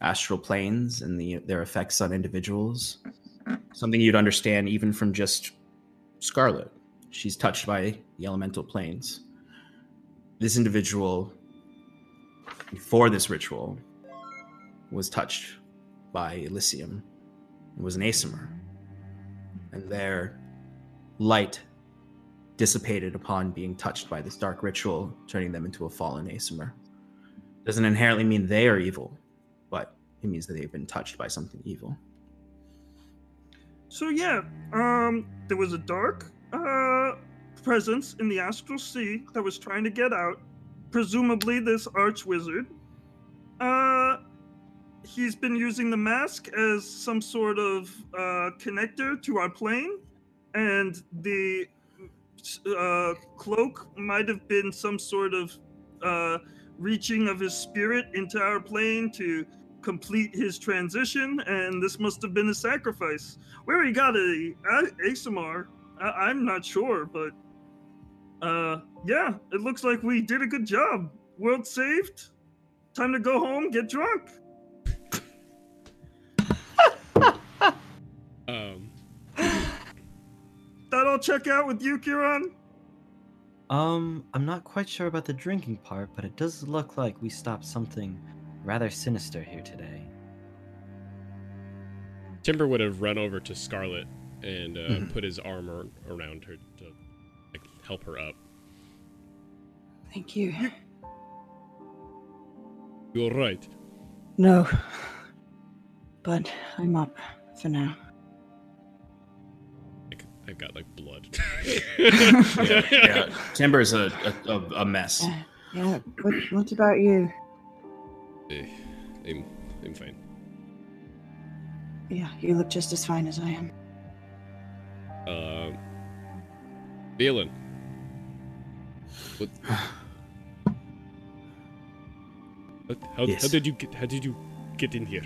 astral planes and the their effects on individuals, something you'd understand even from just Scarlet. She's touched by the elemental planes. This individual, before this ritual, was touched by Elysium. It was an Aasimar. And their light dissipated upon being touched by this dark ritual, turning them into a fallen Aasimar. Doesn't inherently mean they are evil, but it means that they've been touched by something evil. So yeah, um, there was a dark uh, presence in the astral sea that was trying to get out. Presumably, this arch wizard. Uh, he's been using the mask as some sort of uh, connector to our plane, and the uh, cloak might have been some sort of uh, reaching of his spirit into our plane to complete his transition, and this must have been a sacrifice. Where he got a, a Aasimar, I, I'm not sure, but uh, yeah, it looks like we did a good job. World saved. Time to go home, get drunk. All check out with you, Kieran? Um, I'm not quite sure about the drinking part, but it does look like we stopped something rather sinister here today. Timber would have run over to Scarlet and uh, Mhm. put his armor around her to like help her up. Thank you. You're right. No. But I'm up for now. Like, I've got like blood. Yeah, yeah. Timber's a, a, a, a mess. Uh, yeah. What, what about you? Eh, I'm, I'm fine. Yeah, you look just as fine as I am. Um, Valen. What? what how, how did you get? How did you get in here?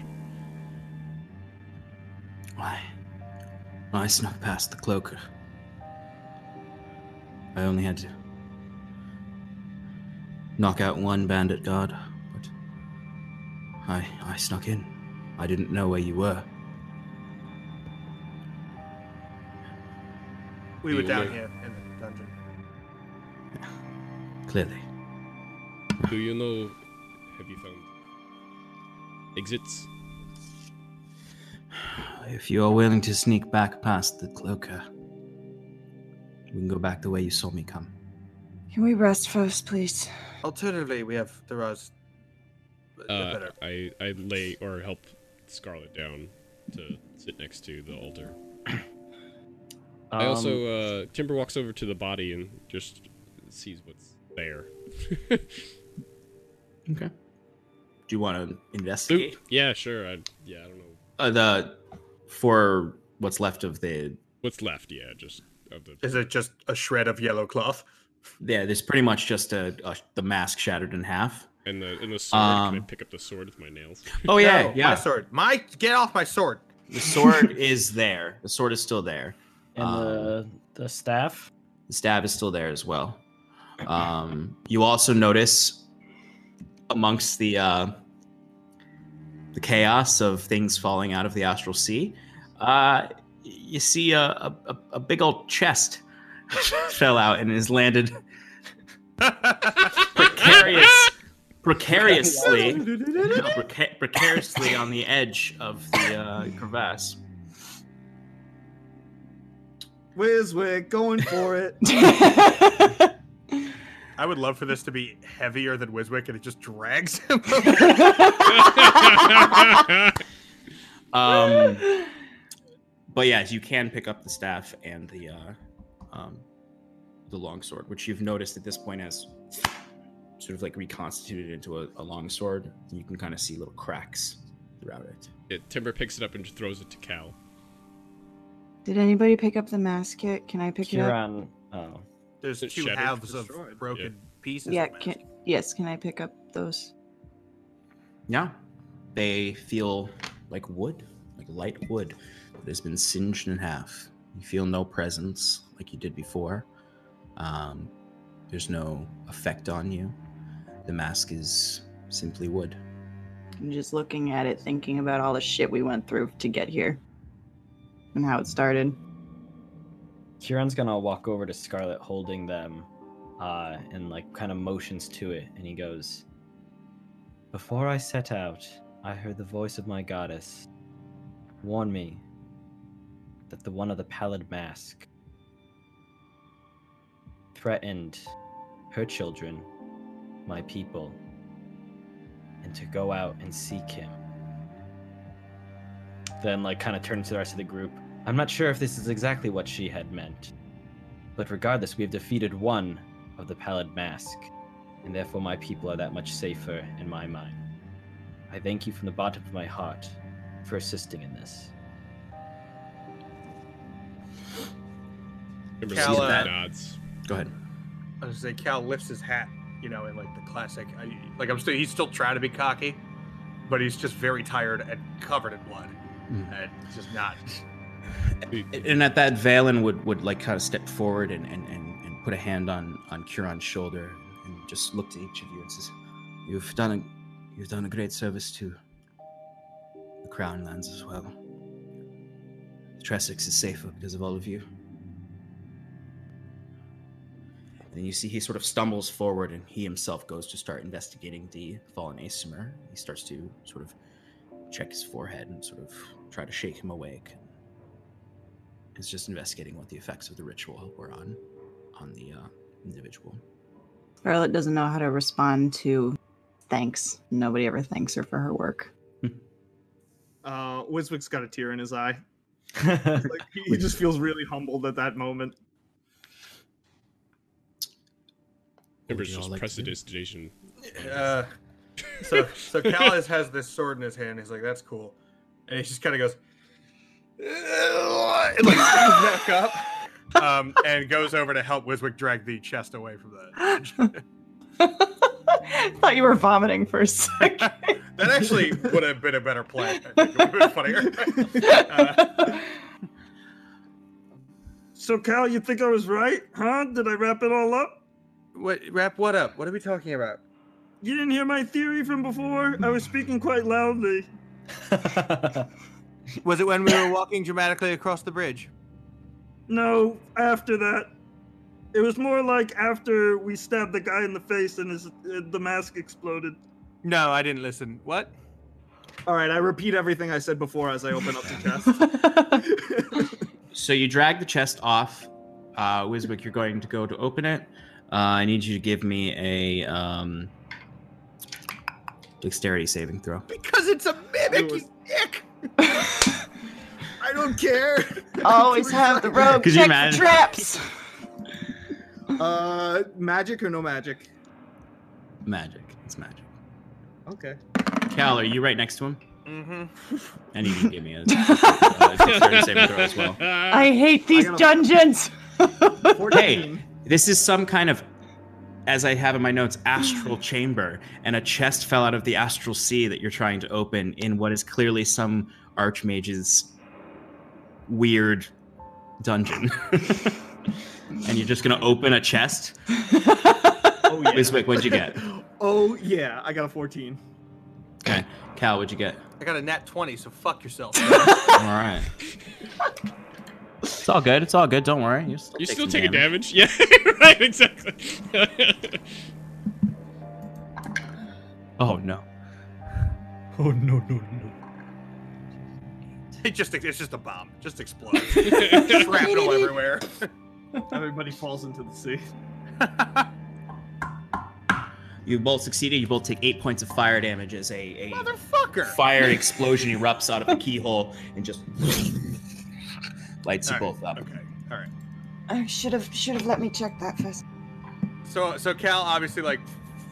Why? I snuck past the cloaker. I only had to knock out one bandit guard, but I I snuck in. I didn't know where you were. We were down know- here in the dungeon. Clearly. Do you know? Have you found exits? If you are willing to sneak back past the cloaker, we can go back the way you saw me come. Can we rest first, please? Alternatively, we have the Raz. the Uh, better. I I lay or help Scarlet down to sit next to the altar. I Um, also uh, Timber walks over to the body and just sees what's there. Okay. Do you want to Oop, investigate? yeah, sure. I, yeah, I don't know Uh, the for what's left of the what's left. Yeah, just of the. Is it just a shred of yellow cloth? yeah, there's pretty much just a, a the mask shattered in half. And the and the sword. Can I Um, pick up the sword with my nails? Oh yeah, No, yeah. My sword. My get off my sword. The sword is there. The sword is still there. and um, the the staff. The stab is still there as well. Um, you also notice amongst the uh, the chaos of things falling out of the astral sea, uh, you see a, a, a- a big old chest fell out and is landed precarious, precariously, preca- precariously on the edge of the uh, crevasse. Wiswick going for it. I would love for this to be heavier than Wiswick, and it just drags him. Um, but yeah, you can pick up the staff and the uh, um, the longsword, which you've noticed at this point has sort of like reconstituted into a, a longsword. You can kind of see little cracks throughout it. Yeah, Timber picks it up and throws it to Cal. Did anybody pick up the mask kit? Can I pick it up? Kieran. Oh. There's It's two shattered. halves Destroyed. of broken pieces. Yeah, can, yes, can I pick up those? Yeah, they feel like wood, like light wood that has been singed in half. You feel no presence like you did before. Um, there's no effect on you. The mask is simply wood. I'm just looking at it, thinking about all the shit we went through to get here and how it started. Kieran's gonna walk over to Scarlet holding them uh, and like kind of motions to it and he goes Before I set out, I heard the voice of my goddess warn me that the one of the pallid mask threatened her children, my people, and to go out and seek him. Then like kind of turns to the rest of the group. I'm not sure if this is exactly what she had meant. But regardless, we have defeated one of the pallid mask, and therefore my people are that much safer in my mind. I thank you from the bottom of my heart for assisting in this. Cal, uh, nods. Go ahead. I was gonna say Cal lifts his hat, you know, in like the classic. I, like I'm still, he's still trying to be cocky, but he's just very tired and covered in blood, Mm. and just not. And at that, Valen would, would like kind of step forward and, and, and, and put a hand on on Kieran's shoulder and just look to each of you and says, "You've done a you've done a great service to the Crown lands as well. Tressex is safer because of all of you." Then you see he sort of stumbles forward and he himself goes to start investigating the fallen Aasimar. He starts to sort of check his forehead and sort of try to shake him awake. Is just investigating what the effects of the ritual were on on the uh, individual. Scarlet doesn't know how to respond to thanks. Nobody ever thanks her for her work. Uh, Wiswick's got a tear in his eye. Like, he, he just feels really humbled at that moment. Timber's would you all just like prestidigitation. Uh, so so Cal has, has this sword in his hand. He's like, "That's cool," and he just kind of goes, and like stands back up, um, and goes over to help Wiswick drag the chest away from the edge. Thought you were vomiting for a second. that actually would have been a better play. I think. It would have been funnier. uh, So, Cal, you think I was right? Huh? Did I wrap it all up? what wrap? What up? What are we talking about? You didn't hear my theory from before? I was speaking quite loudly. Was it when we were walking dramatically across the bridge? No, after that. It was more like after we stabbed the guy in the face and his, uh, the mask exploded. No, I didn't listen. What? All right, I repeat everything I said before as I open up the chest. So you drag the chest off. Uh, Wiswick, you're going to go to open it. Uh, I need you to give me a um, dexterity saving throw. Because it's a mimic, It was- you dick. I don't care. Always have the rogue Could you check imagine? traps. Uh, magic or no magic? Magic. It's magic. Okay. Cal, are you right next to him? Mm-hmm. I need you to give me a, a dexterity saving throw as well. I hate these gotta- dungeons. 14. This is some kind of, as I have in my notes, astral mm-hmm. chamber, and a chest fell out of the astral sea that you're trying to open in what is clearly some archmage's weird dungeon. and you're just gonna open a chest. Oh yeah. Wiswick, what'd you get? Oh yeah, I got a 14. Okay, Cal, what'd you get? I got a nat twenty, so fuck yourself. All right. It's all good. It's all good. Don't worry. You still You're take still taking damage. damage. Yeah, right, exactly. Oh no. Oh no no no! It just it's just a bomb. Just explodes. Shrapnel everywhere. Everybody falls into the sea. You both succeeded. You both take eight points of fire damage as a, a Motherfucker. fire explosion erupts out of the keyhole and just lights you All right, both up. Okay. All right. I should have should have let me check that first. So so Cal obviously like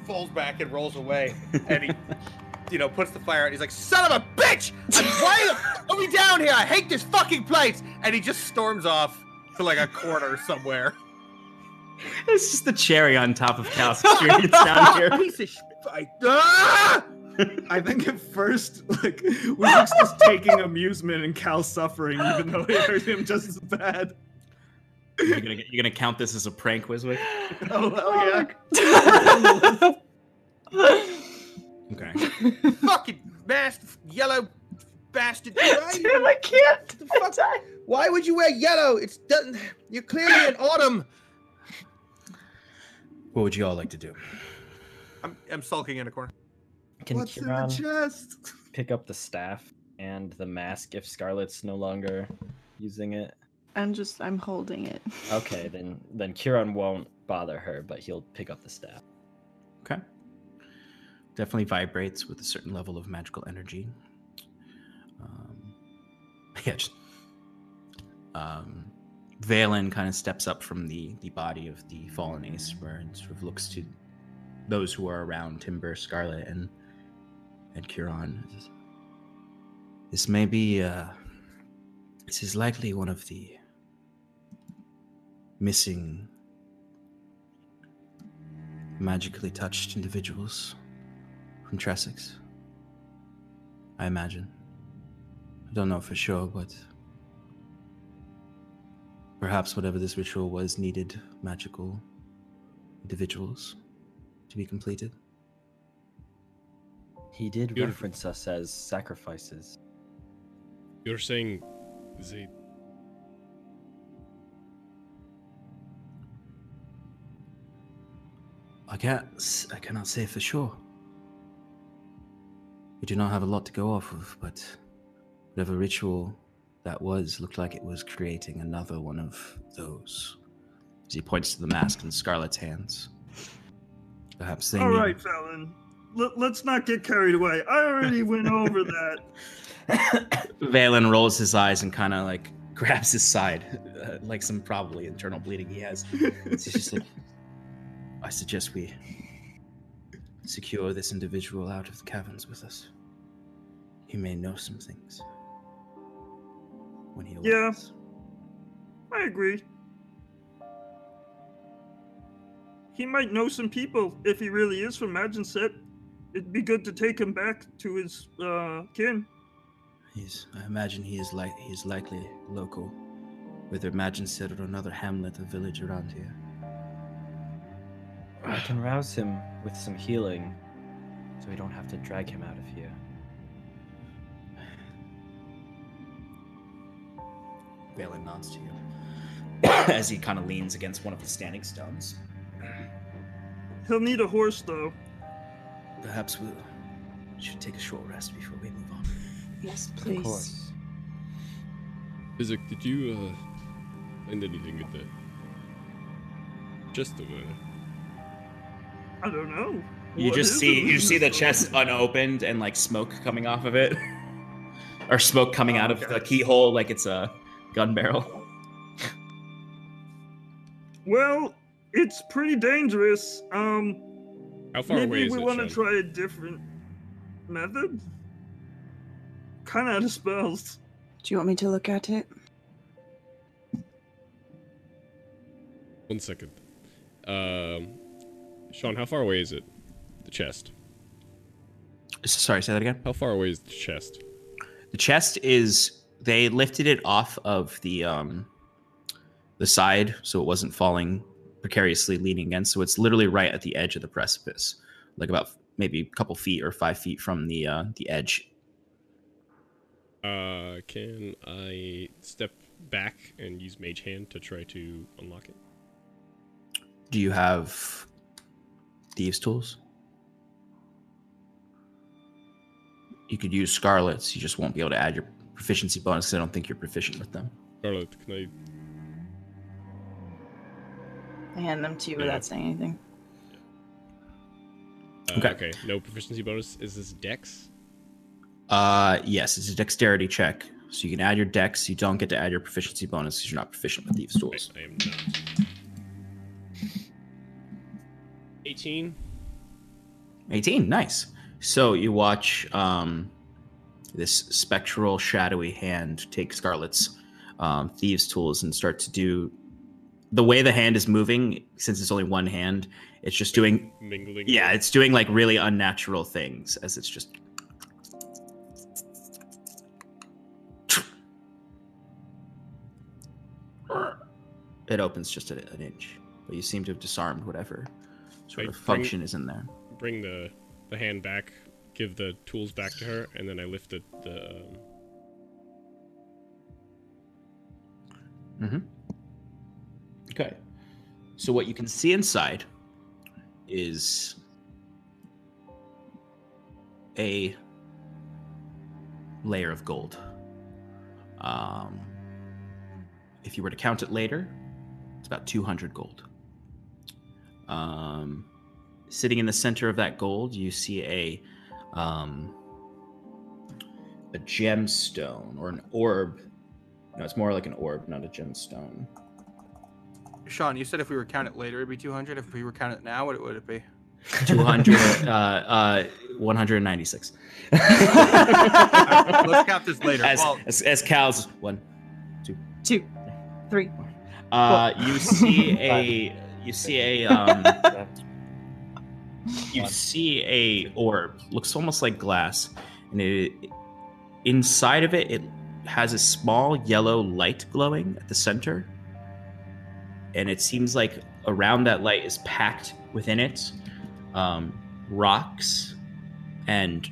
falls back and rolls away, and he, you know, puts the fire out. He's like, "Son of a bitch! I'm why the put me down here? I hate this fucking place!" And he just storms off to like a corner somewhere. It's just the cherry on top of Cal's experience down here. Piece of sh- I, ah! I think at first, like, Wizard's just taking amusement in Cal's suffering, even though it hurt him just as bad. You're gonna, you're gonna count this as a prank, Wiswick? Oh, hell yeah. Okay. fucking masked yellow bastard! Why, Damn, I can't. the fuck? Why would you wear yellow? It's doesn't. You're clearly in autumn. What would you all like to do? I'm, I'm sulking in a corner. Can What's in the Kieran chest? pick up the staff and the mask if Scarlet's no longer using it? I'm just I'm holding it. Okay, then then Kieran won't bother her, but he'll pick up the staff. Okay. Definitely vibrates with a certain level of magical energy. Um, yeah, just, um, Valen kind of steps up from the, the body of the fallen ace, where it sort of looks to those who are around Timber, Scarlet, and and Curon. This may be. Uh, this is likely one of the missing magically touched individuals from Tressex. I imagine. I don't know for sure, but perhaps whatever this ritual was needed magical individuals to be completed. He did Beautiful. reference us as sacrifices. You're saying they I can't. s- I cannot say for sure. We do not have a lot to go off of, but whatever ritual that was looked like it was creating another one of those. As he points to the mask in Scarlet's hands. Perhaps they All need- Fallon. Let, let's not get carried away. I already went over that. Valen rolls his eyes and kind of like grabs his side, uh, like some probably internal bleeding he has. He's just like, I suggest we secure this individual out of the caverns with us. He may know some things when he Yeah. I agree. He might know some people if he really is from Magicet. It'd be good to take him back to his uh, kin. He's. I imagine he is like he is likely local, whether Magicet or another hamlet or village around here. I can rouse him with some healing, so we don't have to drag him out of here. Valen nods to you as he kind of leans against one of the standing stones. He'll need a horse, though. Perhaps we should take a short rest before we move on. Yes, Of please. course. Isaac, did you uh, find anything with the chest over there? I don't know. You What just see it? you see the chest unopened and like smoke coming off of it, or smoke coming out of the keyhole like it's a gun barrel. Well, it's pretty dangerous. Um, How far away maybe is we want to try a different method. Kind of out of spells. Do you want me to look at it? One second. Um, Sean, how far away is it? The chest. Sorry, say that again. How far away is the chest? The chest is they lifted it off of the um the side so it wasn't falling precariously leaning against. So it's literally right at the edge of the precipice, like about maybe a couple feet or five feet from the uh, the edge. Uh, can I step back and use Mage Hand to try to unlock it. Do you have thieves' tools? You could use Scarlet's. You just won't be able to add your proficiency bonus. I don't think you're proficient with them. Scarlet, can I? I hand them to you Yeah. without saying anything. Uh, Okay. okay. No proficiency bonus. Is this Dex? Uh, yes, it's a dexterity check. So you can add your dex. You don't get to add your proficiency bonus because you're not proficient with thieves' I, tools. I am not. 18. 18 nice so you watch um, this spectral shadowy hand take scarlet's um, thieves tools and start to do the way the hand is moving since it's only one hand it's just doing Mingling. yeah it's doing like really unnatural things as it's just it opens just a, an inch but you seem to have disarmed whatever sort of bring- function is in there Bring the the hand back. Give the tools back to her, and then I lift the the. Um, Mm-hmm. Okay. So what you can see inside is a layer of gold. Um, if you were to count it later, it's about 200 gold. Um, sitting in the center of that gold, you see a um, a gemstone or an orb. No, it's more like an orb, not a gemstone. Sean, you said if we were count it later, it'd be 200. If we were count it now, what would it be? 200, uh, uh, 196. Let's count this later. As, Well, as, as cows, one. Two, three. Uh, you see a, you see a, um, you see a orb. Looks almost like glass, and it, inside of it, it has a small yellow light glowing at the center, and it seems like around that light is packed within it um, rocks and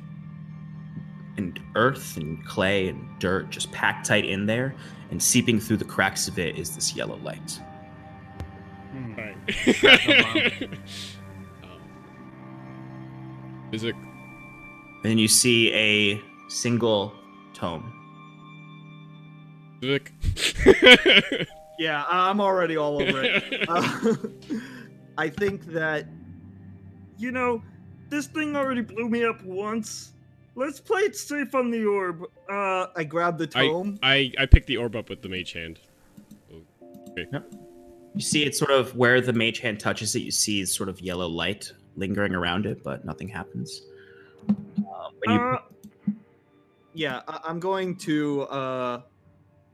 and earth and clay and dirt just packed tight in there, and seeping through the cracks of it is this yellow light. hmm. Alright. no Um, Is it And then you see a single tome. Vic? Yeah, I'm already all over it. Uh, I think that You know, this thing already blew me up once. Let's play it safe on the orb. Uh, I grabbed the I, tome. I I picked the orb up with the mage hand. Okay. You see it's sort of where the mage hand touches it, you see is sort of yellow light lingering around it, but nothing happens. Um, when you, uh, yeah, I- I'm going to. uh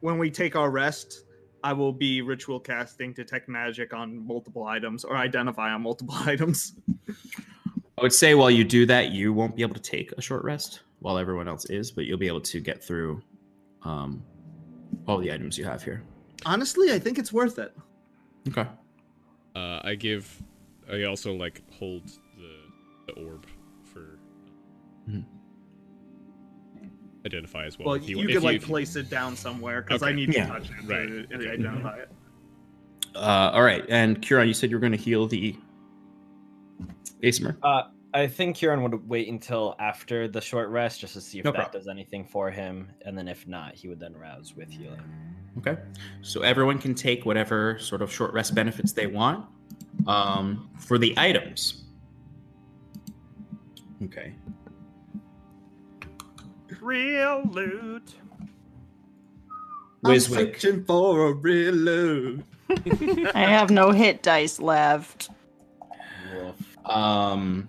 When we take our rest, I will be ritual casting detect magic on multiple items or identify on multiple items. I would say while you do that, you won't be able to take a short rest while everyone else is, but you'll be able to get through um, all the items you have here. Honestly, I think it's worth it. Okay. Uh, I give. I also like hold the the orb identify as well. Well, if you, if could like if- place it down somewhere because I Okay. need to Yeah. touch it Right. to Okay. identify it. Uh, all right. And Kieran, you said you were going to heal the Aasimar. Uh, I think Kieran would wait until after the short rest just to see if No that problem. does anything for him, and then if not, he would then rouse with healing. Okay. So everyone can take whatever sort of short rest benefits they want. Um, for the items. Okay. Real loot. I'm Wiswick. searching for a real loot. I have no hit dice left. Um,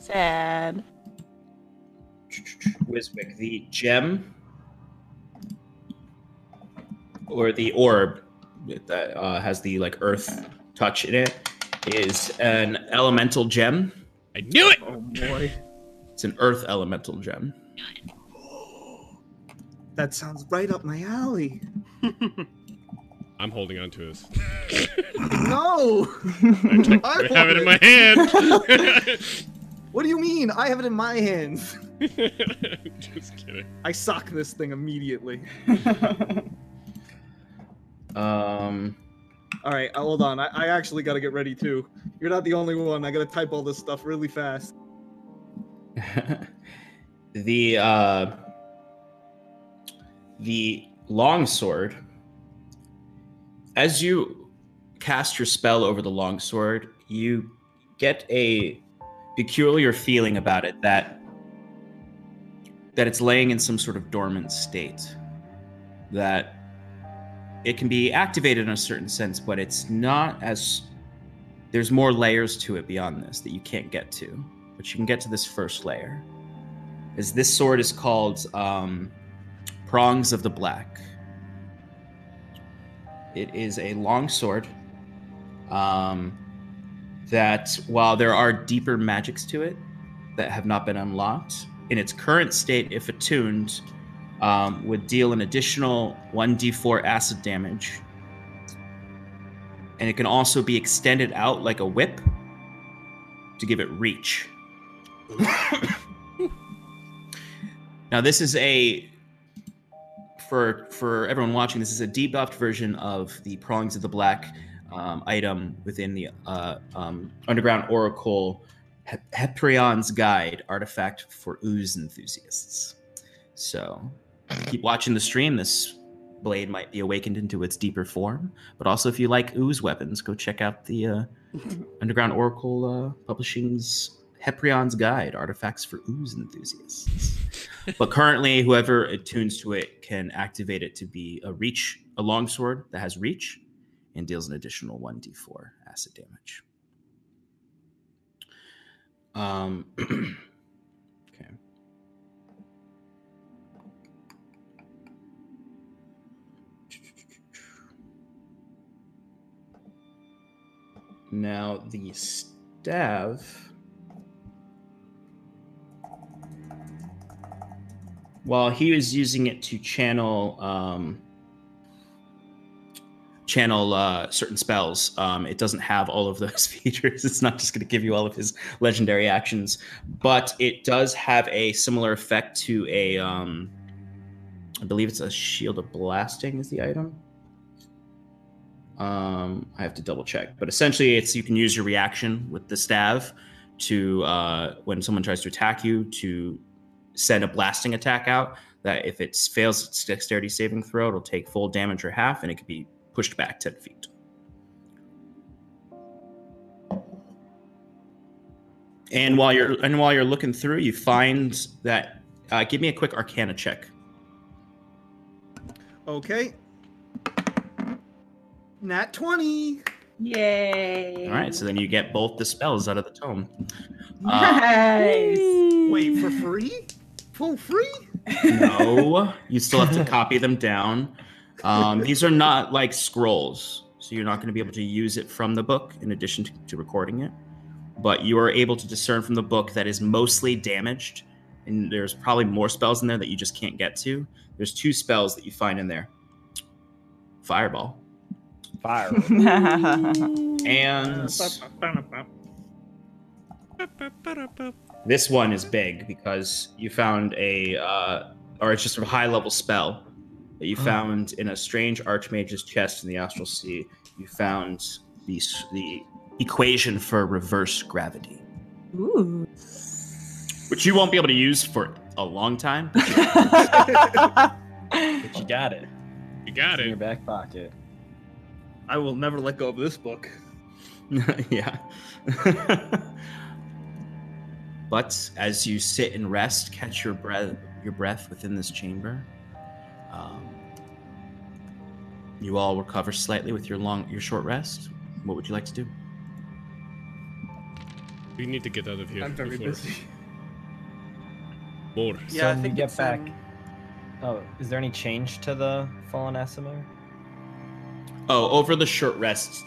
Sad. Wiswick, the gem or the orb that uh, has the like earth touch in it is an elemental gem. I knew it. Oh boy, It's an earth elemental gem. That sounds right up my alley. I'm holding on to this. No, I have it in my hand. what do you mean? I have it in my hands. Just kidding. I sock this thing immediately. Um, All right, uh, hold on. I, I actually got to get ready too. You're not the only one. I got to type all this stuff really fast. the uh, the longsword. As you cast your spell over the longsword, you get a peculiar feeling about it that that it's laying in some sort of dormant state. That it can be activated in a certain sense, but it's not as there's more layers to it beyond this that you can't get to. But you can get to this first layer. Is this sword is called um, Prongs of the Black. It is a long sword um, that, while there are deeper magics to it that have not been unlocked, in its current state, if attuned, um, would deal an additional 1d4 acid damage. And it can also be extended out like a whip to give it reach. now, this is a for for everyone watching. This is a debuffed version of the prongs of the black um, item within the uh, um, underground oracle He- Heprion's Guide artifact for ooze enthusiasts. So keep watching the stream. This blade might be awakened into its deeper form. But also, if you like ooze weapons, go check out the uh, Underground Oracle uh, Publishing's Heprion's Guide Artifacts for Ooze Enthusiasts. but currently, whoever attunes to it can activate it to be a reach, a longsword that has reach and deals an additional 1d4 acid damage. Um, okay. Now the staff. While he was using it to channel um, channel uh, certain spells, um, it doesn't have all of those features. It's not just going to give you all of his legendary actions, but it does have a similar effect to a. Um, I believe it's a shield of blasting is the item. Um, I have to double check, but essentially, it's you can use your reaction with the staff to uh, when someone tries to attack you to send a blasting attack out. That if it fails its dexterity saving throw, it'll take full damage or half, and it could be pushed back ten feet. And while you're and while you're looking through, you find that. Uh, give me a quick Arcana check. Okay. Nat 20. Yay! All right, so then you get both the spells out of the tome. Uh, Nice. Wait, for free? For free? no, you still have to copy them down. Um, these are not like scrolls, so you're not going to be able to use it from the book in addition to, to recording it. But you are able to discern from the book that is mostly damaged, and there's probably more spells in there that you just can't get to. There's two spells that you find in there: Fireball Fire. and this one is big because you found a, uh, or it's just a high level spell that you found in a strange archmage's chest in the astral sea. You found the the equation for reverse gravity, Ooh. which you won't be able to use for a long time. but you got it. You got it. In your back pocket. I will never let go of this book. yeah. but as you sit and rest, catch your breath, your breath within this chamber. Um, you all recover slightly with your long, your short rest. What would you like to do? We need to get out of here. I'm very before busy. More. Yeah, so I think we get back. um, Oh, is there any change to the fallen Aasimar? Oh, over the short rest,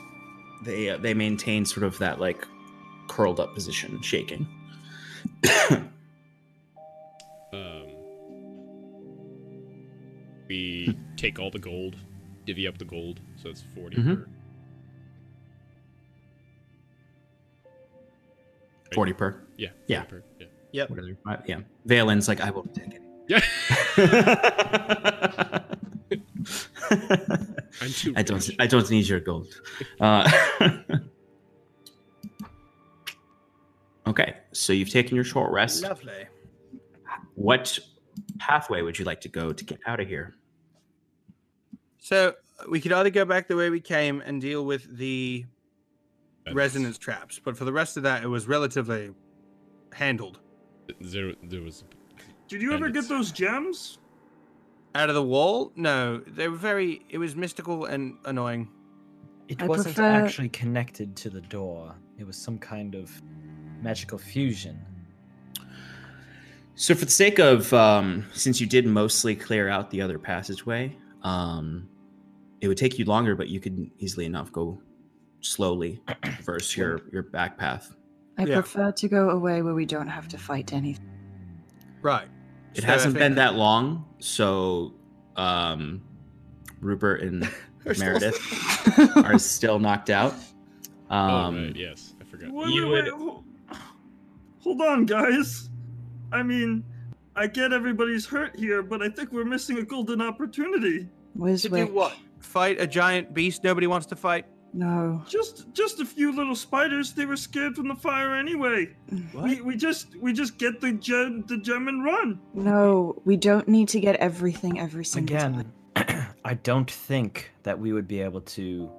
they uh, they maintain sort of that like curled up position, shaking. Um, we take all the gold, divvy up the gold, so it's 40 Mhm. per. Forty per. Yeah. Yeah. 40 per, yeah. Yep. Whatever. Uh, Yeah. Valen's like, I won't take it. Yeah. I'm too I don't. rich. I don't need your gold. Uh, okay, so you've taken your short rest. Lovely. What pathway would you like to go to get out of here? So uh, we could either go back the way we came and deal with the That's- resonance traps, but for the rest of that, it was relatively handled. There, there was. Did you ever get those gems? Out of the wall? No, they were very. It was mystical and annoying. It I wasn't prefer- actually connected to the door. It was some kind of magical fusion. So, for the sake of, um, since you did mostly clear out the other passageway, um, it would take you longer, but you could easily enough go slowly versus your your back path. I Yeah. prefer to go away where we don't have to fight anything. Right. It So hasn't been that long, so um, Rupert and Meredith are still knocked out. oh, Um, right, yes, I forgot. Wait, You wait, would- wait, hol- Hold on, guys. I mean, I get everybody's hurt here, but I think we're missing a golden opportunity. Where's To do what? Fight a giant beast nobody wants to fight? No. Just, just a few little spiders. They were scared from the fire anyway. What? We, we just, we just get the gem, the gem and run. No, we don't need to get everything every single time. Again, I don't think that we would be able to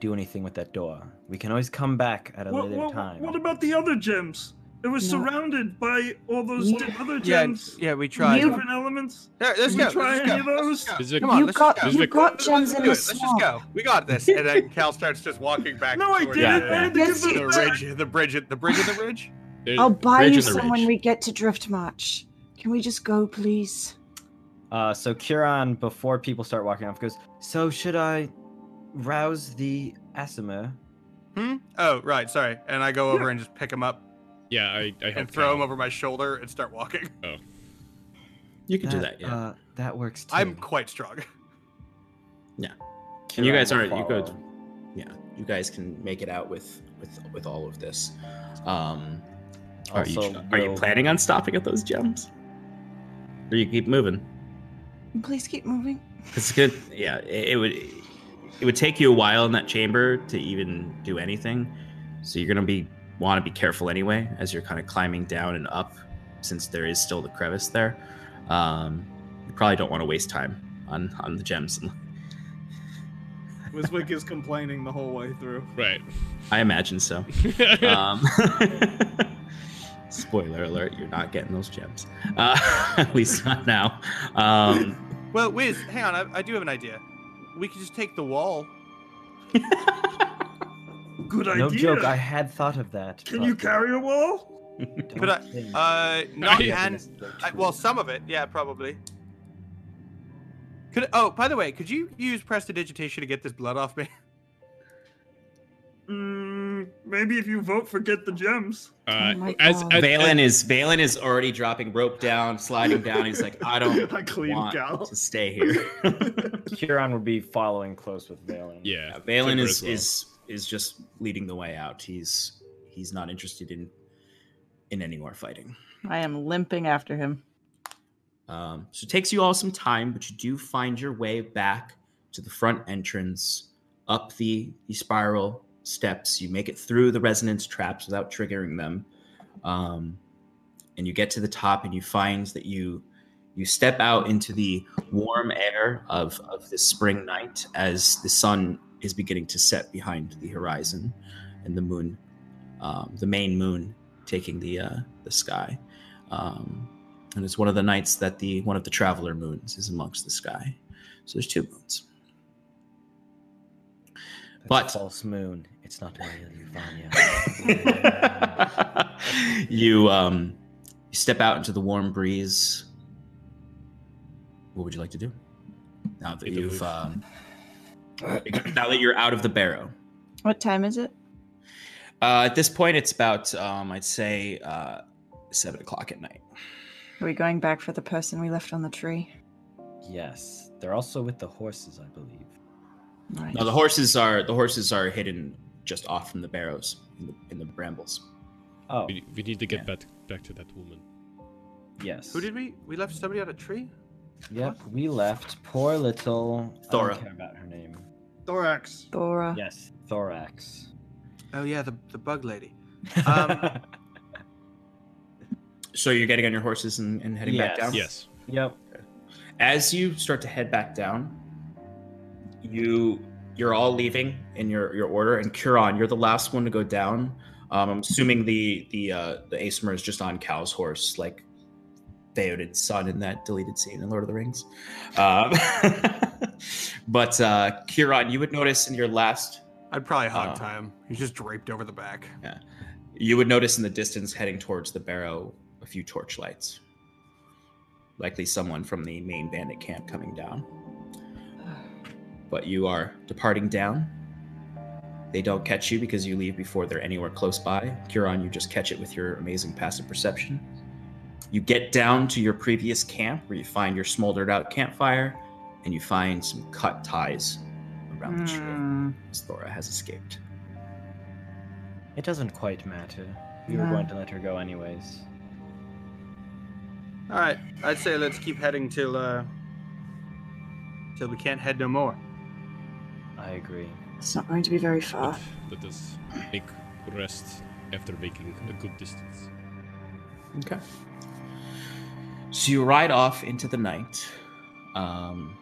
do anything with that door. We can always come back at a What, later what, time. what about the other gems? It was No. surrounded by all those Yeah. di- other gems. yeah, yeah, we tried. You- Different elements. There, let's Did go. we try let's any go, of those? let's go. Come on, You let's got just go. You it- got Let's gems in it. the Let's just go. We got this. And then Cal starts just walking back. No, I didn't. the- I had to Yes, give The back. ridge, the bridge, the bridge of the ridge. There's- I'll buy you on some when we get to Drift March. Can we just go, please? Uh, so Kieran, before people start walking off, goes, So should I rouse the Aasimar? Hmm? Oh, right. Sorry. And I go over and just pick him up yeah, I, I helped and throw him over my shoulder and start walking. Oh, you can do that, yeah. Uh, that works too. I'm quite strong. Yeah. And you Kieran guys will aren't. You follow. go. Yeah, you guys can make it out with with with all of this. Um, are you Also, are you planning on stopping at those gems? Or you keep moving? Please keep moving. It's good. Yeah, it, it would it would take you a while in that chamber to even do anything. So you're gonna be want to be careful anyway as you're kind of climbing down and up, since there is still the crevice there. Um, you probably don't want to waste time on on the gems. Wiswick is complaining the whole way through. Right. I imagine so. Um, spoiler alert: you're not getting those gems, uh, at least not now. Um, Well, Wiz, hang on. I, I do have an idea. We could just take the wall. Good idea. No joke, I had thought of that. Can but you carry a wall? don't Could I- Uh, not and I, well, some of it, yeah, probably. Could oh, by the way, could you use prestidigitation to get this blood off me? Mm, maybe if you vote for get the gems. Uh, Oh my as, God. as, Valen is Valen is already dropping rope down, sliding down. He's like, I don't I clean want Cal. to stay here. Kieran would be following close with Valen. yeah, Yeah, Valen is well. is is just leading the way out. He's he's not interested in in any more fighting. I am limping after him. Um, so it takes you all some time, but you do find your way back to the front entrance, up the, the spiral steps. You make it through the resonance traps without triggering them, um, and you get to the top, and you find that you you step out into the warm air of of this spring night as the sun is beginning to set behind the horizon, and the moon, um, the main moon, taking the uh, the sky. Um, and it's one of the nights that the one of the traveler moons is amongst the sky. So there's two moons. It's But- a false moon. It's not real, Uvania. you um you step out into the warm breeze. What would you like to do? Now that Make you've move. um, now that you're out of the barrow. What time is it? Uh, at this point, it's about um, I'd say uh, seven o'clock at night. Are we going back for the person we left on the tree? yes, they're also with the horses, I believe. Right. No, the horses are the horses are hidden just off from the barrows in the, in the brambles. Oh, We, we need to get Yeah. back back to that woman. yes. Who did we? We left somebody on a tree. Yep, we left. Poor little. I Thora. don't care about her name. Thorax. Thora. Yes, thorax. Oh yeah, the the bug lady. Um, So you're getting on your horses and, and heading back Yes. down. Yes. yep. As you start to head back down, you you're all leaving in your your order, and Curon, you're the last one to go down. Um, I'm assuming the the uh, the Aasimar is just on Cal's horse, like Theoden's son in that deleted scene in Lord of the Rings. Um, but uh, Curon, you would notice in your last I'd probably hog Uh, him. He's just draped over the back. Yeah. You would notice in the distance heading towards the barrow a few torchlights. Likely someone from the main bandit camp coming down. But you are departing down. They don't catch you because you leave before they're anywhere close by. Huron, you just catch it with your amazing passive perception. You get down to your previous camp where you find your smoldered out campfire and you find some cut ties around the tree Hmm. as Thora has escaped. It doesn't quite matter. We were going to let her go anyways. all right, I'd say let's keep heading till uh till we can't head no more. I agree. It's not going to be very far. Let us make rest after making a good distance. Okay. So you ride off into the night. Um,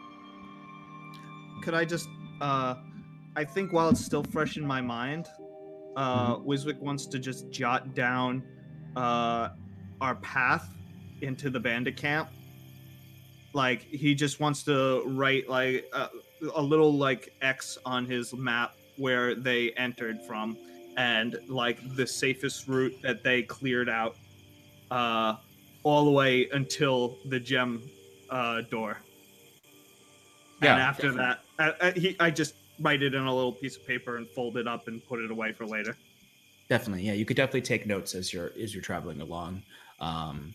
Could I just uh I think while it's still fresh in my mind, uh Wiswick wants to just jot down uh our path into the bandit camp. Like he just wants to write like a, a little like X on his map where they entered from and like the safest route that they cleared out uh all the way until the gem uh door. Yeah, and after that, I, I, he, I just write it in a little piece of paper and fold it up and put it away for later. definitely, yeah. You could definitely take notes as you're as you're traveling along um,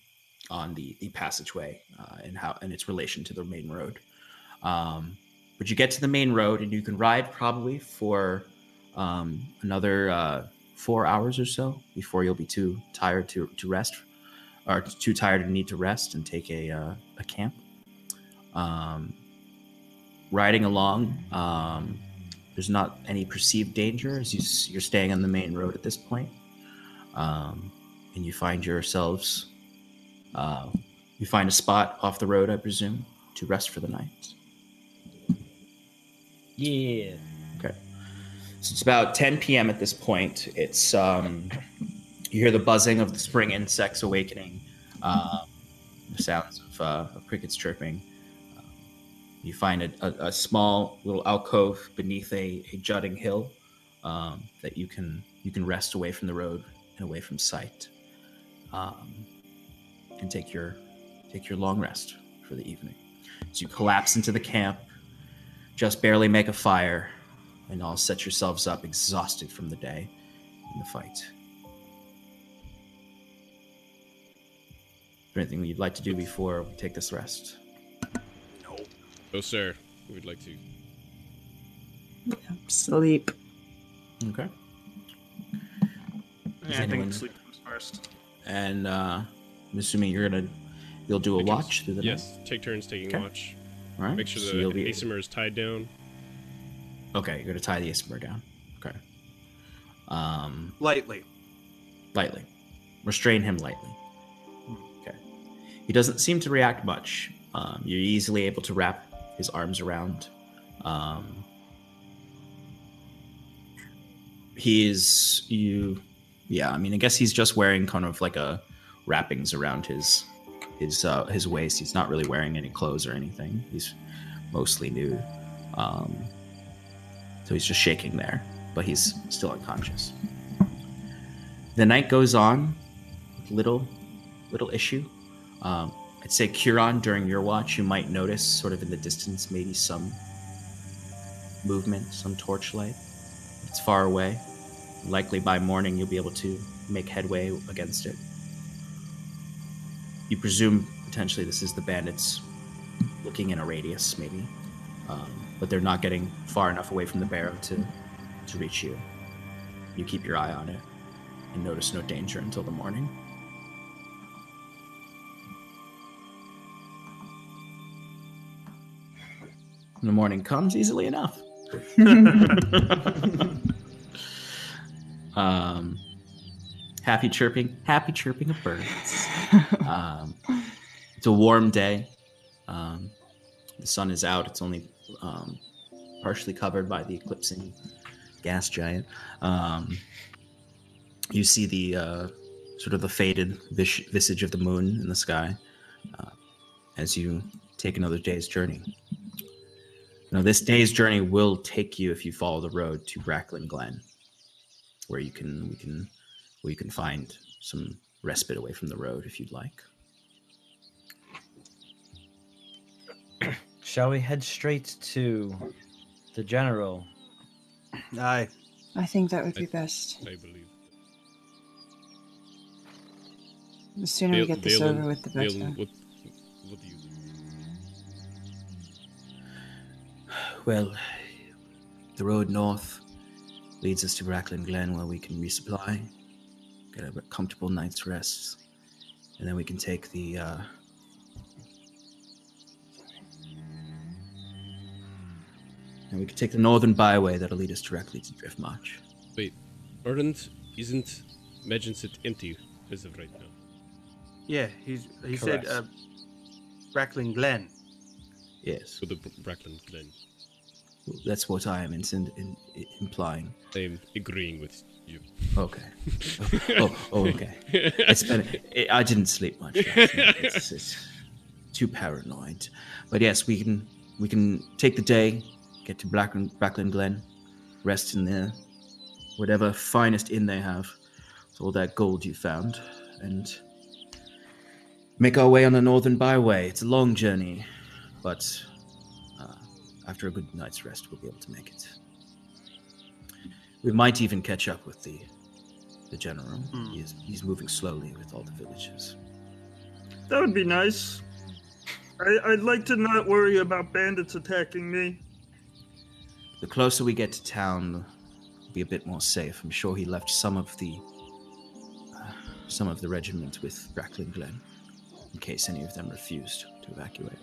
on the the passageway uh, and how and its relation to the main road. Um, but you get to the main road and you can ride probably for um, another uh, four hours or so before you'll be too tired to to rest or too tired and need to rest and take a uh, a camp. Um, riding along. Um, there's not any perceived danger as you, you're staying on the main road at this point. Um, and you find yourselves, uh, you find a spot off the road, I presume, to rest for the night. Yeah. Okay. So it's about 10 p.m. at this point. It's um, you hear the buzzing of the spring insects awakening, um, the sounds of, uh, crickets chirping. You find a, a, a small little alcove beneath a, a jutting hill um, that you can you can rest away from the road and away from sight, um, and take your take your long rest for the evening. So you collapse into the camp, just barely make a fire, and all set yourselves up exhausted from the day and the fight. There anything you'd like to do before we take this rest? No. Oh, sir, we'd like to. Sleep. Okay. Yeah, I think sleep comes first. And uh, I'm assuming you're gonna you'll do a Because- watch through the night. Yes, take turns taking Okay. watch. All right. Make sure so the you'll be Aasimar is tied down. okay. You're gonna tie the Aasimar down. Okay. Um, Lightly. lightly. Restrain him lightly. He doesn't seem to react much. Um, you're easily able to wrap his arms around. Um, he is you. Yeah, I mean, I guess he's just wearing kind of like a wrappings around his his uh, his waist. He's not really wearing any clothes or anything. He's mostly nude. Um, so he's just shaking there, but he's still unconscious. The night goes on with little little issue. Um, I'd say Curon during your watch, you might notice sort of in the distance maybe some movement, some torchlight. It's far away. Likely by morning you'll be able to make headway against it. You presume potentially this is the bandits looking in a radius, maybe, um, but they're not getting far enough away from the barrow to to reach you. You keep your eye on it and notice no danger until the morning. The morning comes easily enough. um, happy chirping, happy chirping of birds. Um, it's a warm day. Um, the sun is out. It's only um, partially covered by the eclipsing gas giant. Um, you see the uh, sort of the faded vis- visage of the moon in the sky uh, as you take another day's journey. Now, this day's journey will take you, if you follow the road, to Bracklin Glen, where you can we can where you can find some respite away from the road if you'd like. Shall we head straight to the general? Aye. I think that would be best. I believe. The sooner we get this Valen- over with, the Valen, better. what, what Well, the road north leads us to Bracklin Glen, where we can resupply, get a comfortable night's rest, and then we can take the. Uh, and we can take the northern byway that'll lead us directly to Driftmarch. Wait, aren't isn't Meginsit empty as of right now? Yeah, he's he said Correct. uh, Bracklin Glen. Yes, For the Br- Bracklin Glen. That's what I am in, in, implying. I am agreeing with you. Okay. oh, oh, okay. It's been. It, I didn't sleep much. It's, it's too paranoid. But yes, we can we can take the day, get to Blackland, Blackland Glen, rest in there, whatever finest inn they have, with all that gold you found, and make our way on the northern byway. It's a long journey, but after a good night's rest, we'll be able to make it. We might even catch up with the the general. Hmm. He is, he's moving slowly with all the villages. That would be nice. I, I'd like to not worry about bandits attacking me. The closer we get to town, we'll be a bit more safe. I'm sure he left some of the uh, some of the regiment with Bracklin Glen in case any of them refused to evacuate.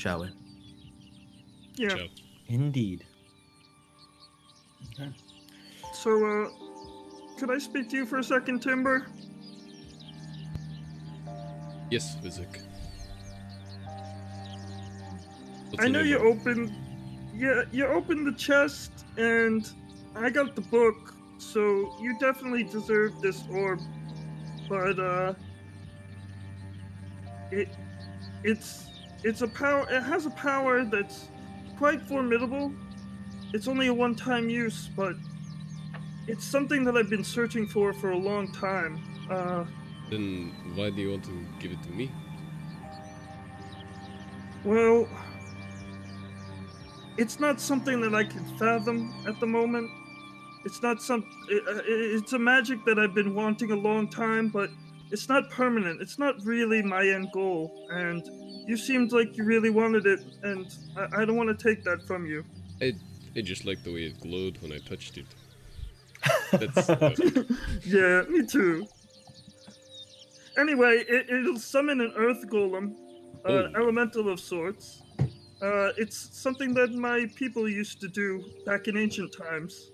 Shall we? Yeah. Ciao. Indeed. So, uh, could I speak to you for a second, Timber? Yes, Vizik. I know you opened, yeah, you opened the chest, and I got the book, so you definitely deserve this orb. But uh, it, it's, it's a power. It has a power that's quite formidable. It's only a one-time use, but it's something that I've been searching for for a long time. Uh, Then why do you want to give it to me? Well, it's not something that I can fathom at the moment. It's not some. It, uh, it's a magic that I've been wanting a long time, but it's not permanent. It's not really my end goal. And you seemed like you really wanted it, and I, I don't want to take that from you. I, I just like the way it glowed when I touched it. That's uh, yeah, me too. Anyway, it, it'll summon an earth golem, uh, Oh. elemental of sorts. Uh, it's something that my people used to do back in ancient times.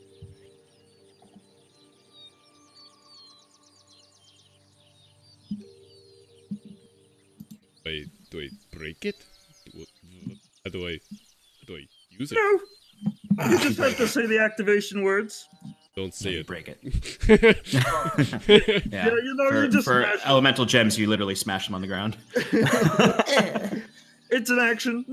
Wait, I, do I break it? What, what- how do I how do I use it? No, you just have to say the activation words. Don't say you it. break it. it. Yeah, you know, for, you just for smash it. elemental gems, you literally smash them on the ground, It's an action.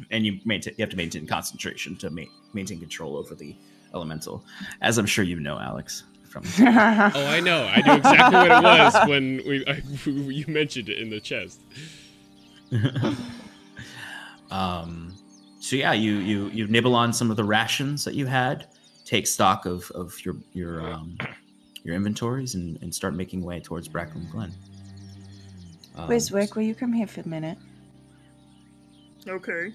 and you maintain. You have to maintain concentration to ma- maintain control over the elemental, as I'm sure you know, Alex. From Oh, I know. I knew exactly what it was when we I, you mentioned it in the chest. um, so yeah, you you you nibble on some of the rations that you had, take stock of of your your um, your inventories, and, and start making way towards Bracklin Glen. Um, Wiswick, will you come here for a minute? okay.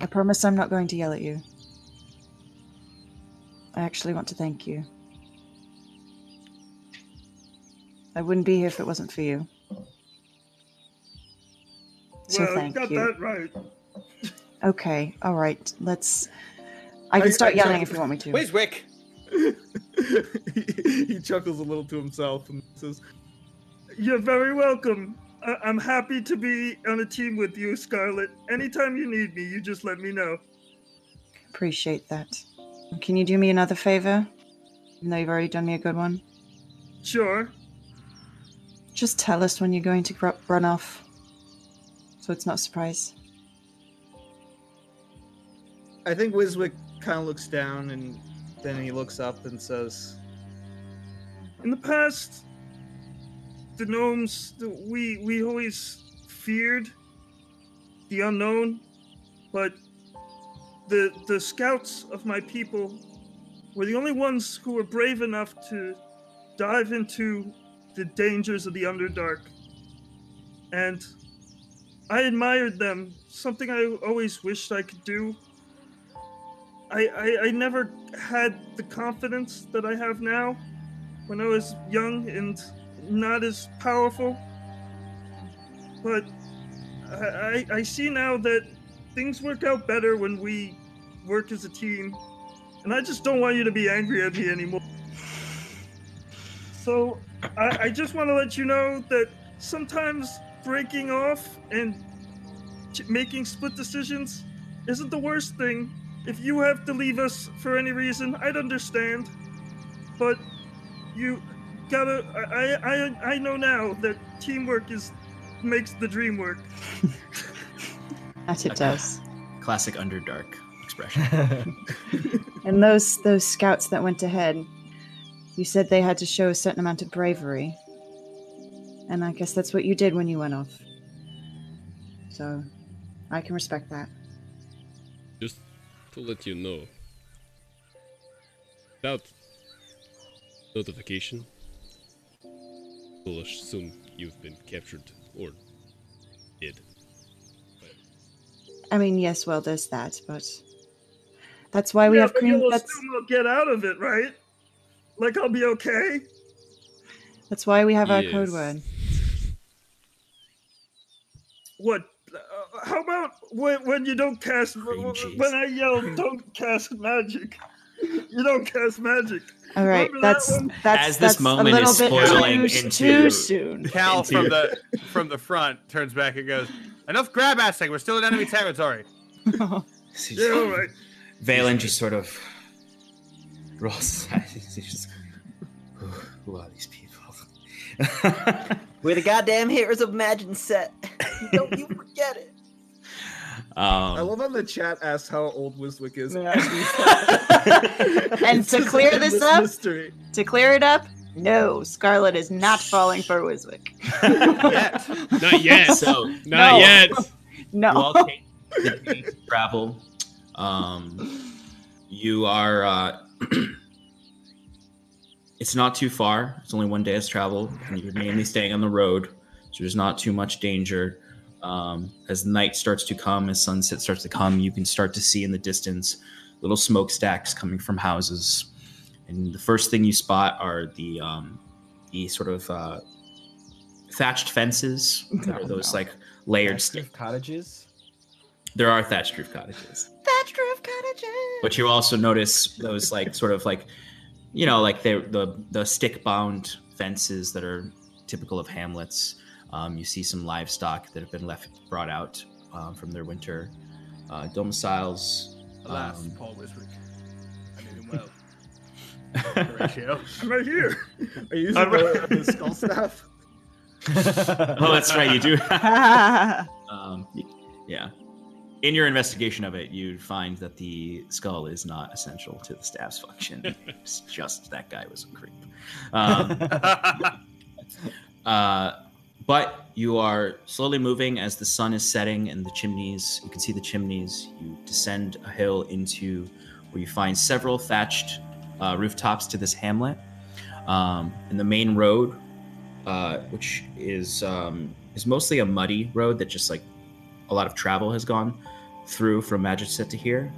I promise I'm not going to yell at you. I actually want to thank you. I wouldn't be here if it wasn't for you. So well, thank you got you. that right. Okay, all right. Let's. I can I- start I- yelling if you want me to. Wiswick. he, he chuckles a little to himself and says, You're very welcome. I- I'm happy to be on a team with you, Scarlet. Anytime you need me, you just let me know. Appreciate that. Can you do me another favor? Even though you've already done me a good one. Sure. Just tell us when you're going to gr- run off, so it's not a surprise. I think Wiswick kind of looks down and then he looks up and says, In the past, the gnomes, we we always feared the unknown, but the the scouts of my people were the only ones who were brave enough to dive into the dangers of the Underdark. And I admired them, something I always wished I could do. I, I, I never had the confidence that I have now when I was young and not as powerful. But I, I, I see now that things work out better when we work as a team. And I just don't want you to be angry at me anymore. So I, I just want to let you know that sometimes breaking off and ch- making split decisions isn't the worst thing. If you have to leave us for any reason, I'd understand. But you gotta. I I I, I know now that teamwork is makes the dream work. That it does. Classic Underdark expression. And those those scouts that went ahead, you said they had to show a certain amount of bravery. And I guess that's what you did when you went off. So I can respect that. Just to let you know, without notification, we'll assume you've been captured or dead. I mean, yes, well, there's that, but that's why we yeah, have but cream. you'll That's assume I'll get out of it, right? Like I'll be okay. that's why we have our code word. What? Uh, how about when, when you don't cast? When I yell, "Don't cast magic," you don't cast magic. All right, Remember that that's one? that's As this that's moment a little is bit spoiling too, into- too soon. Cal Into- from the from the front turns back and goes, "Enough grab assing. We're still in enemy territory." Yeah, all right. Valen just sort of rolls. He's just, who, who are these people? We're the goddamn heroes of Imagine set. Don't you forget it. I um, love how the chat asks how old Wiswick is. and to clear this up, mystery. to clear it up, no, Scarlet is not falling for Wiswick. Yet. Not yet. so Not No. yet. No. you all take to travel. Um, you are. Uh, it's not too far. It's only one day's travel, and you're mainly staying on the road, so there's not too much danger. Um, as night starts to come, as sunset starts to come, you can start to see in the distance little smokestacks coming from houses, and the first thing you spot are the um, the sort of uh, thatched fences. There are those like layered stick cottages. there are thatched roof cottages. Thatched roof cottages. But you also notice those like sort of like you know, like the the the stick bound fences that are typical of hamlets. Um, you see some livestock that have been left brought out um, from their winter uh, domiciles. Alas, Um, Paul Wiswick. I knew him well. Horatio. I'm right here. Are you using the, the skull staff? oh, that's right, you do. um, yeah. In your investigation of it, you find that the skull is not essential to the staff's function. it's just that guy was a creep. Um, uh, but you are slowly moving as the sun is setting and the chimneys, you can see the chimneys. You descend a hill into where you find several thatched uh, rooftops to this hamlet. Um, and the main road, uh, which is um, is mostly a muddy road that just like a lot of travel has gone through from Magiset to here.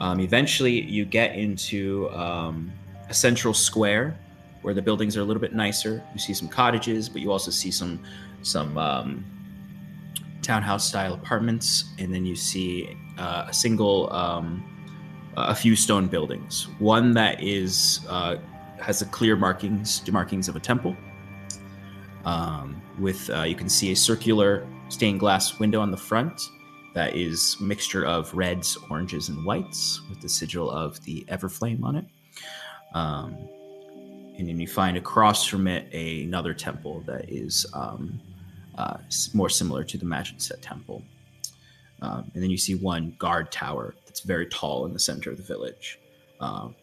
Um, eventually, you get into um, a central square where the buildings are a little bit nicer. You see some cottages, but you also see some some um, townhouse style apartments, and then you see uh, a single, um, a few stone buildings. One that is uh, has the clear markings, markings of a temple. Um, with uh, you can see a circular stained glass window on the front that is mixture of reds, oranges, and whites with the sigil of the Everflame on it. Um, and then you find across from it a, another temple that is um, uh, more similar to the Magic Set Temple. Um, and then you see one guard tower that's very tall in the center of the village, um,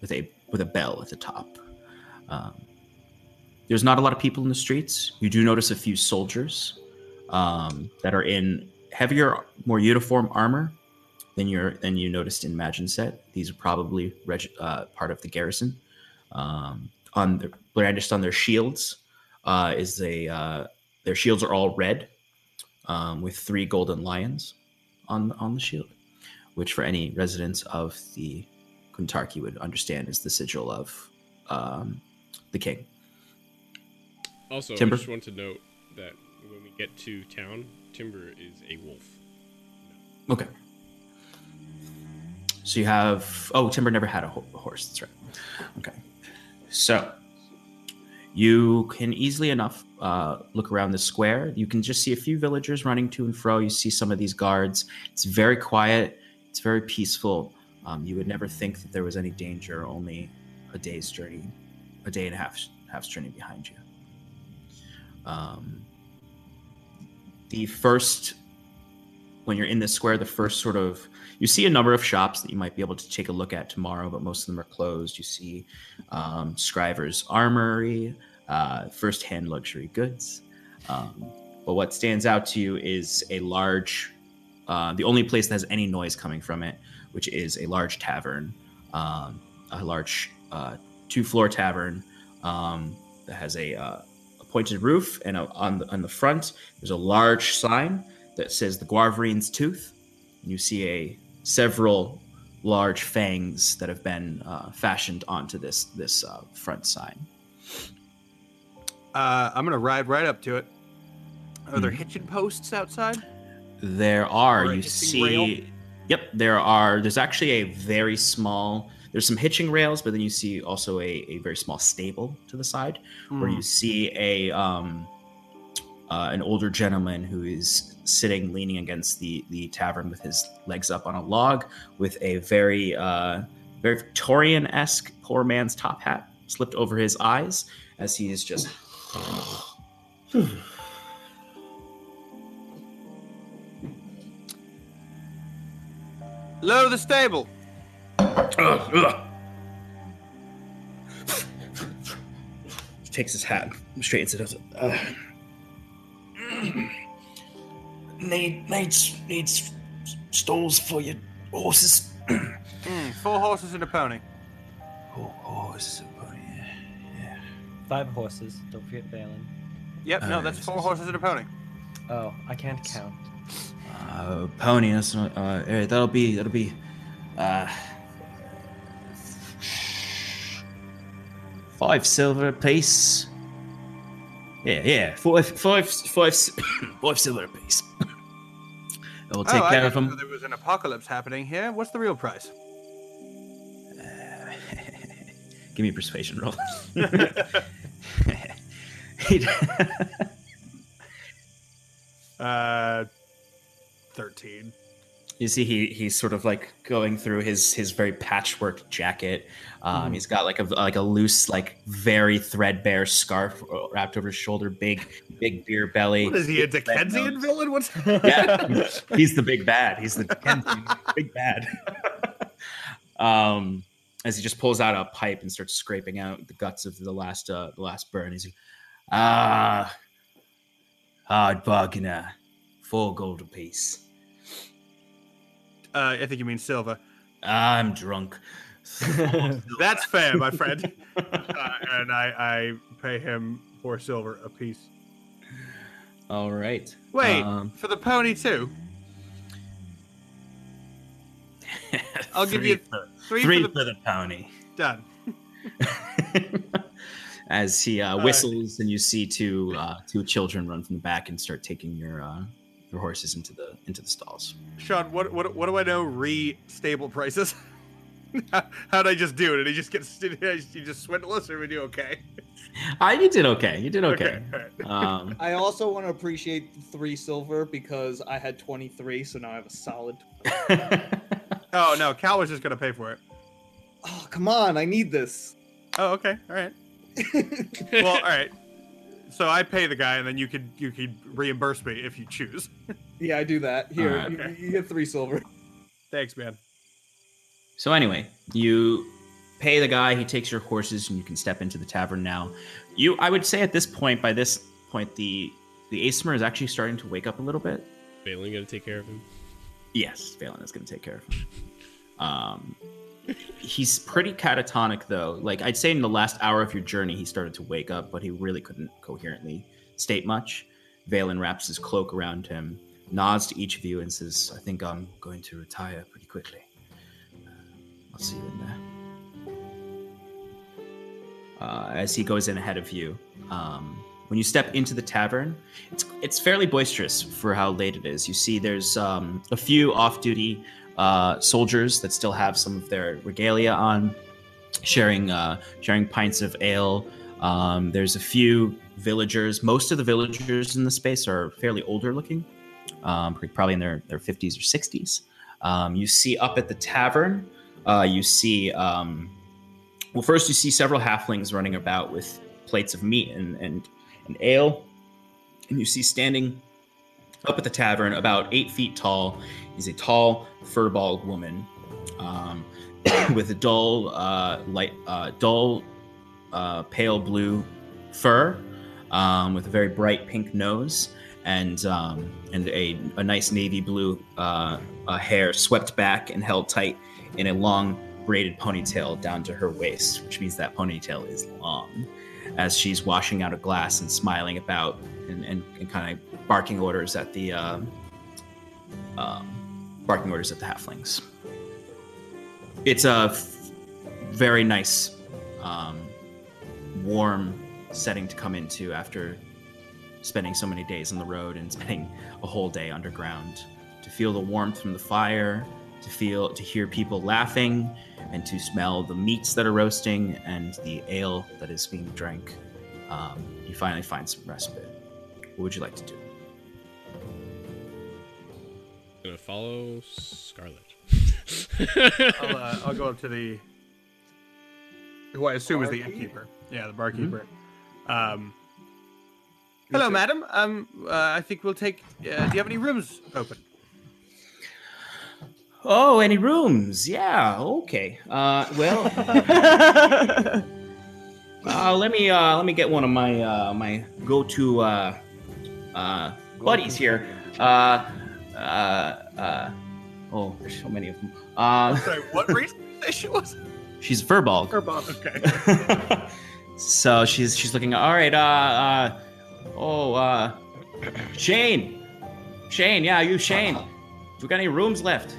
with a with a bell at the top. Um, there's not a lot of people in the streets. You do notice a few soldiers um, that are in heavier, more uniform armor than you than you noticed in Magin Set. These are probably reg- uh, part of the garrison. Um, on the brandished on their shields uh, is a uh, their shields are all red um, with three golden lions on on the shield, which for any residents of the Kuntarki would understand is the sigil of um, the king. Also, Timber? I just want to note that when we get to town, Timber is a wolf. Okay. So you have oh Timber never had a ho- horse. That's right. Okay. So you can easily enough uh, look around the square. You can just see a few villagers running to and fro. You see some of these guards. It's very quiet. It's very peaceful. Um, you would never think that there was any danger. Only a day's journey, a day and a half half's journey behind you. Um, the first when you're in this square, the first sort of you see a number of shops that you might be able to take a look at tomorrow, but most of them are closed. You see um, Scriver's Armory, uh, first-hand luxury goods. Um, but what stands out to you is a large, uh, the only place that has any noise coming from it, which is a large tavern, um, a large uh, two-floor tavern um, that has a, uh, a pointed roof, and on the on the front there's a large sign that says the Guarverine's Tooth. And You see a several large fangs that have been uh, fashioned onto this this uh, front sign. Uh, I'm gonna ride right up to it. Are there Mhm. hitching posts outside? There are Or you see. rail? Yep, there are. There's actually a very small. There's some hitching rails, but then you see also a, a very small stable to the side where Hmm. you see a um, uh, an older gentleman who is sitting leaning against the the tavern with his legs up on a log with a very uh, very Victorian esque poor man's top hat slipped over his eyes as he is just Low the stable. Takes his hat straightens it up. Uh, need needs needs stalls for your horses. Mm, four horses and a pony. Oh, horses, and a pony. yeah. Five horses. Don't forget Valen. Yep, no, Uh, that's four horses and a pony. Oh, I can't count. Uh, pony. That's not. Uh, eh, that'll be. That'll be. Uh, five silver apiece. Yeah, yeah. Five, five, five, five silver apiece. We'll take oh, care of them. there was an apocalypse happening here. What's the real price? Give me a persuasion roll. Uh, thirteen. You see, he he's sort of like going through his his very patchwork jacket. Um, He's got like a like a loose, like very threadbare scarf wrapped over his shoulder. Big big beer belly. What is he, a Dickensian villain? What's yeah, he's the big bad. He's the Dickensian big bad. um, as he just pulls out a pipe and starts scraping out the guts of the last uh, the last burn. He's like, ah, hard bargainer, four gold apiece. Uh, I think you mean silver. I'm drunk. That's fair, my friend. uh, and I, I pay him four silver apiece. All right. Wait, Um, for the pony too. I'll give you for, Three, three for the for the pony. done. As he uh, right. whistles, and you see two uh, two children run from the back and start taking your uh, your horses into the into the stalls. Sean, what what what do I know? Re stable prices. How- How'd I just do it? Did he just get? Did he just swindle us, or we do okay? I you did okay. You did okay. all right. Um, I also want to appreciate the three silver because I had 23, so now I have a solid. Oh no, Cal was just gonna pay for it. Oh, come on. I need this. Oh, okay, all right. Well, all right. So I pay the guy, and then you could you could reimburse me if you choose. yeah, I do that. Here, Alright. you, you get three silver. Thanks, man. So anyway, you pay the guy. He takes your horses, and you can step into the tavern now. You, I would say, at this point, by this point, the the Aasimar is actually starting to wake up a little bit. Valen gonna take care of him. Yes, Valen is going to take care of him. Um, he's pretty catatonic, though. Like I'd say, in the last hour of your journey, he started to wake up, but he really couldn't coherently state much. Valen wraps his cloak around him, nods to each of you, and says, "I think I'm going to retire pretty quickly. Uh, I'll see you in there." Uh, as he goes in ahead of you, um, when you step into the tavern, it's it's fairly boisterous for how late it is. You see, there's um, a few off-duty uh, soldiers that still have some of their regalia on, sharing uh, sharing pints of ale. Um, there's a few villagers. Most of the villagers in the space are fairly older looking, um, probably in their their 50s or 60s. Um, you see up at the tavern, uh, you see um, well, first you see several halflings running about with plates of meat and and, and ale, and you see standing up at the tavern, about eight feet tall, is a tall, firbolg woman um, with a dull, uh, light, uh, dull, uh, pale blue fur, um, with a very bright pink nose, and um, and a, a nice navy blue uh, uh, hair swept back and held tight in a long braided ponytail down to her waist, which means that ponytail is long. As she's washing out a glass and smiling about and, and, and kind of barking orders at the uh, um, barking orders at the halflings. It's a f- very nice, um, warm setting to come into after spending so many days on the road and spending a whole day underground. To feel the warmth from the fire, to feel, to hear people laughing, and to smell the meats that are roasting and the ale that is being drank. Um, you finally find some respite. What would you like to do? Gonna follow Scarlet. I'll, uh, I'll go up to the who I assume is the innkeeper. Yeah, the barkeeper. Um, hello, madam. Um, uh, I think we'll take. Uh, do you have any rooms open? Oh, any rooms? Yeah, okay. Uh, well, uh, let me uh, let me get one of my uh, my go-to uh, uh, buddies here. Uh, uh, uh, oh, there's so many of them. Uh, Sorry, what race did you say she was? she's a firbolg. Okay. so she's she's looking. All right. Uh, uh, oh, uh, Shane, Shane. Yeah, you Shane. We got any rooms left?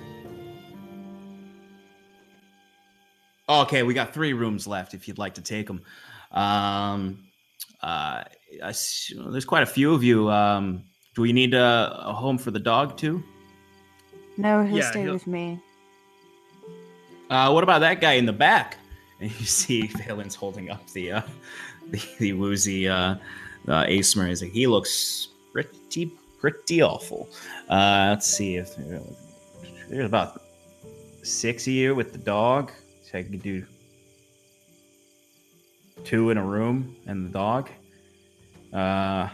Okay, we got three rooms left. If you'd like to take them. Um, uh, I there's quite a few of you. Um, do we need a, a home for the dog too? No, he'll Yeah, stay he'll- with me. Uh, what about that guy in the back? And you see Valen's holding up the uh, the, the woozy uh, uh, Aasimar. He's like, he looks pretty pretty awful. Uh, let's see if there's about six of you with the dog. So I could do two in a room and the dog. Uh,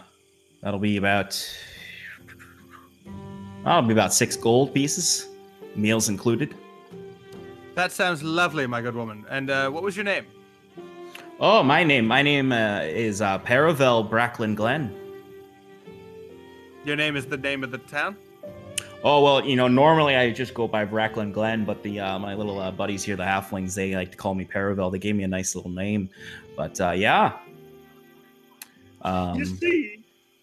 that'll be about that'll be about six gold pieces, meals included. That sounds lovely, my good woman. And uh, what was your name? Oh, my name. My name uh, is uh, Paravel Bracklin Glen. Your name is the name of the town. Oh well, you know, normally I just go by Bracklin Glen, but the uh, my little uh, buddies here, the halflings, they like to call me Paravel. They gave me a nice little name, but uh, yeah. Um, you see,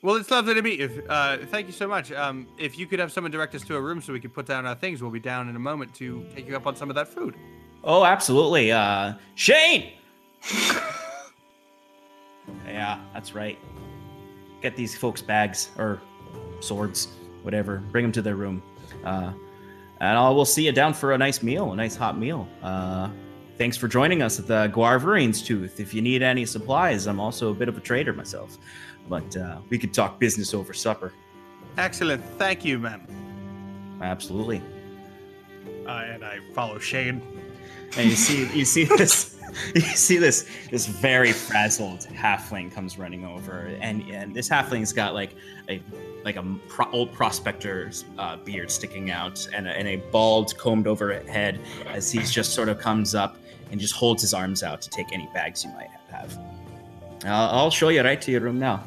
Well, it's lovely to meet you. Uh, thank you so much. Um, if you could have someone direct us to a room so we could put down our things, we'll be down in a moment to take you up on some of that food. oh, absolutely. Uh, Shane. yeah, that's right. Get these folks bags or swords. whatever. Bring them to their room. Uh, and I'll, we'll see you down for a nice meal, a nice hot meal. Uh, thanks for joining us at the Guarverine's Tooth. If you need any supplies, I'm also a bit of a trader myself. But uh, we could talk business over supper. Excellent. Thank you, ma'am. Absolutely. Uh, and I follow Shane. And you see, you see this, you see this, this very frazzled halfling comes running over, and and this halfling's got like a like a pro- old prospector's uh, beard sticking out, and a, and a bald, combed over head, as he just sort of comes up and just holds his arms out to take any bags you might have. I'll, I'll show you right to your room now.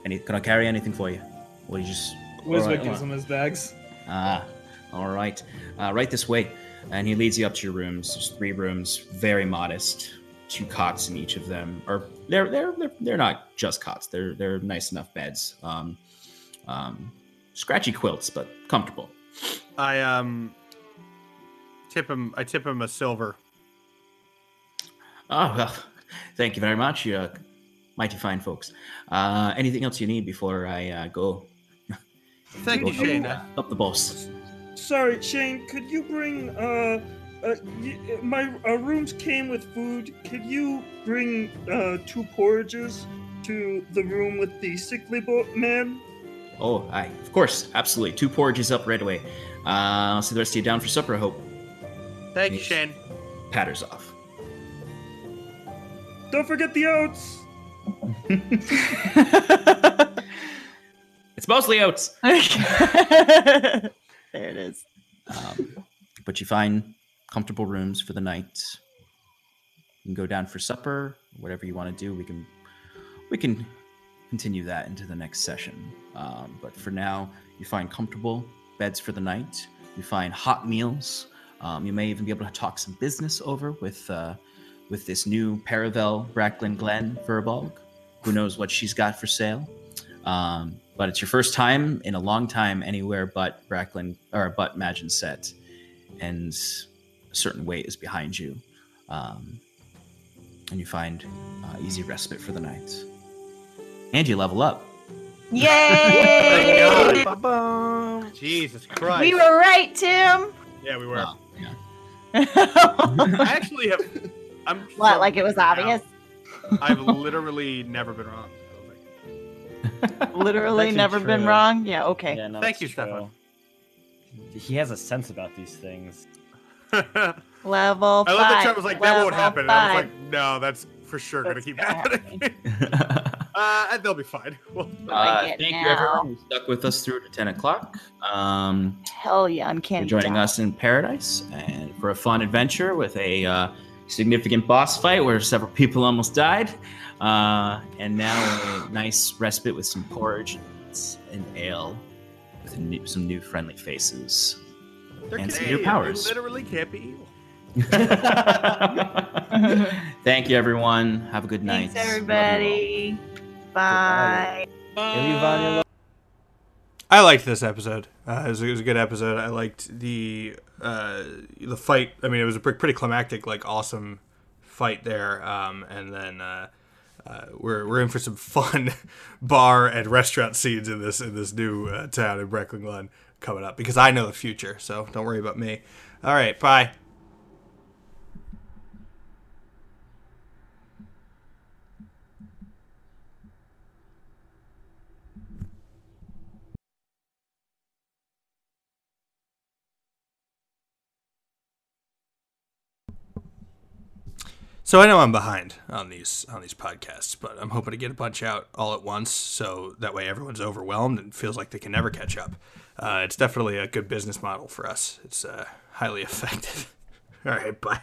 Go. Any, can I carry anything for you? Or you just Wiswick Alright, gives him his bags. Ah, all right. Uh, right this way. And he leads you up to your rooms. There's three rooms, very modest. Two cots in each of them. Or they're they're they're, they're not just cots. They're they're nice enough beds. Um, um, scratchy quilts, but comfortable. I um tip him. I tip him a silver. Oh well, thank you very much. You're uh, mighty fine folks. Uh, anything else you need before I uh, go? Thank go you, Shane. Up, up the boss. Sorry, Shane. Could you bring uh, uh y- my uh, rooms came with food. Could you bring uh two porridges to the room with the sickly bo- man? Oh, aye, of course, absolutely. Two porridges up right away. Uh, I'll see the rest of you down for supper. I hope. Thank you, Shane. Patters off. Don't forget the oats. It's mostly oats. there it is. Um, but you find comfortable rooms for the night. You can go down for supper, whatever you want to do. We can we can continue that into the next session. Um, but for now, you find comfortable beds for the night. You find hot meals. Um, you may even be able to talk some business over with uh, with this new Paravel Bracklin Glen Firbolg. Who knows what she's got for sale? Um, but it's your first time in a long time anywhere but Bracklin or but Magin set, and a certain weight is behind you, um, and you find uh, easy respite for the night, and you level up. Yay! Ba-bum. Jesus Christ. we were right, Tim. yeah, we were. Wow, yeah. I actually have. I'm what? Like it was now. obvious? I've literally never been wrong. I don't think. Literally Actually never been wrong. Yeah. Okay. Yeah, no, Thank that's you, Stefan. He has a sense about these things. Level. I love that Trevor was like, that won't level happen. And I was like, no, that's for sure going to keep happening. uh, they'll be fine. Well, Uh, Like it thank you, everyone who stuck with us through to ten o'clock. Um, Hell yeah, for uncanny. joining us in paradise and for a fun adventure with a uh, significant boss fight where several people almost died. Uh, and now a nice respite with some porridge and ale with a new, some new friendly faces. they're And some new powers. They literally can't be evil. Thank you, everyone. Have a good night. Thanks, Love you all. everybody. Bye. I liked this episode. Uh, it, was, it was a good episode. I liked the uh, the fight. I mean, it was a pretty climactic, like awesome fight there. Um, and then uh, uh, we're we're in for some fun bar and restaurant scenes in this in this new uh, town in Bracklin Glen coming up because I know the future. So don't worry about me. All right, bye. So I know I'm behind on these on these podcasts, but I'm hoping to get a bunch out all at once, so that way everyone's overwhelmed and feels like they can never catch up. Uh, it's definitely a good business model for us. It's uh, highly effective. all right, bye.